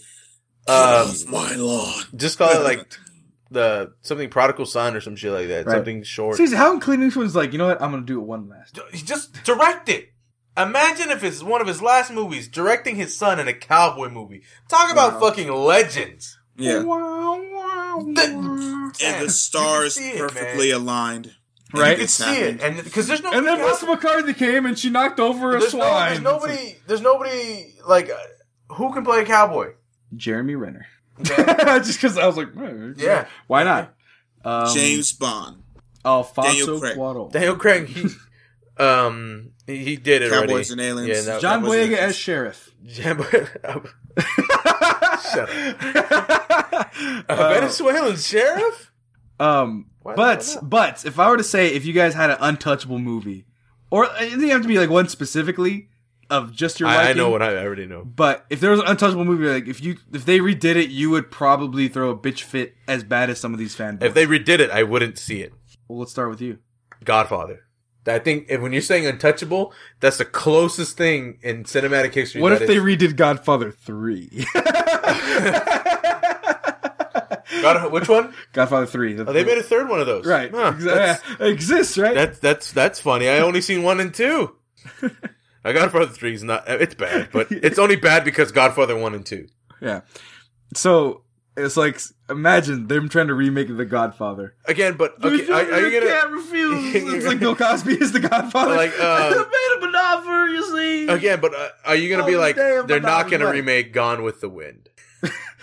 Um, my lawn. just call it like the something prodigal son or some shit like that. Right. Something short. Seriously, how come Clint Eastwood's like, you know what? I'm gonna do it one last. He just direct it. Imagine if it's one of his last movies, directing his son in a cowboy movie. Talk about fucking legends. Yeah. The- And the stars it, perfectly aligned. Right? You can see it, and because there's no And then Melissa McCarthy came and she knocked over a there's, no, swine. there's nobody. There's nobody like uh, who can play a cowboy. Jeremy Renner. Okay? Just because I was like, eh, Yeah. why not? Um, James Bond. Alfonso Daniel Craig. Cuarón. Daniel Craig. He, um, he, he did it Cowboys already. and aliens. Yeah, that- John that was Boyega it. as sheriff. Jam- Shut up. A Venezuelan sheriff? Um, Why- but but if I were to say if you guys had an untouchable movie, or it doesn't have to be like one specifically of just your I, I know what I already know. But if there was an untouchable movie, like if you if they redid it, you would probably throw a bitch fit as bad as some of these fanboys. If they redid it, I wouldn't see it. well, let's start with you. Godfather. I think if, when you're saying untouchable, that's the closest thing in cinematic history. What if they is- redid Godfather three? God, which one? Godfather three. Oh, they made a third one of those. right. Huh, yeah, exists right. that's that's that's funny. I only seen one and two. I Godfather three is not. It's bad, but it's only bad because Godfather one and two. yeah. So it's like imagine them trying to remake The Godfather. Again, but okay, are, are you gonna can't refuse? it's like Bill Cosby is the Godfather. Like, uh, I made him an offer. You see. again? But uh, are you gonna be Oh, like damn, they're not gonna right. remake Gone with the Wind?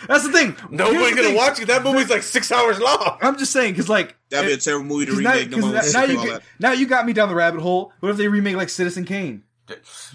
That's the thing. Nobody's gonna thing. watch it. That movie's like six hours long. I'm just saying because like That'd be a terrible movie to 'cause now, no now, one now will you get- now you got me down the rabbit hole. What if they remake like Citizen Kane,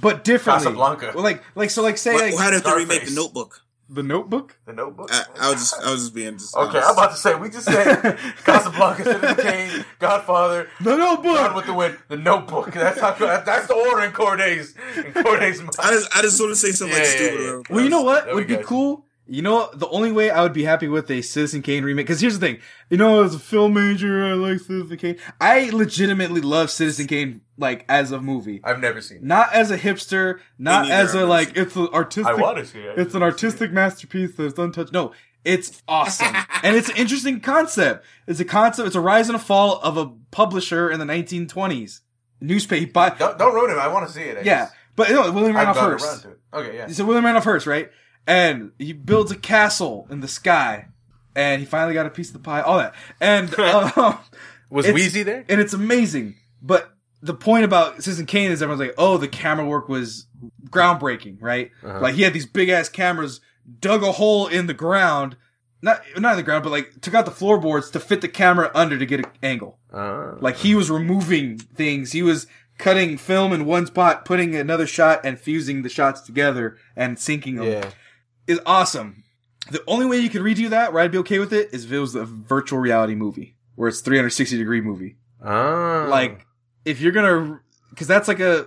but differently? Casablanca. Well, like like so like say What, like how did they remake the Notebook? the Notebook. The Notebook. I, I was just, I was just being. Just Okay, I'm about to say we just said Casablanca, Citizen Kane, Godfather, The Gone Notebook. with the Wind, The Notebook. That's how. That's the order in Corde's in Corde's mind. I just, I just want to say something like Yeah, yeah, stupid. yeah. or whatever. Well, you know what That'd be be cool. You know, the only way I would be happy with a Citizen Kane remake, because here's the thing. You know, as a film major, I like Citizen Kane. I legitimately love Citizen Kane, like, as a movie. I've never seen. it. Not as a hipster, not as a, like, it's an artistic. I want to see it. It's an artistic masterpiece that's untouched. No, it's awesome. and it's an interesting concept. It's a concept, it's a rise and a fall of a publisher in the 1920s. Newspaper. Don't, don't ruin it. I want to see it. I Yeah. just- But no, William Randolph Hearst. Okay, yeah. So William Randolph Hearst, right? And he builds a castle in the sky, and he finally got a piece of the pie. All that, and um, Was Weezy there? and it's amazing. But the point about Citizen Kane is everyone's like, "Oh, the camera work was groundbreaking, right? Uh-huh. Like he had these big ass cameras, dug a hole in the ground, not not in the ground, but like took out the floorboards to fit the camera under to get an angle. Uh, Like he was removing things. He was cutting film in one spot, putting another shot, and fusing the shots together and syncing them. yeah. Is awesome. The only way you could redo that, where I'd be okay with it, is if it was a virtual reality movie, where it's 360 degree movie. Ah. Like if you're gonna, because that's like a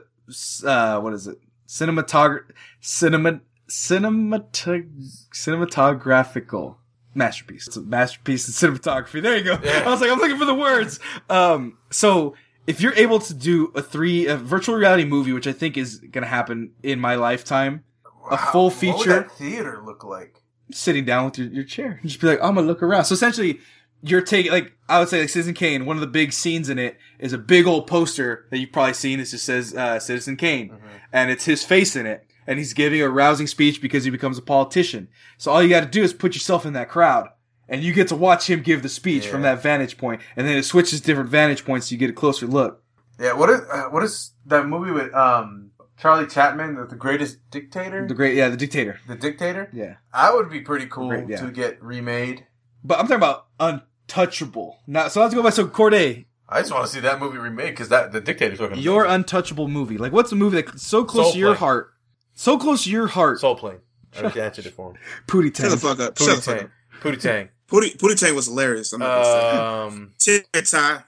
uh, what is it? Cinematog, cinema, cinematog, cinematographical masterpiece. It's a masterpiece in cinematography. There you go. Yeah. I was like, I'm looking for the words. Um, so if you're able to do a three, a virtual reality movie, which I think is gonna happen in my lifetime, a full What would feature, that theater look like? sitting down with your, your chair, and just be like, I'm gonna look around. So essentially, you're taking like I would say like Citizen Kane. One of the big scenes in it is a big old poster that you've probably seen. It just says uh, Citizen Kane, Mm-hmm. and it's his face in it, and he's giving a rousing speech because he becomes a politician. So all you got to do is put yourself in that crowd. And you get to watch him give the speech from that vantage point, and then it switches different vantage points, so you get a closer look. Yeah, what is uh, what is that movie with um Charlie Chapman, the, the greatest dictator? The great, yeah, the dictator, The dictator? yeah. That would be pretty cool Great, yeah. to get remade. But I'm talking about untouchable. Not so. Let's go by so Corde. I just want to see that movie remade because that the dictator's looking. Your amazing. untouchable movie. Like, what's a movie that's so close Soul to your Plane. heart? So close to your heart. Soul Plane. I already answered it for him. Pootie Shut the fuck up. Shut the Pootie Tang. Pootie Tang. Pootie, Pootie Tang was hilarious. I'm not gonna Um. say. Tivitai.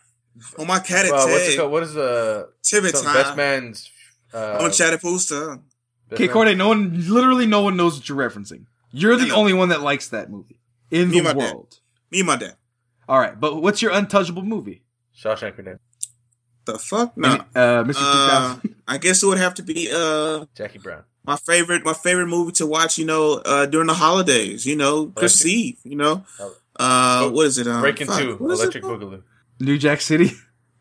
On my cat uh, what's it called? What is the Tivitai. best man's? Uh, On Chatapoosta. Best Okay, Man- Corde, no one, literally no one knows what you're referencing. You're the only one that likes that movie in Me the and my dad. world. Me and my dad. All right, but what's your untouchable movie? Shawshank Redemption. The fuck? No. Any- uh, Mr. Uh, I guess it would have to be uh Jackie Brown. my favorite my favorite movie to watch. You know, uh during the holidays. You know, Christmas Eve. You know, Oh. uh, Oh, what is it? Um, Breaking fuck, Two. what is it Electric? Boogaloo. New Jack City.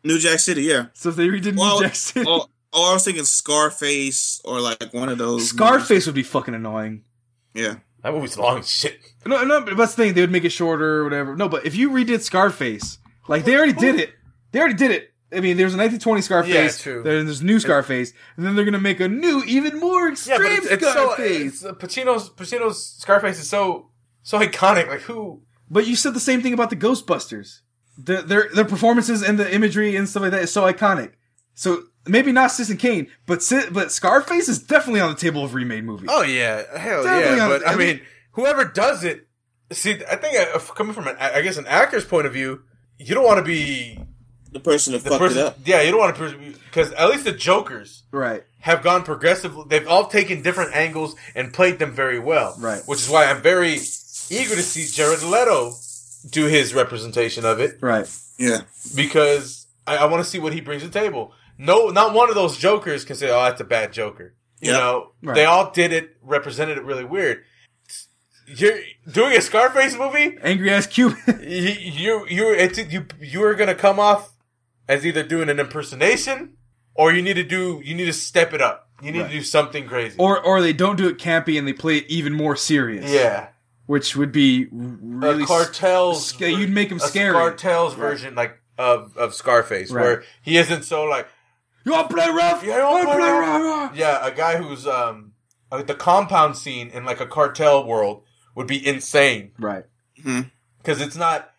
New Jack City. Yeah. So if they redid Well, New Jack City, Oh, oh, I was thinking Scarface or like one of those. Scarface would be fucking annoying. Yeah. That movie's long as shit. No, no, but that's the thing. They would make it shorter or whatever. No, but if you redid Scarface, like they already did it. They already did it. I mean, there's a 1920 Scarface. Yeah, true. Then there's a new Scarface, and then they're gonna make a new, even more extreme Yeah, but it's, it's so Scarface. it's, uh, Pacino's Pacino's Scarface is so so iconic. Like who? But you said the same thing about the Ghostbusters. The, their their performances and the imagery and stuff like that is so iconic. So maybe not Citizen Kane, but Ci- but Scarface is definitely on the table of remade movies. Oh yeah, hell Definitely yeah. But I I mean- mean, whoever does it, see, I think uh, coming from an, I guess an actor's point of view, you don't want to be The person that the fucked person. it up. Yeah, you don't want to because at least the Jokers Right. have gone progressively. They've all taken different angles and played them very well. Right. Which is why I'm very eager to see Jared Leto do his representation of it Right. Yeah. because I, I want to see what he brings to the table. No, not one of those Jokers can say, "Oh, that's a bad Joker." You Yep. know, Right. they all did it, represented it really weird. You're doing a Scarface movie. Angry ass Cuban. You you you it's, you you are gonna come off as either doing an impersonation or you need to do you need to step it up. You need Right. to do something crazy. or or they don't do it campy and they play it even more serious. yeah, Which would be really a cartels. sc- you'd make 'em a scary. Cartels version like of of Scarface, Right. where he isn't so like You want to play rough? Yeah, you wanna I play rough? rough? yeah a guy who's um like the compound scene in like a cartel world would be insane Right. because it's not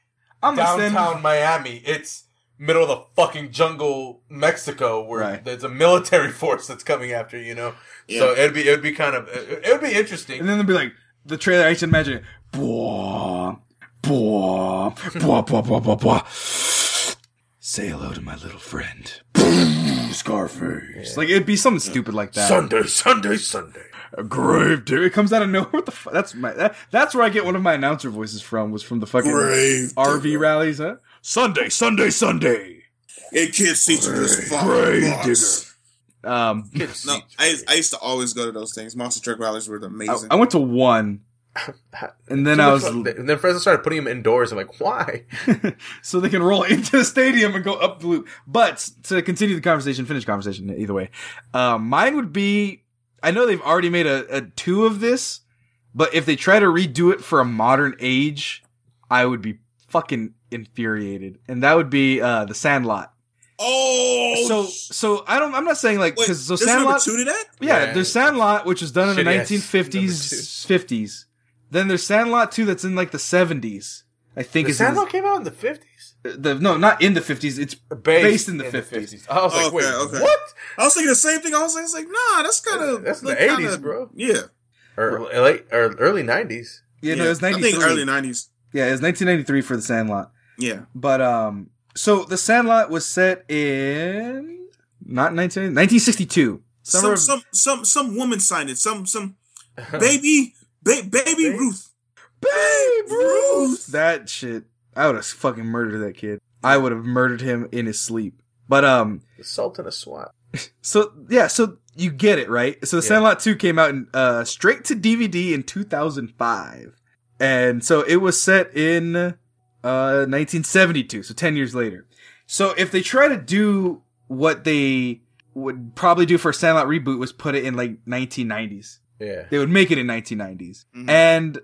I'm gonna send- downtown Miami. It's middle of the fucking jungle, Mexico, where Right. there's a military force that's coming after you. You know, so it'd be it'd be kind of it- it'd be interesting. And then they'd be like, the trailer, I used to imagine it. Bwah, bwah, bwah, bwah, bwah, bwah, bwah. Say hello to my little friend. Scarface. Like, it'd be something stupid like that. Sunday, Sunday, Sunday. A grave digger. It comes out of nowhere. What the fuck? That's my, that, that's where I get one of my announcer voices from, was from the fucking Grave RV digger. rallies, huh? Sunday, Sunday, Sunday. It kids teaching this Grave fucking digger. Um, No, I, I used to always go to those things. Monster truck rallies were I, amazing. I went to one, and then Too I was, and then friends started putting him indoors. I'm like, why? so they can roll into the stadium and go up the loop. But to continue the conversation, finish conversation either way. Um, mine would be I know they've already made a, a two of this, but if they try to redo it for a modern age, I would be fucking infuriated. And that would be uh the Sandlot. oh, so so I don't I'm not saying like because so there's number Sandlot two to that? yeah, Yeah. there's Sandlot which was done in the Shitty ass 1950s 50s. Then there's Sandlot 2 that's in like the 70s. I think The is in Sandlot came out in the fifties. the, the no, not in the 50s. It's based, in the 50s. I was like, Okay, wait, okay. what? I was thinking the same thing. I was like, it's like nah, that's kind of That's the 80s, bro. Yeah, Or late or early nineties. Yeah, no, it was I think early nineties. Yeah, it was 1993 for the Sandlot. Yeah, But um, so the Sandlot was set in not 19 1962. Summer some of- some some some woman signed it. Some some baby ba- baby Ruth. Babe Ruth. That shit. I would have fucking murdered that kid. I would have murdered him in his sleep. But um, The Sultan of SWAT. so yeah, so you get it right. So the Yeah. Sandlot Two came out in uh straight to DVD in 2005, and so it was set in uh 1972. So 10 years later. So if they try to do what they would probably do for a Sandlot reboot was put it in like 1990s. Yeah. They would make it in 1990s. Mhm. And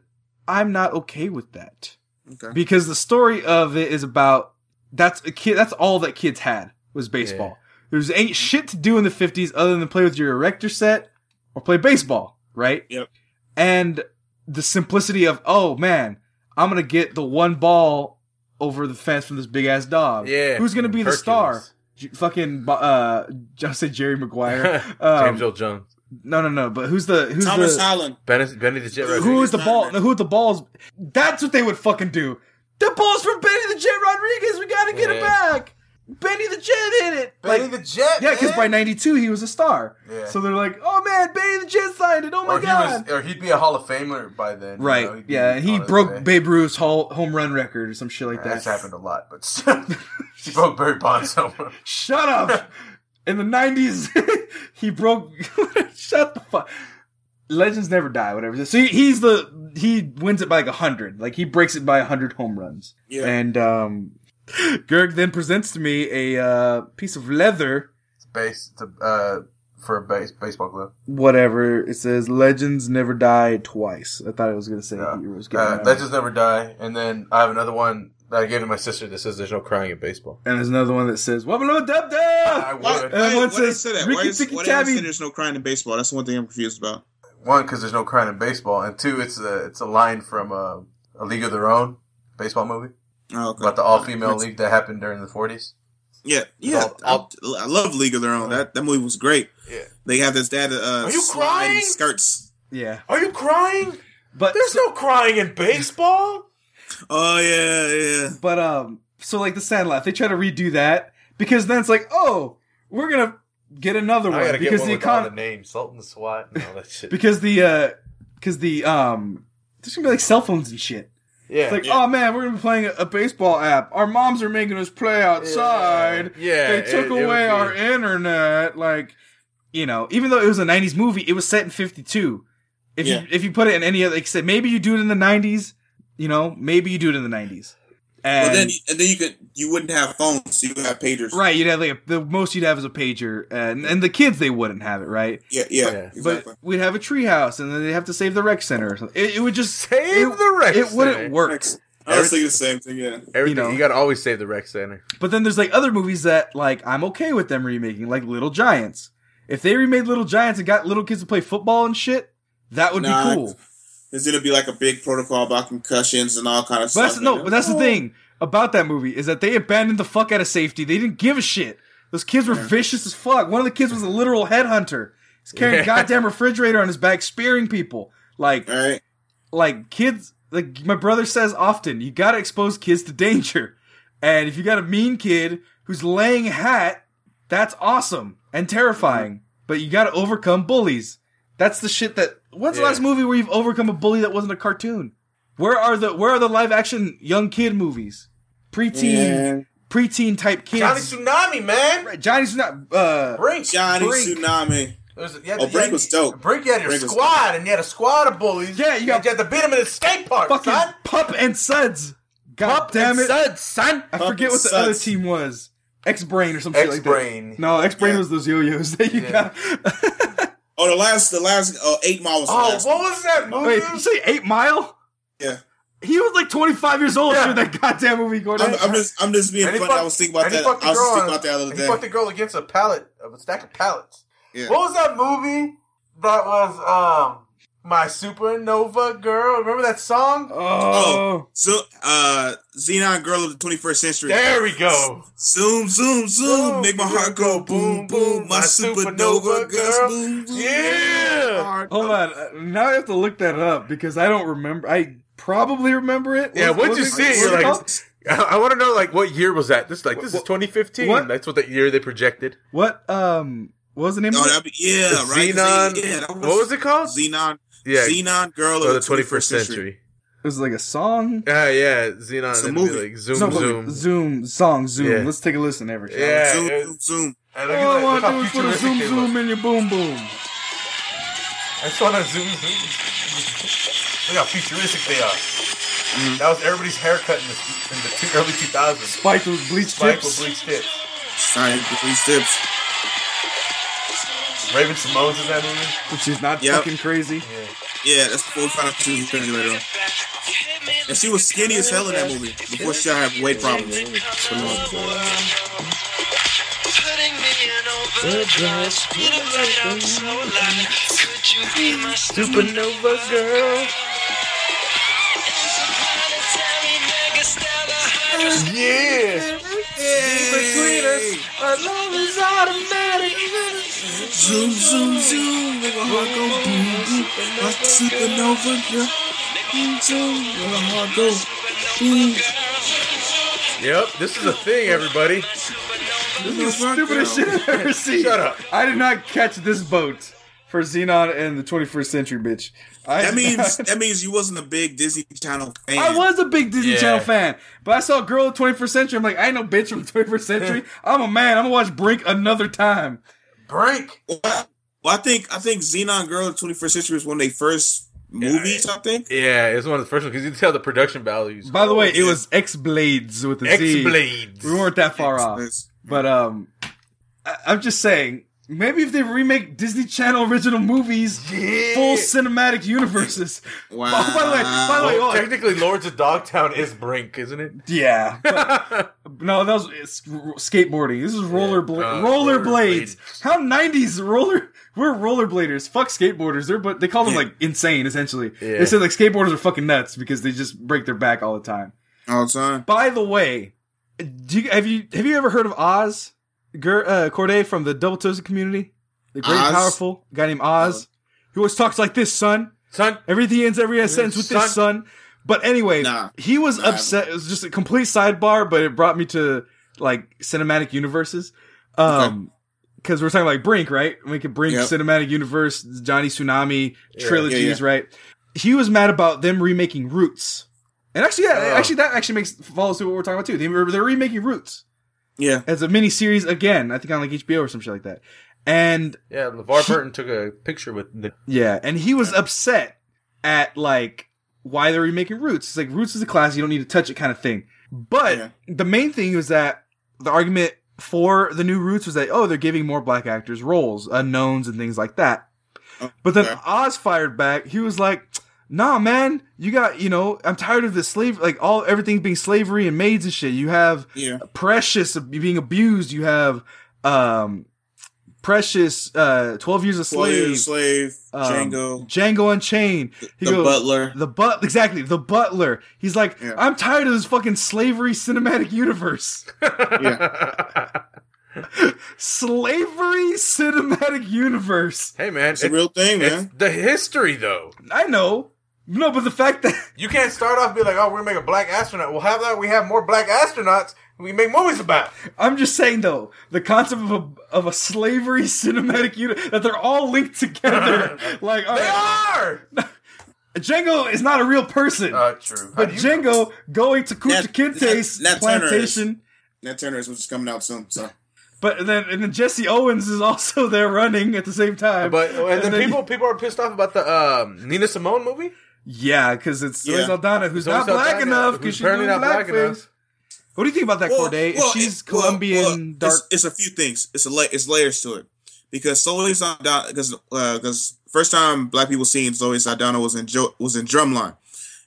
I'm not okay with that. Okay. Because the story of it is about that's a kid that's all that kids had was baseball. There's ain't shit to do in the 50s other than play with your erector set or play baseball, right? Yep. And the simplicity of, oh man, I'm gonna get the one ball over the fence from this big ass dog. Yeah. Who's gonna be the star? J- fucking, uh, I say Jerry Maguire. Um, James Earl Jones. No, no, no. But who's the who's Thomas the Holland. Benny, Benny the Jet Who Rodriguez. who is the ball? Who the balls? That's what they would fucking do. The ball's from Benny the Jet Rodriguez. We gotta get it back. Benny the Jet hit it. Benny Like, the Jet. yeah, because by '92 he was a star. Yeah. So they're like, oh man, Benny the Jet signed it. Oh my or he god. was, or he'd be a Hall of Famer by then. you right. know, yeah. He broke way. Babe Ruth's hall, home run record or some shit like That's that. happened a lot, but still, he broke Barry Bonds home. run. Shut up. In the '90s, he broke. Shut the fuck. Legends never die. Whatever. So he, he's the he wins it by like a hundred. Like he breaks it by a hundred home runs. Yeah. And um, Gerg then presents to me a uh, piece of leather. It's base to, uh, for a base, baseball glove. Whatever it says, legends never die twice. I thought it was gonna say Yeah. heroes get Uh, Legends never die. And then I have another one I gave to my sister that says there's no crying in baseball. and there's another one that says "Wubba Lubba Dub I Dub." Why, would. And why, one why says, say that? Ricky Why, is, Tikki why they say there's no crying in baseball? That's the one thing I'm confused about. One, because there's no crying in baseball, and two, it's a it's a line from uh, a League of Their Own baseball movie Oh, okay. about the all female league that happened during the 40s. Yeah, yeah. I'll- I, I love League of Their Own. That that movie was great. Yeah. They have this dad. Uh, Are you crying? Skirts. Yeah, Are you crying? but There's no crying in baseball. Oh yeah, yeah. But um, so like the Sandlot, they try to redo that because then it's like, oh, we're gonna get another I one gotta get because one the with all the econ Sultan SWAT, and all that shit. because the uh, because the um, there's gonna be like cell phones and shit. yeah, It's like, Yeah. oh man, we're gonna be playing a, a baseball app. Our moms are making us play outside. Yeah, they took it- it would away be- our internet. Like, you know, even though it was a '90s movie, it was set in '52. If Yeah. you if you put it in any other, like I said, maybe you do it in the '90s. You know, maybe you do it in the '90s. And Well, then and then you could you wouldn't have phones. so You would have pagers. Right, you'd have like a, the most you'd have is a pager, and and the kids they wouldn't have it, right? Yeah, yeah, Yeah. exactly. But we'd have a treehouse, and then they'd have to save the rec center or something. It, it would just Save it, the rec It wouldn't work. Next. I was thinking the same thing. Yeah. Everything you know. you, gotta always save the rec center. But then there's like other movies that like I'm okay with them remaking, like Little Giants. If they remade Little Giants and got little kids to play football and shit, that would Nah, be cool. There's gonna be like a big protocol about concussions and all kind of But that's stuff. no, but that's the thing about that movie is that they abandoned the fuck out of safety. They didn't give a shit. Those kids were vicious as fuck. One of the kids was a literal headhunter. He's carrying a goddamn refrigerator on his back, spearing people. Like, All right. like kids. Like my brother says often, you gotta expose kids to danger. And if you got a mean kid who's laying hat, that's awesome and terrifying. Mm-hmm. But you gotta overcome bullies. That's the shit that. When's the Yeah. last movie where you've overcome a bully that wasn't a cartoon? Where are the Where are the live action young kid movies? Preteen, Yeah. preteen type kids. Johnny Tsunami, man. Right, Johnny's not. Uh, Brink. Johnny Brink. Tsunami. There's, you had Oh, to- Brink had- was dope. Brink, you had your Brink was squad, and you had a squad of bullies. Yeah, you got- you had to beat them in a skate park, fucking son. Pup and Suds. God damn it, Suds, son. I Pup forget and what the other team was. X Brain or some shit like that. X-Brain. No, X Brain Yeah. was those yo-yos that you Yeah. got. Oh, the last, the last, oh, eight mile was the Oh, last what one. was that movie? Wait, did you say Eight Mile? Yeah. He was like 25 years old Yeah. during that goddamn movie, Gordon. I'm, I'm just, I'm just being And funny. fucked- I was thinking about that. I was just thinking on- about that other day. He fucked the girl against a pallet, of a stack of pallets. Yeah. What was that movie that was um My supernova girl. Remember that song? Oh, So, uh, Zenon Girl of the 21st Century. There we go. Zoom, zoom, zoom. Make my heart go boom, boom. My supernova girl. Boom, boom. Yeah. Hold on. Uh, Now I have to look that up because I don't remember. I probably remember it. Yeah, What- once you see it, you're like, called? I, I want to know like what year was that? This is like this is 2015. What? That's what that year they projected. what? Um, what was the name Oh, of it? that'd be, yeah, The right. 'cause Zenon. they- Yeah, that what was it called? Zenon. Yeah, Zenon Girl of the 21st century. It was like a song. Ah, yeah, Zenon. It's a and it'd be movie. Like zoom, No, zoom. zoom, song, zoom. Yeah. Let's take a listen, every shot. Yeah. Zoom, it- zoom, zoom. Look All I at that, want to do how is put a zoom, zoom in your boom, boom. I just want to zoom, zoom. Look how futuristic they are. Mm. That was everybody's haircut in the, in the two, early 2000s. Spiked with bleach tips. Spike with bleach tips. Sorry, three steps. Raven-Symoné's in that movie. Which is not Yep. fucking crazy. Yeah, that's before we found out she was crazy later on. And she was skinny as hell in that movie before she had weight problems. Supernova girl. Yeah. Between us, Our love is automatic. zoom, zoom, zoom. Make my heart go boom, boom. My supernova girl. Zoom, zoom. Make my heart go boom. Yep, this is a thing, everybody. This is the stupidest shit I've ever seen. Shut up. I did not catch this boat for Zenon and the 21st century, bitch. I That means that means you wasn't a big Disney Channel fan. I was a big Disney Yeah. Channel fan, but I saw a girl of the 21st century. I'm like, I ain't no bitch from the 21st century. I'm a man. I'm gonna watch Brink another time. Brink. Well, I think I think Zenon Girl of the 21st Century was one of their first movies. I think. Yeah, it's one of the first ones because you can tell the production values. By the way, it was X Blades with the X Z. Blades. We weren't that far off, but um, I- I'm just saying. Maybe if they remake Disney Channel original movies, full cinematic universes. Wow. Oh, by the way, by the way, Well, hold technically, Lords of Dogtown is Brink, isn't it? Yeah. but- no, that was it's skateboarding. This is roller Uh, roller rollerblades. blades. How nineties roller? We're rollerbladers. Fuck skateboarders. They're but they call them Yeah. like insane. Essentially, Yeah. they said like skateboarders are fucking nuts because they just break their back all the time. all the time. By the way, do you, have you have you ever heard of Oz? Ger, uh, Corde from the Double Toasted community, the great and Oz? powerful guy named Oz, who always talks like this, son. Son, Everything ends every sentence with this, son. But anyway, Nah. he was Nah, upset. It was just a complete sidebar, but it brought me to like cinematic universes. Um, because we're talking like Brink, right? We could Brink Yep. cinematic universe, Johnny Tsunami trilogies, yeah. right? He was mad about them remaking Roots, and actually, yeah, Oh. actually, that actually makes follows to what we're talking about too. They they're remaking Roots Yeah. as a mini series again. I think on like HBO or some shit like that. And yeah, LeVar Burton took a picture with the. yeah, and he was upset at like why they're remaking Roots. It's like Roots is a class, you don't need to touch it kind of thing. But Yeah. the main thing was that the argument for the new Roots was that oh, they're giving more black actors roles, unknowns and things like that. Oh, but then Okay. Oz fired back. He was like, "Nah, man, you got you know, I'm tired of this slave like all everything being slavery and maids and shit. You have Yeah. Precious being abused. You have um Precious uh 12 years a Twelve slave. Years a Slave. um, Django. Django Unchained. He The goes- Butler. The but exactly the Butler. He's like, Yeah. I'm tired of this fucking slavery cinematic universe. Yeah. slavery cinematic universe. Hey man, It's a real thing, it's man. the history though. I know. No, but the fact that You can't start off and be like, oh, we're gonna make a black astronaut. Well, how about we have more black astronauts we make movies about? I'm just saying though, the concept of a of a slavery cinematic unit that they're all linked together. like, all They right, are. Django is not a real person. Uh, true. but How do you know? Django going to Kunta Nat- Kinte's Nat- Nat plantation. Nat Turner is what's coming out soon. So But then, and then Jesse Owens is also there running at the same time. But and then then- people people are pissed off about the um, Nina Simone movie. Yeah, because it's Zoe Saldana who's Zoe not black enough because she's doing not black blackface. enough. What do you think about that, Corde? well, if she's it- Colombian, well, dark. It's, it's a few things. It's a la- it's layers to it because Zoe Saldana because because first time black people seen Zoe Saldana was in jo- was in Drumline,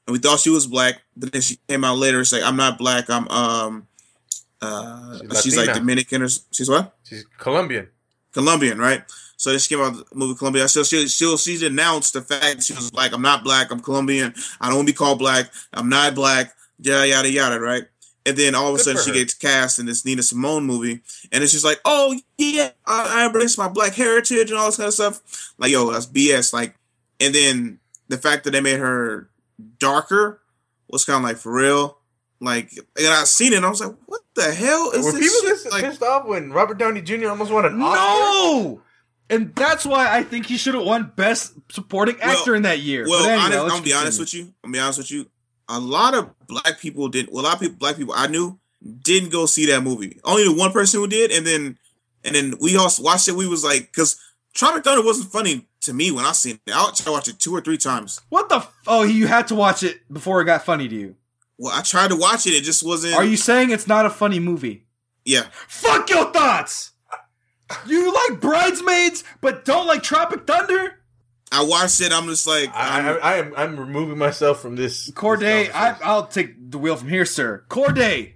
and we thought she was black, but then she came out later and said, "I'm not black. I'm um uh She's she's, like Dominican or she's what She's Colombian. Colombian, right? So she came out the movie Colombia. So she she she announced the fact she was like, I'm not black, I'm Colombian. I don't want to be called black. I'm not black. Yada yada yada, right? And then all of a Good sudden she her. gets cast in this Nina Simone movie, and it's just like, oh yeah, I, I embrace my black heritage and all this kind of stuff. Like yo, that's BS. Like, and then the fact that they made her darker was kind of like for real. Like, and I seen it, and I was like, what the hell is Were this? people shit? this like, pissed off when Robert Downey Jr. almost won an Oscar? No! And that's why I think he should have won Best Supporting Well- Actor in that year. Well, But anyway, honest, I'm let's gonna be honest with you. I'm gonna be honest with you. A lot of black people didn't. Well, a lot of people, black people I knew, didn't go see that movie. Only the one person who did, and then, and then we all watched it. We was like, because Tropic Thunder wasn't funny to me when I seen it. I watched it two or three times. What the? F- oh, you had to watch it before it got funny to you. Well, I tried to watch it. It just wasn't. Are you saying it's not a funny movie? Yeah. Fuck your thoughts. You like Bridesmaids, but don't like Tropic Thunder? I watched it. I'm just like, I, I'm- I, I am I'm removing myself from this. Corde, this I, I'll take the wheel from here, sir. Corde,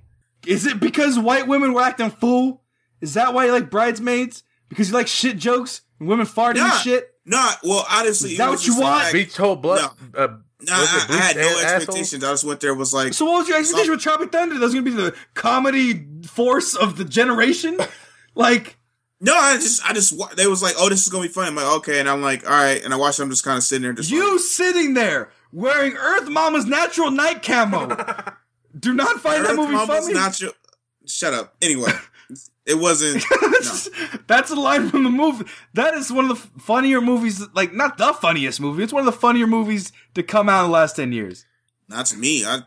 is it because white women were acting fool? Is that why you like Bridesmaids? Because you like shit jokes and women farting Nah. and shit? not. Well, honestly, Is that what you want? fact- Bleached whole blood. Uh, I, I had no expectations. I just went there was like, So what was your expectation Some- with Tropic Thunder? That was gonna be the comedy force of the generation? like, no, I just, I just, they was like, oh, this is gonna be fun. I'm like, okay, and I'm like, all right, and I watched. them just kind of sitting there, just you like, sitting there wearing Earth Mama's natural night camo. Do not find that movie Mama's funny. natural- Shut up. Anyway, it wasn't. no. That's a line from the movie. That is one of the funnier movies, like not the funniest movie. It's one of the funnier movies to come out in the last ten years. Not to me. I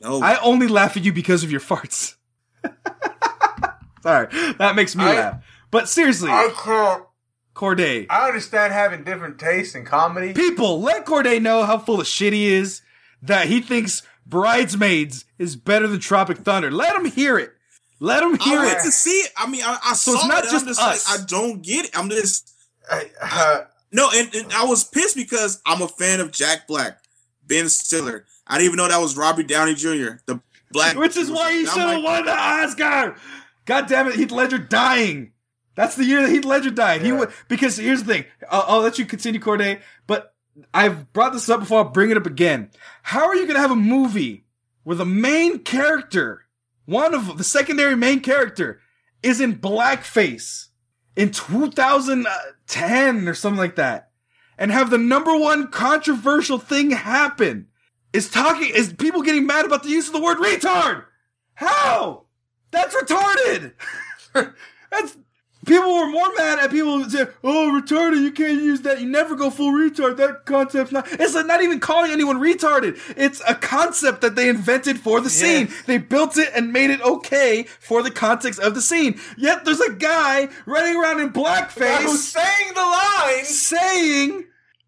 no. I only laugh at you because of your farts. Sorry, that makes me I- laugh. But seriously, I can't. Corde, I understand having different tastes in comedy. people, let Corde know how full of shit he is. That he thinks Bridesmaids is better than Tropic Thunder. Let him hear it. Let him I hear went it. to see it. I mean, I, I So saw it's not it. just I'm just us. like, I don't get it. I'm just I- uh, no, and, and I was pissed because I'm a fan of Jack Black, Ben Stiller. I didn't even know that was Robbie Downey Jr. The black, Which is why he should have like, won the Oscar. God damn it, Heath Ledger dying. That's the year that Heath Ledger died. He would because here's the thing. I'll, I'll let you continue, Corde. But I've brought this up before. I'll bring it up again. How are you going to have a movie where the main character, one of the secondary main character, is in blackface in 2010 or something like that, and have the number one controversial thing happen? Is talking is people getting mad about the use of the word retard? How? That's retarded. That's people were more mad at people who said, "Oh, retarded! You can't use that. You never go full retard. That concept's not." It's like not even calling anyone retarded. It's a concept that they invented for the scene. Yes. They built it and made it okay for the context of the scene. Yet there's a guy running around in blackface who's saying the line, saying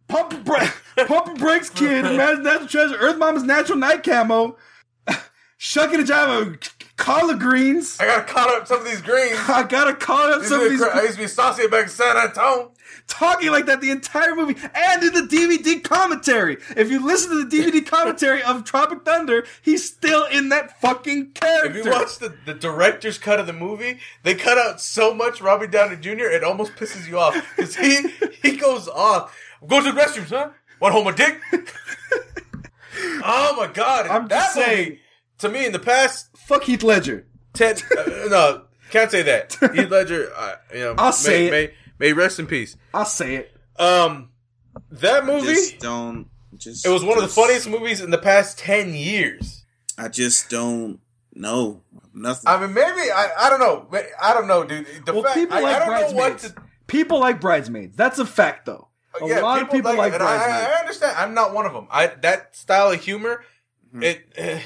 Pump Bra- Pump Brakes Kid, Man's Natural Treasure, Earth Mama's Natural Night Camo, Shucking a Java, collard greens. I gotta cut up some of these greens. I gotta call up some of these cra- I used to be saucy back in San Antonio. talking like that the entire movie and in the DVD commentary. If you listen to the DVD commentary of Tropic Thunder, he's still in that fucking character. If you watch the, the director's cut of the movie, they cut out so much Robbie Downey Jr. it almost pisses you off because he he goes off. Go to the restroom, huh? Want to hold my dick? oh my god! I'm that just saying. movie to me in the past Fuck Heath Ledger. ten uh, no can't say that. Heath Ledger, uh, you know, I'll may, say it. May, may rest in peace. I'll say it. Um, that movie just don't. Just it was one of the funniest movies in the past ten years. I just don't know nothing. I mean, maybe I I don't know. I don't know, dude. The Well, fact people I, like I don't know what Bridesmaids. to. People like Bridesmaids. That's a fact, though. A lot of people like, it, and I, Bridesmaids. I understand. I'm not one of them. I that style of humor, Mm-hmm. it eh,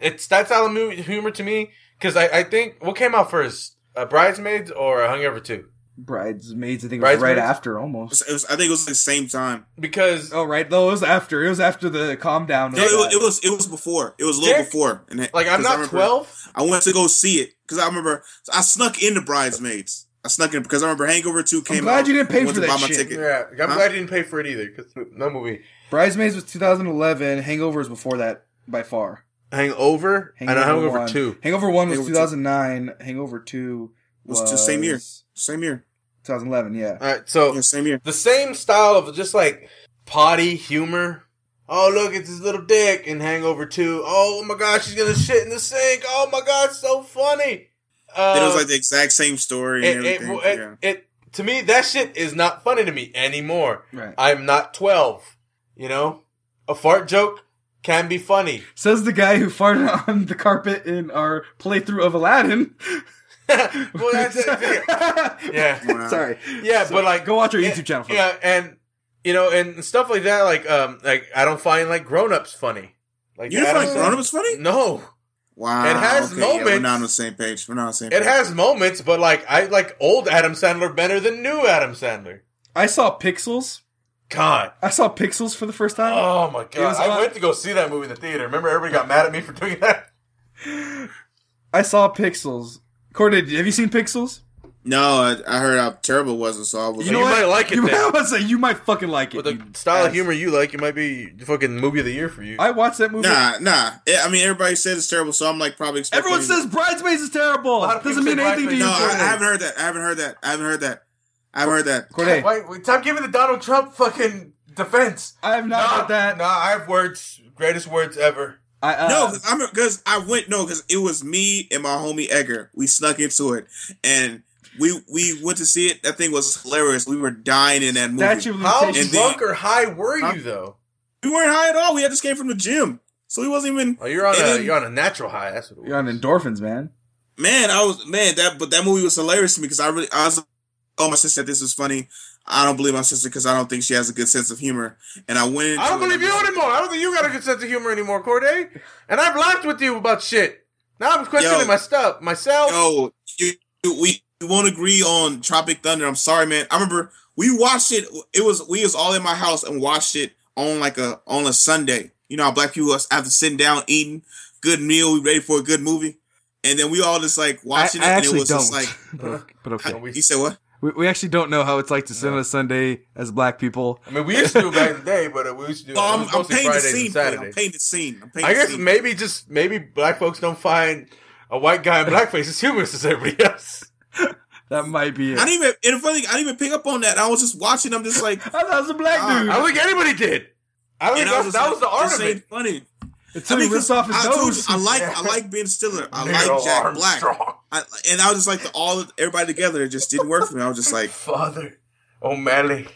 it's that's style of humor to me because I, I think what came out first, uh, Bridesmaids or Hangover Two, Bridesmaids, I think it was right Bridesmaids? after It almost. was- it was- I think it was the same time. because Oh, right. No, it was after. It was after the calm down. No, it was, it was it was before. It was a little Dick, before. And it- like I'm 'cause I not twelve. I went to go see it because I remember I snuck into Bridesmaids. I snuck in because I remember Hangover Two came. glad out. you didn't pay for that buy my shit. Ticket. Yeah, I'm Huh? glad you didn't pay for it either because no movie Bridesmaids was 2011. Hangover was before that by far. Hangover, and a Hangover 1. Two. Hangover 1 was Hangover 2. 2009. Hangover 2 Was was, the same year. Same year. 2011. Yeah. All right, so Yeah, same year. the same style of just like potty humor. Oh look, it's his little dick in Hangover Two. Oh my gosh, she's gonna shit in the sink. Oh my god, so funny. Uh, it was like the exact same story and it, it, it, yeah. it- to me that shit is not funny to me anymore. Right. I'm not twelve. You know, a fart joke can be funny. Says the guy who farted on the carpet in our playthrough of Aladdin. well, that's it. Yeah. Wow. Sorry. Yeah, but like Go watch our yeah, YouTube channel. folks. Yeah, and you know, and stuff like that. Like, um, like I don't find like grown ups funny. Like You don't find Sandler- Grown Ups funny? No, Wow. It has okay, Yeah, we're not on the same page. We're not on the same it page. has moments, but like I like old Adam Sandler better than new Adam Sandler. I saw Pixels. God. I saw Pixels for the first time. Oh my It god! was I on- went to go see that movie in the theater. Remember, everybody got mad at me for doing that. I saw Pixels. Cordy, have you seen Pixels? No, I, I heard how terrible it was, and so I was You like, might like it You then. might say you might fucking like it. With the you style of ass. humor you like, it might be the fucking movie of the year for you. I watched that movie. nah, nah. It- I mean, everybody said it's terrible, so I'm like probably expecting. Everyone says Bridesmaids is terrible. lot of Doesn't people mean say anything to you. No, I, I Cordy. haven't heard that. I haven't heard that. I haven't heard that. I haven't heard that. Corde, Wait, wait, stop giving the Donald Trump fucking defense. I have not heard that. Nah, I have words, greatest words ever. I, uh, No, because I'm because I went no because it was me and my homie Edgar. We snuck into it and we we went to see it. That thing was hilarious. We were dying in that movie. Statue of How Limitations. And then- drunk or high were Huh? you though? we weren't high at all. We had just came from the gym, so we wasn't even. Oh, you're on a then- you're on a natural high. That's what it was. You're on endorphins, man. Man, I was man that but that movie was hilarious to me because I really I was. Oh, my sister said this was funny. I don't believe my sister because I don't think she has a good sense of humor. And I went. I don't believe you anymore. I don't think you got a good sense of humor anymore, Corde. And I've laughed with you about shit. Now I'm questioning Yo. my stuff, myself. Yo, you, you- we we won't agree on Tropic Thunder. I'm sorry, man. I remember we watched it. It was we was all in my house and watched it on like a on a Sunday. You know how black people was after sitting down eating good meal, we ready for a good movie, and then we all just like watching I it, and actually it was just don't. like. But, but okay. we- You said what? We, we actually don't know how it's like to sit on a Sunday as black people. I mean, we used to do it back in the day, but uh, we used to do it. Oh, it I'm, was I'm mostly painting the scene. and for you. I'm Saturdays. painting the scene. I'm painting I guess scene. maybe just maybe black folks don't find a white guy in blackface as humorous as everybody else. That might be it. I didn't even. And the funny I didn't even pick up on that. I was just watching. I'm just like. I thought it was a black dude. I don't think anybody did. I don't think I that, was that just was the like, art of it. Funny. Until I he mean, rips 'cause off his I told you, nose. I like I like Ben Stiller. I like Neil Jack Black. I, and I was just like the, all everybody together. It just didn't work for me. I was just like, Father O'Malley.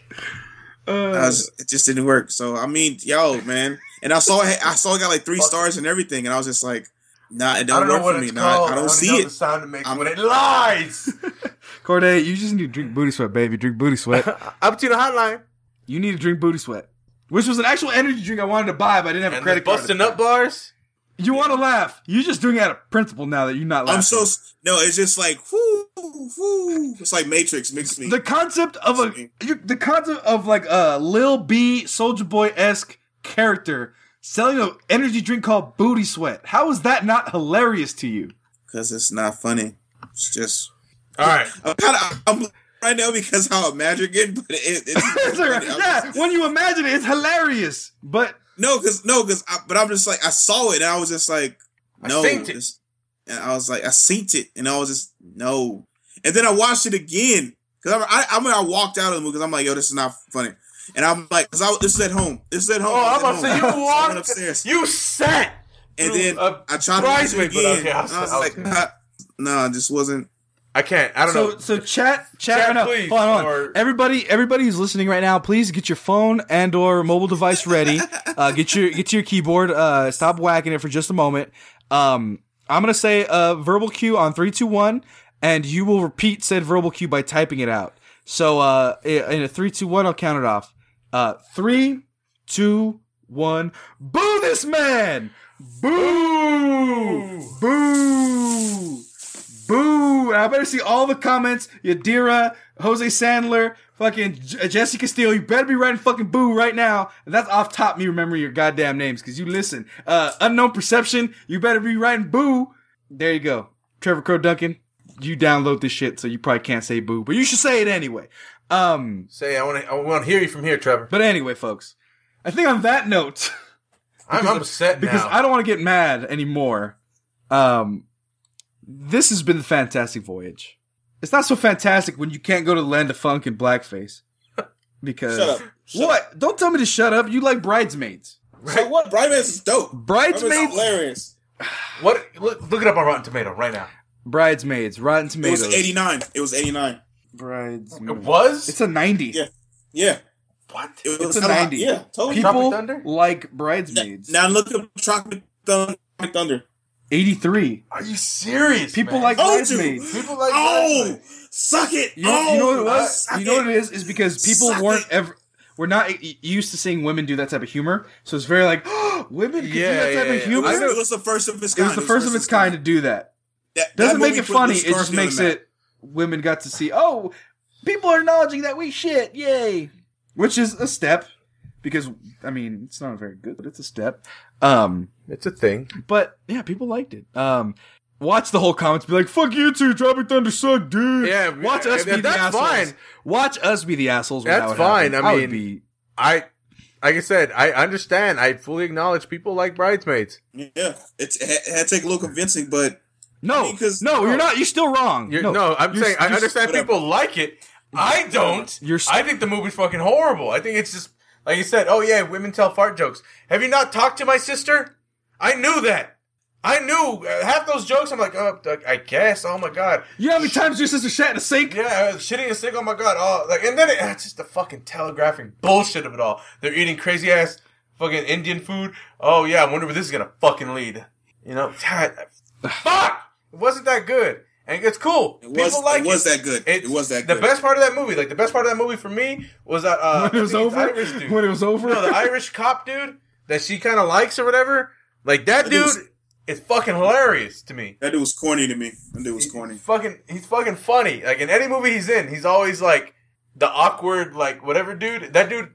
I Uh, was, it just didn't work. So I mean, yo, man. And I saw. I saw it got like three stars and everything, and I was just like, nah, it don't don't work what for me. it's Nah, called. I don't see know it. The sound it makes I'm- when it lies. Corde, you just need to drink booty sweat, baby. Drink booty sweat. Up to the hotline. you need to drink booty sweat, which was an actual energy drink I wanted to buy, but I didn't have a And the credit card. busting up bars. You want to laugh? You're just doing it out of principle now that you're not laughing. I'm so no. It's just like whoo, whoo. It's like Matrix mixed me. the concept of a you, the concept of like a Lil B Soulja Boy esque character selling an energy drink called Booty Sweat. How is that not hilarious to you? Because it's not funny. It's just All right. I'm kind of I'm right now because how imagine it, but it, it's funny. yeah, just- when you imagine it, it's hilarious. But No, because no, because but I'm just like I saw it and I was just like no, it. this- and I was like I synced it and I was just no, and then I watched it again because I, I I mean I walked out of the movie because I'm like yo this is not funny, and I'm like because I this is at home this is at home. Oh, I'm about to say you I walked. upstairs You sat. and then I tried to watch it again. okay, I'll- and I was like nah, no, it just wasn't. I can't. I don't so know. so chat chat, Chat, now. please, hold on, hold on. everybody everybody who's listening right now please get your phone and or mobile device ready uh, get your get your keyboard uh, stop whacking it for just a moment um, i'm gonna say a verbal cue on three two one and you will repeat said verbal cue by typing it out so uh, in a three two one i'll count it off uh, three two one boo this man boo boo Boo! I better see all the comments. Yadira, Jose Sandler, fucking J- Jesse Castillo. You better be writing fucking boo right now. And that's off top me remembering your goddamn names because you listen. Uh, unknown perception. You better be writing boo. There you go. Trevor Crow Duncan. You download this shit, so you probably can't say boo, but you should say it anyway. Um, Say I want to. I want to hear you from here, Trevor. but anyway, folks. I think on that note, I'm upset because now. I don't want to get mad anymore. Um, this has been the Fantastic Voyage. it's not so fantastic when you can't go to the land of funk and blackface. Because Shut up. Shut what? Don't tell me to shut up. You like bridesmaids. So what? Bridesmaids is dope. Bridesmaids, Bridesmaids is hilarious. What? Look, look it up on Rotten Tomato right now. bridesmaids, Rotten Tomatoes. It was 89. It was 89. Bridesmaids. It was. It's a ninety. Yeah. Yeah. what? It was It's a hella- 90. Yeah, totally. People like bridesmaids. Now look up Tropic Thunder. Tropic Thunder. Eighty three. Are you serious? People man? like Told you. bridesmaids. People like Oh, bridesmaids. suck it. You know, oh, you know what it was? You know what it. it is? Is because people Suck weren't it. ever. We're not used to seeing women do that type of humor, so it's very like women can Yeah, do that type yeah, of yeah. It humor. was, it was the first of its kind. It was the first of its kind to do that. That- that Doesn't make it funny. It just makes in that. it women got to see. Oh, people are acknowledging that we shit. Yay! Which is a step because I mean it's not very good, but it's a step. Um, It's a thing. but yeah, people liked it. Um, watch the whole comments. Be like, "Fuck you two, Tropic Thunder suck, dude." Yeah, watch yeah, us be yeah, the assholes. fine. Watch us be the assholes. That's that would fine. happen. I would mean- be I, like I said, I understand. I fully acknowledge people like bridesmaids. Yeah, it's, it had- to take a little convincing, but no, I mean, 'cause- no. You're not. You're still wrong. You're, no, I'm you're- saying I you're- understand whatever. people like it. I don't. You're I think the movie's fucking horrible. I think it's just like you said. Oh yeah, women tell fart jokes. Have you not talked to my sister? I knew that. I knew uh, half those jokes. I'm like, oh, I guess. Oh my god. You know how many times your sister shat in a sink? Yeah, uh, shitting in a sink. Oh my god! Oh, like, and then it, it's just the fucking telegraphing bullshit of it all. They're eating crazy ass fucking Indian food. Oh yeah, I wonder where this is gonna fucking lead. You know, God, fuck, it wasn't that good, and it's cool. it was People like it was that good. It's it was that the good. best part of that movie. Like the best part of that movie for me was that uh, when it was I think it's over. Irish dude. When it was over. no, the Irish cop dude that she kind of likes or whatever. Like that That dude dude's- is fucking hilarious to me. That dude was corny to me. That dude was He's corny. fucking, he's fucking funny. Like in any movie he's in, he's always like the awkward, like whatever dude. That dude,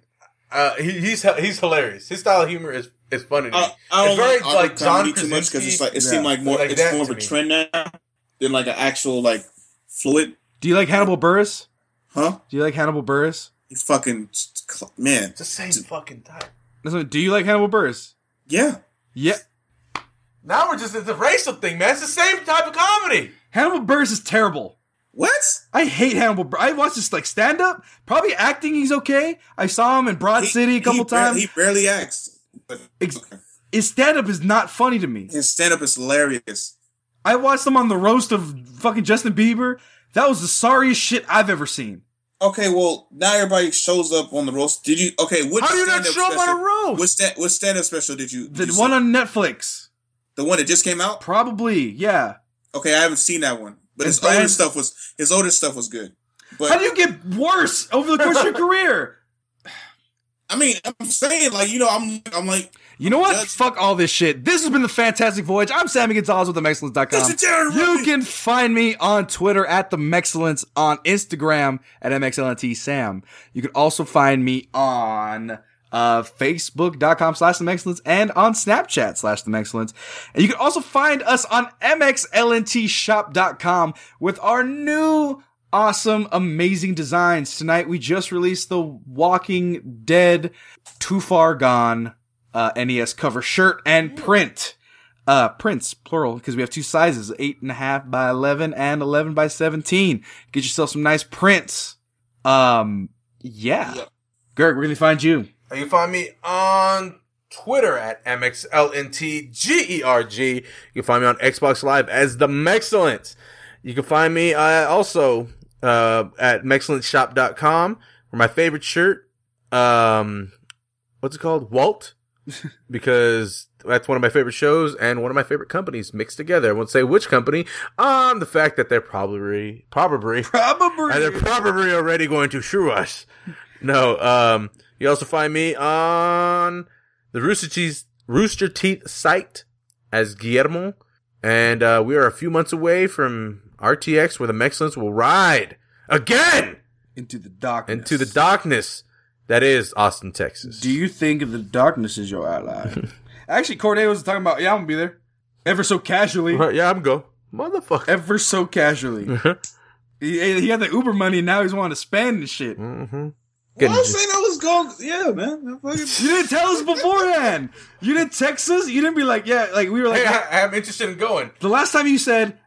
uh, he, he's he's hilarious. His style of humor is is funny. To me. I, I don't very, like, awkward like, John comedy too much because it's like it Yeah. seemed like more Like it's more of a me. trend now than like an actual like fluid. Do you like Hannibal Buress? Huh? Do you like Hannibal Buress? He's fucking man. It's the same fucking type. Do you like Hannibal Buress? Yeah. Yeah. Now we're just it's a racial thing, man. It's the same type of comedy. Hannibal Buress is terrible. What? I hate Hannibal. Bur- I watched this like stand up. Probably acting, he's okay. I saw him in Broad He- City a couple he bar- times. he barely acts. But okay. His stand up is not funny to me. his stand up is hilarious. I watched him on the roast of fucking Justin Bieber. That was the sorriest shit I've ever seen. Okay, well now everybody shows up on the roast. Did you? Okay, which How do you not stand-up show up on a roast? Which stand? Which stand up special did you? The you one see? on Netflix. the one that just came out. Probably, yeah. Okay, I haven't seen that one, but his older stuff was his older stuff was good. But How do you get worse over the course of your career? I mean, I'm saying like you know, I'm I'm like You know what? That's- Fuck all this shit. This has been the Fantastic Voyage. I'm Sammy Gonzalez with TheMexcellence.com. You can find me on Twitter at The Mexcellence, on Instagram at MXLNT Sam. You can also find me on uh, Facebook.com slash The Mexcellence and on Snapchat slash The Mexcellence. And you can also find us on MXLNTshop.com with our new awesome, amazing designs. Tonight we just released the Walking Dead Too Far Gone uh, NES cover shirt and print. Uh, prints, plural, because we have two sizes, eight and a half by 11 and 11 by 17. Get yourself some nice prints. Um, yeah. Yep. Gerg, where can they find you? You can find me on Twitter at MXLNTGERG. You can find me on Xbox Live as the Mexcellence. You can find me uh, also uh, at MexcellentShop.com for my favorite shirt. Um, what's it called? Walt. because that's one of my favorite shows and one of my favorite companies mixed together. I won't say which company on the fact that they're probably, probably, Probably. and they're probably already going to sue us. No, um, you also find me on the Rooster Teeth, Rooster Teeth site as Guillermo. And, uh, we are a few months away from RTX where the Mexcellence will ride again Into the darkness. into the darkness that is Austin, Texas. Do you think the darkness is your ally? Actually, Corde was talking about, yeah, I'm gonna be there. Ever so casually. Uh, yeah, I'm gonna go. Motherfucker. Ever so casually. he, he had the Uber money, and now he's wanting to spend and shit. mm-hmm. well, I'm saying I was going. Yeah, man. Fucking- You didn't tell us beforehand. You didn't text us. You didn't be like, yeah, like we were like, Hey, I, I'm interested in going. the last time you said, I,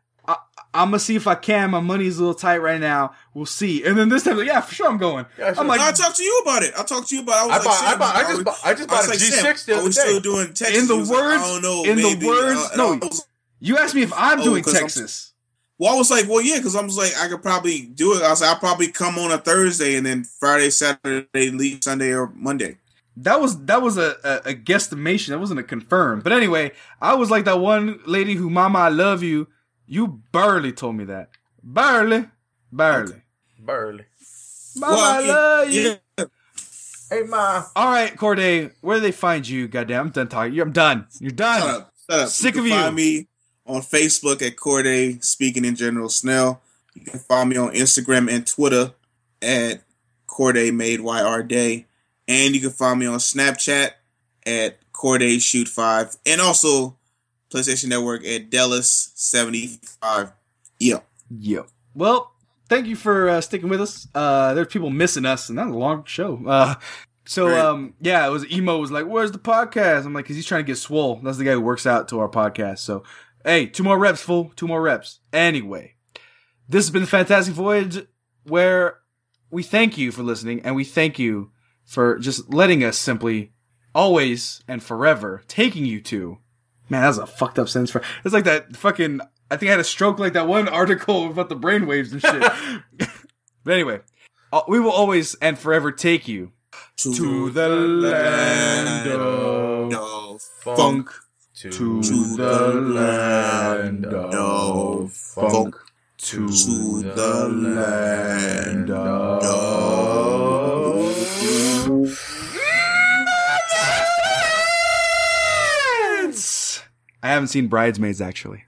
I'm gonna see if I can. My money's a little tight right now. We'll see. And then this time, like, yeah, for sure, I'm going. Yeah, sure. I'm like, No, I talked to you about it. I talked to you about. It. I was I like, bought- I bought- I are just bought- I just was bought a like, G6 Sam, the other we still doing Texas? In the He was like, words- I don't know. in the words- Uh, no. Was- you asked me if I'm Oh, doing 'cause I'm- Texas. Well, I was like, well, yeah, because I was like, I could probably do it. I was like, I'll probably come on a Thursday and then Friday, Saturday, leave Sunday or Monday. That was that was a, a, a guesstimation. That wasn't a confirm. But anyway, I was like that one lady who, Mama, I love you. You barely told me that. Barely, barely. Burley. Mama, Well, I it- love you. yeah. Hey, ma. All right, Corde, where do they find you? Goddamn, I'm done talking. I'm done. You're done. Shut up. Shut up. Sick you of can you. Find me on Facebook at Corday Speaking in General Snell. You can find me on Instagram and Twitter at Corday Made YR Day. And you can find me on Snapchat at Corday Shoot 5. And also PlayStation Network at Dallas 75. Yep. Yep. Well, thank you for uh, sticking with us. Uh, there's people missing us, and that's a long show. Uh, so, Right. um, yeah, it was emo was like, "Where's the podcast?" I'm like, "Cause he's trying to get swole." That's the guy who works out to our podcast. So, hey, two more reps, fool. Two more reps. Anyway, this has been the Fantastic Voyage, where we thank you for listening, and we thank you for just letting us simply, always and forever, taking you to. Man, that's a fucked up sentence for. It's like that fucking. I think I had a stroke like that one article about the brainwaves and shit. but anyway, uh, we will always and forever take you to the land of of funk. To, To To the land of funk. funk. To To the land of. I haven't seen Bridesmaids actually.